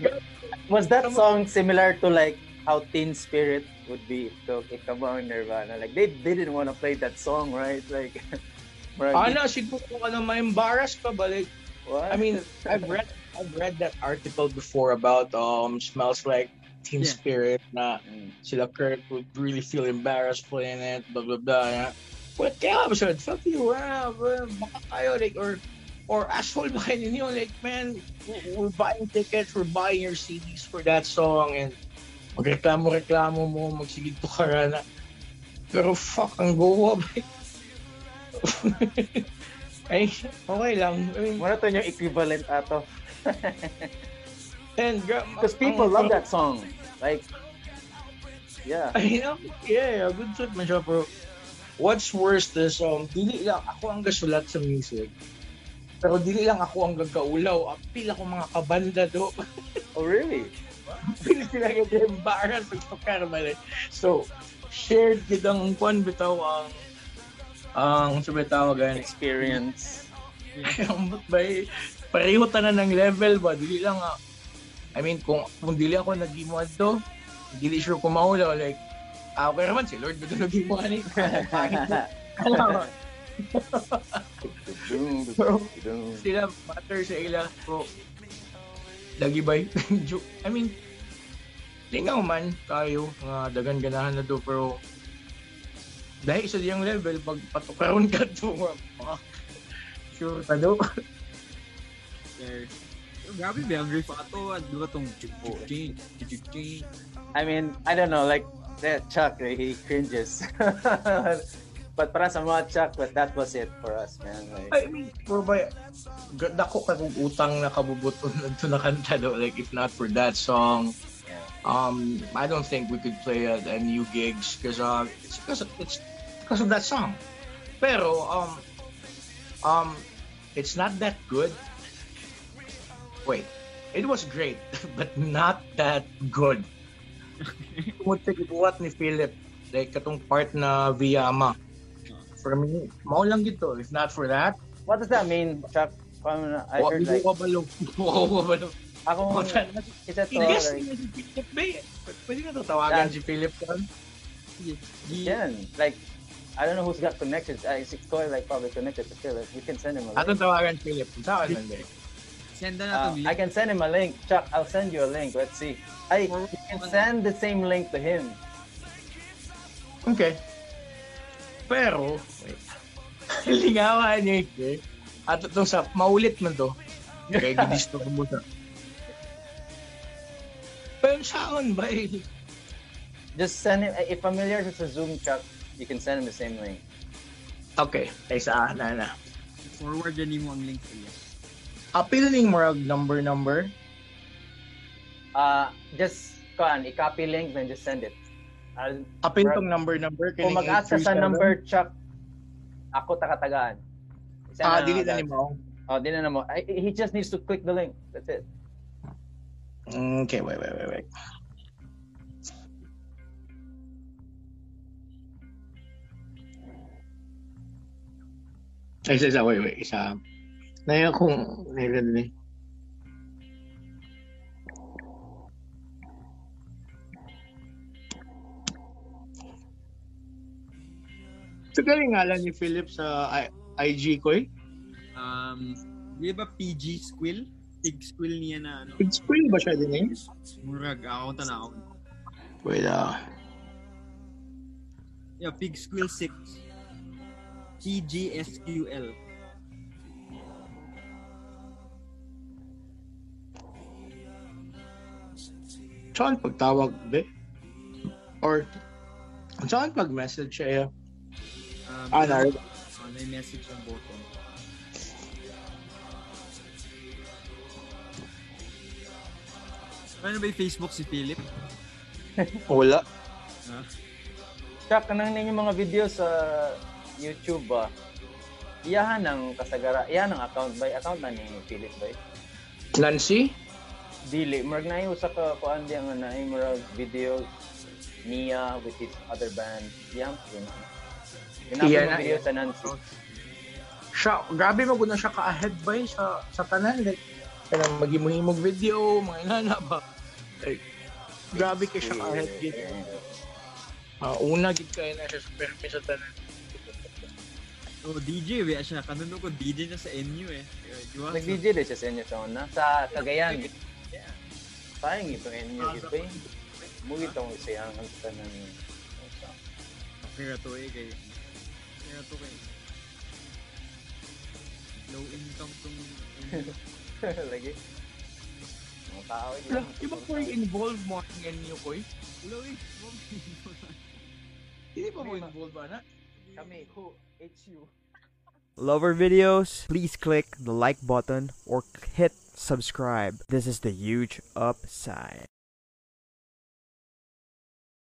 was that song similar to like how Teen Spirit would be to Ikabang Nirvana? Like they, they didn't want to play that song, right? Like, marag- ano siguro ka na ma-embarrass ka ba like what? I mean I've read I've read that article before about um smells like Teen Yeah. Spirit na Mm. sila Kurt would really feel embarrassed playing it, blah blah blah. Yeah. But kaya ba said, fuck you, ah, baka kayo, like, or, or asshole ba kayo ninyo, like, man, we- we're buying tickets, we're buying your CDs for that song, and magreklamo-reklamo mo, magsigig to ka na. Pero fuck, ang gowa, ba? Ay, okay lang. Muna to yung equivalent ato. and, Because people love that song. Like, yeah. I know, yeah, good shit man siya, bro. What's worse is, um, dili lang ako ang gasulat sa music. Pero dili lang ako ang gagaulaw. Apil ako mga kabanda do. Oh, really? Apil sila yung embarrassed pag pagkaramali. So, shared gid ang kwan bitaw ang ang sa bitaw gan Experience. ang bay pareho tanan ng level ba dili lang ah, I mean kung kung dili ako nag-imuad to dili sure kung maulaw like ah okay naman si Lord bitaw nag-imuad ni Ano? sila matter sa ila so lagi bay Jo- I mean lingaw man kayo nga dagan ganahan na do pero dahil sa diyang level pag patukaron ka to mga sure ka do There. Grabe ba ang riff ato? Di ba tong ching ching ching I mean, I don't know, like, that Chuck, he cringes. but para sa mga Chuck, but that was it for us, man. Like, I mean for by dako ka kung utang na kabubuton to na kanta do like if not for that song yeah. um I don't think we could play at a new gigs because uh it's because of, it's because of that song. Pero um um it's not that good. Wait, it was great, but not that good. Kumutik buhat ni Philip like katong part na Viyama. For me, mao lang gito. If not for that, What does that mean, Chuck? Paano I heard, like, like, wa balo. Wa wa balo. ako, isa to, Yes, like, si Philip ba eh? Pwede na to tawagan Yeah. si Philip kan? yan. Like, I don't know who's got connected. Uh, is Koy, like, probably connected to Philip. We can send him a link. Atong tawagan si Philip. Ba eh? Send na Uh, natin I can send him a link. Chuck, I'll send you a link. Let's see. I you can send the same link to him. Okay. Pero, wait. Lingawan niya eh. At itong sa, maulit man to. Kaya gidisto ko mo sa. Pero saan ba eh? Just send him. If familiar with the Zoom, Chuck, you can send him the same link. Okay, ay sa na na. Forward yan mo ang link sa iya. appeal ning murag number number? Uh, just kan i-copy link and just send it. I'll, appeal tong number number kung mag-ask sa number check ako takatagaan. Isa ah na, na ni mo oh delete na mo I, he just needs to click the link. That's it. Okay wait wait wait wait. Isa, isa, wait, wait, isa. Naya kung, naya din eh. Galing ngalan ni Philip sa IG ko eh. Um, di ba PG Squill? Pig Squill niya na ano. Big Squill ba siya din eh? Murag, ako na ako. Wait, ah. Yeah, Pig Squill 6. PGSQL. Saan pagtawag, be? Or, saan pag-message siya? Um, Ah, oh, may message ang button. Ano ba yung Facebook si Philip? Wala. Ha? Kak, kanang ninyo mga video sa YouTube ba? Iyahan ng kasagara, iyahan ng account ba? Account na ni Philip ba? Nancy? Dili, marag na yung sa ka kuan diya nga na yung marag video niya with his other band. Yang yun. Iya na, video sa Nancy. Siya, grabe mo na siya ka-ahead ba eh, sa, sa tanan. Like, kaya maghimuhimog video, mga inana ba? Like, grabe kay siya ka-ahead gid. Ah, una gid kaya na siya sa permi sa tanan. Oh, DJ, we siya. Kanuno ko DJ na sa NU eh. Nag-DJ din siya sa inyo sa una. Sa Cagayan. Sayang ito inyo gid ba? Muli itong isayangan sa tanan. Kaya to eh, kay. Kaya to kay. Low income tong Lagi. Mga tao yun. Iba ko yung involved mo ang NU ko eh. Hello eh. Hindi pa mo involved ba na? Kami, who? HU. Love our videos? Please click the like button or hit subscribe. This is the huge upside.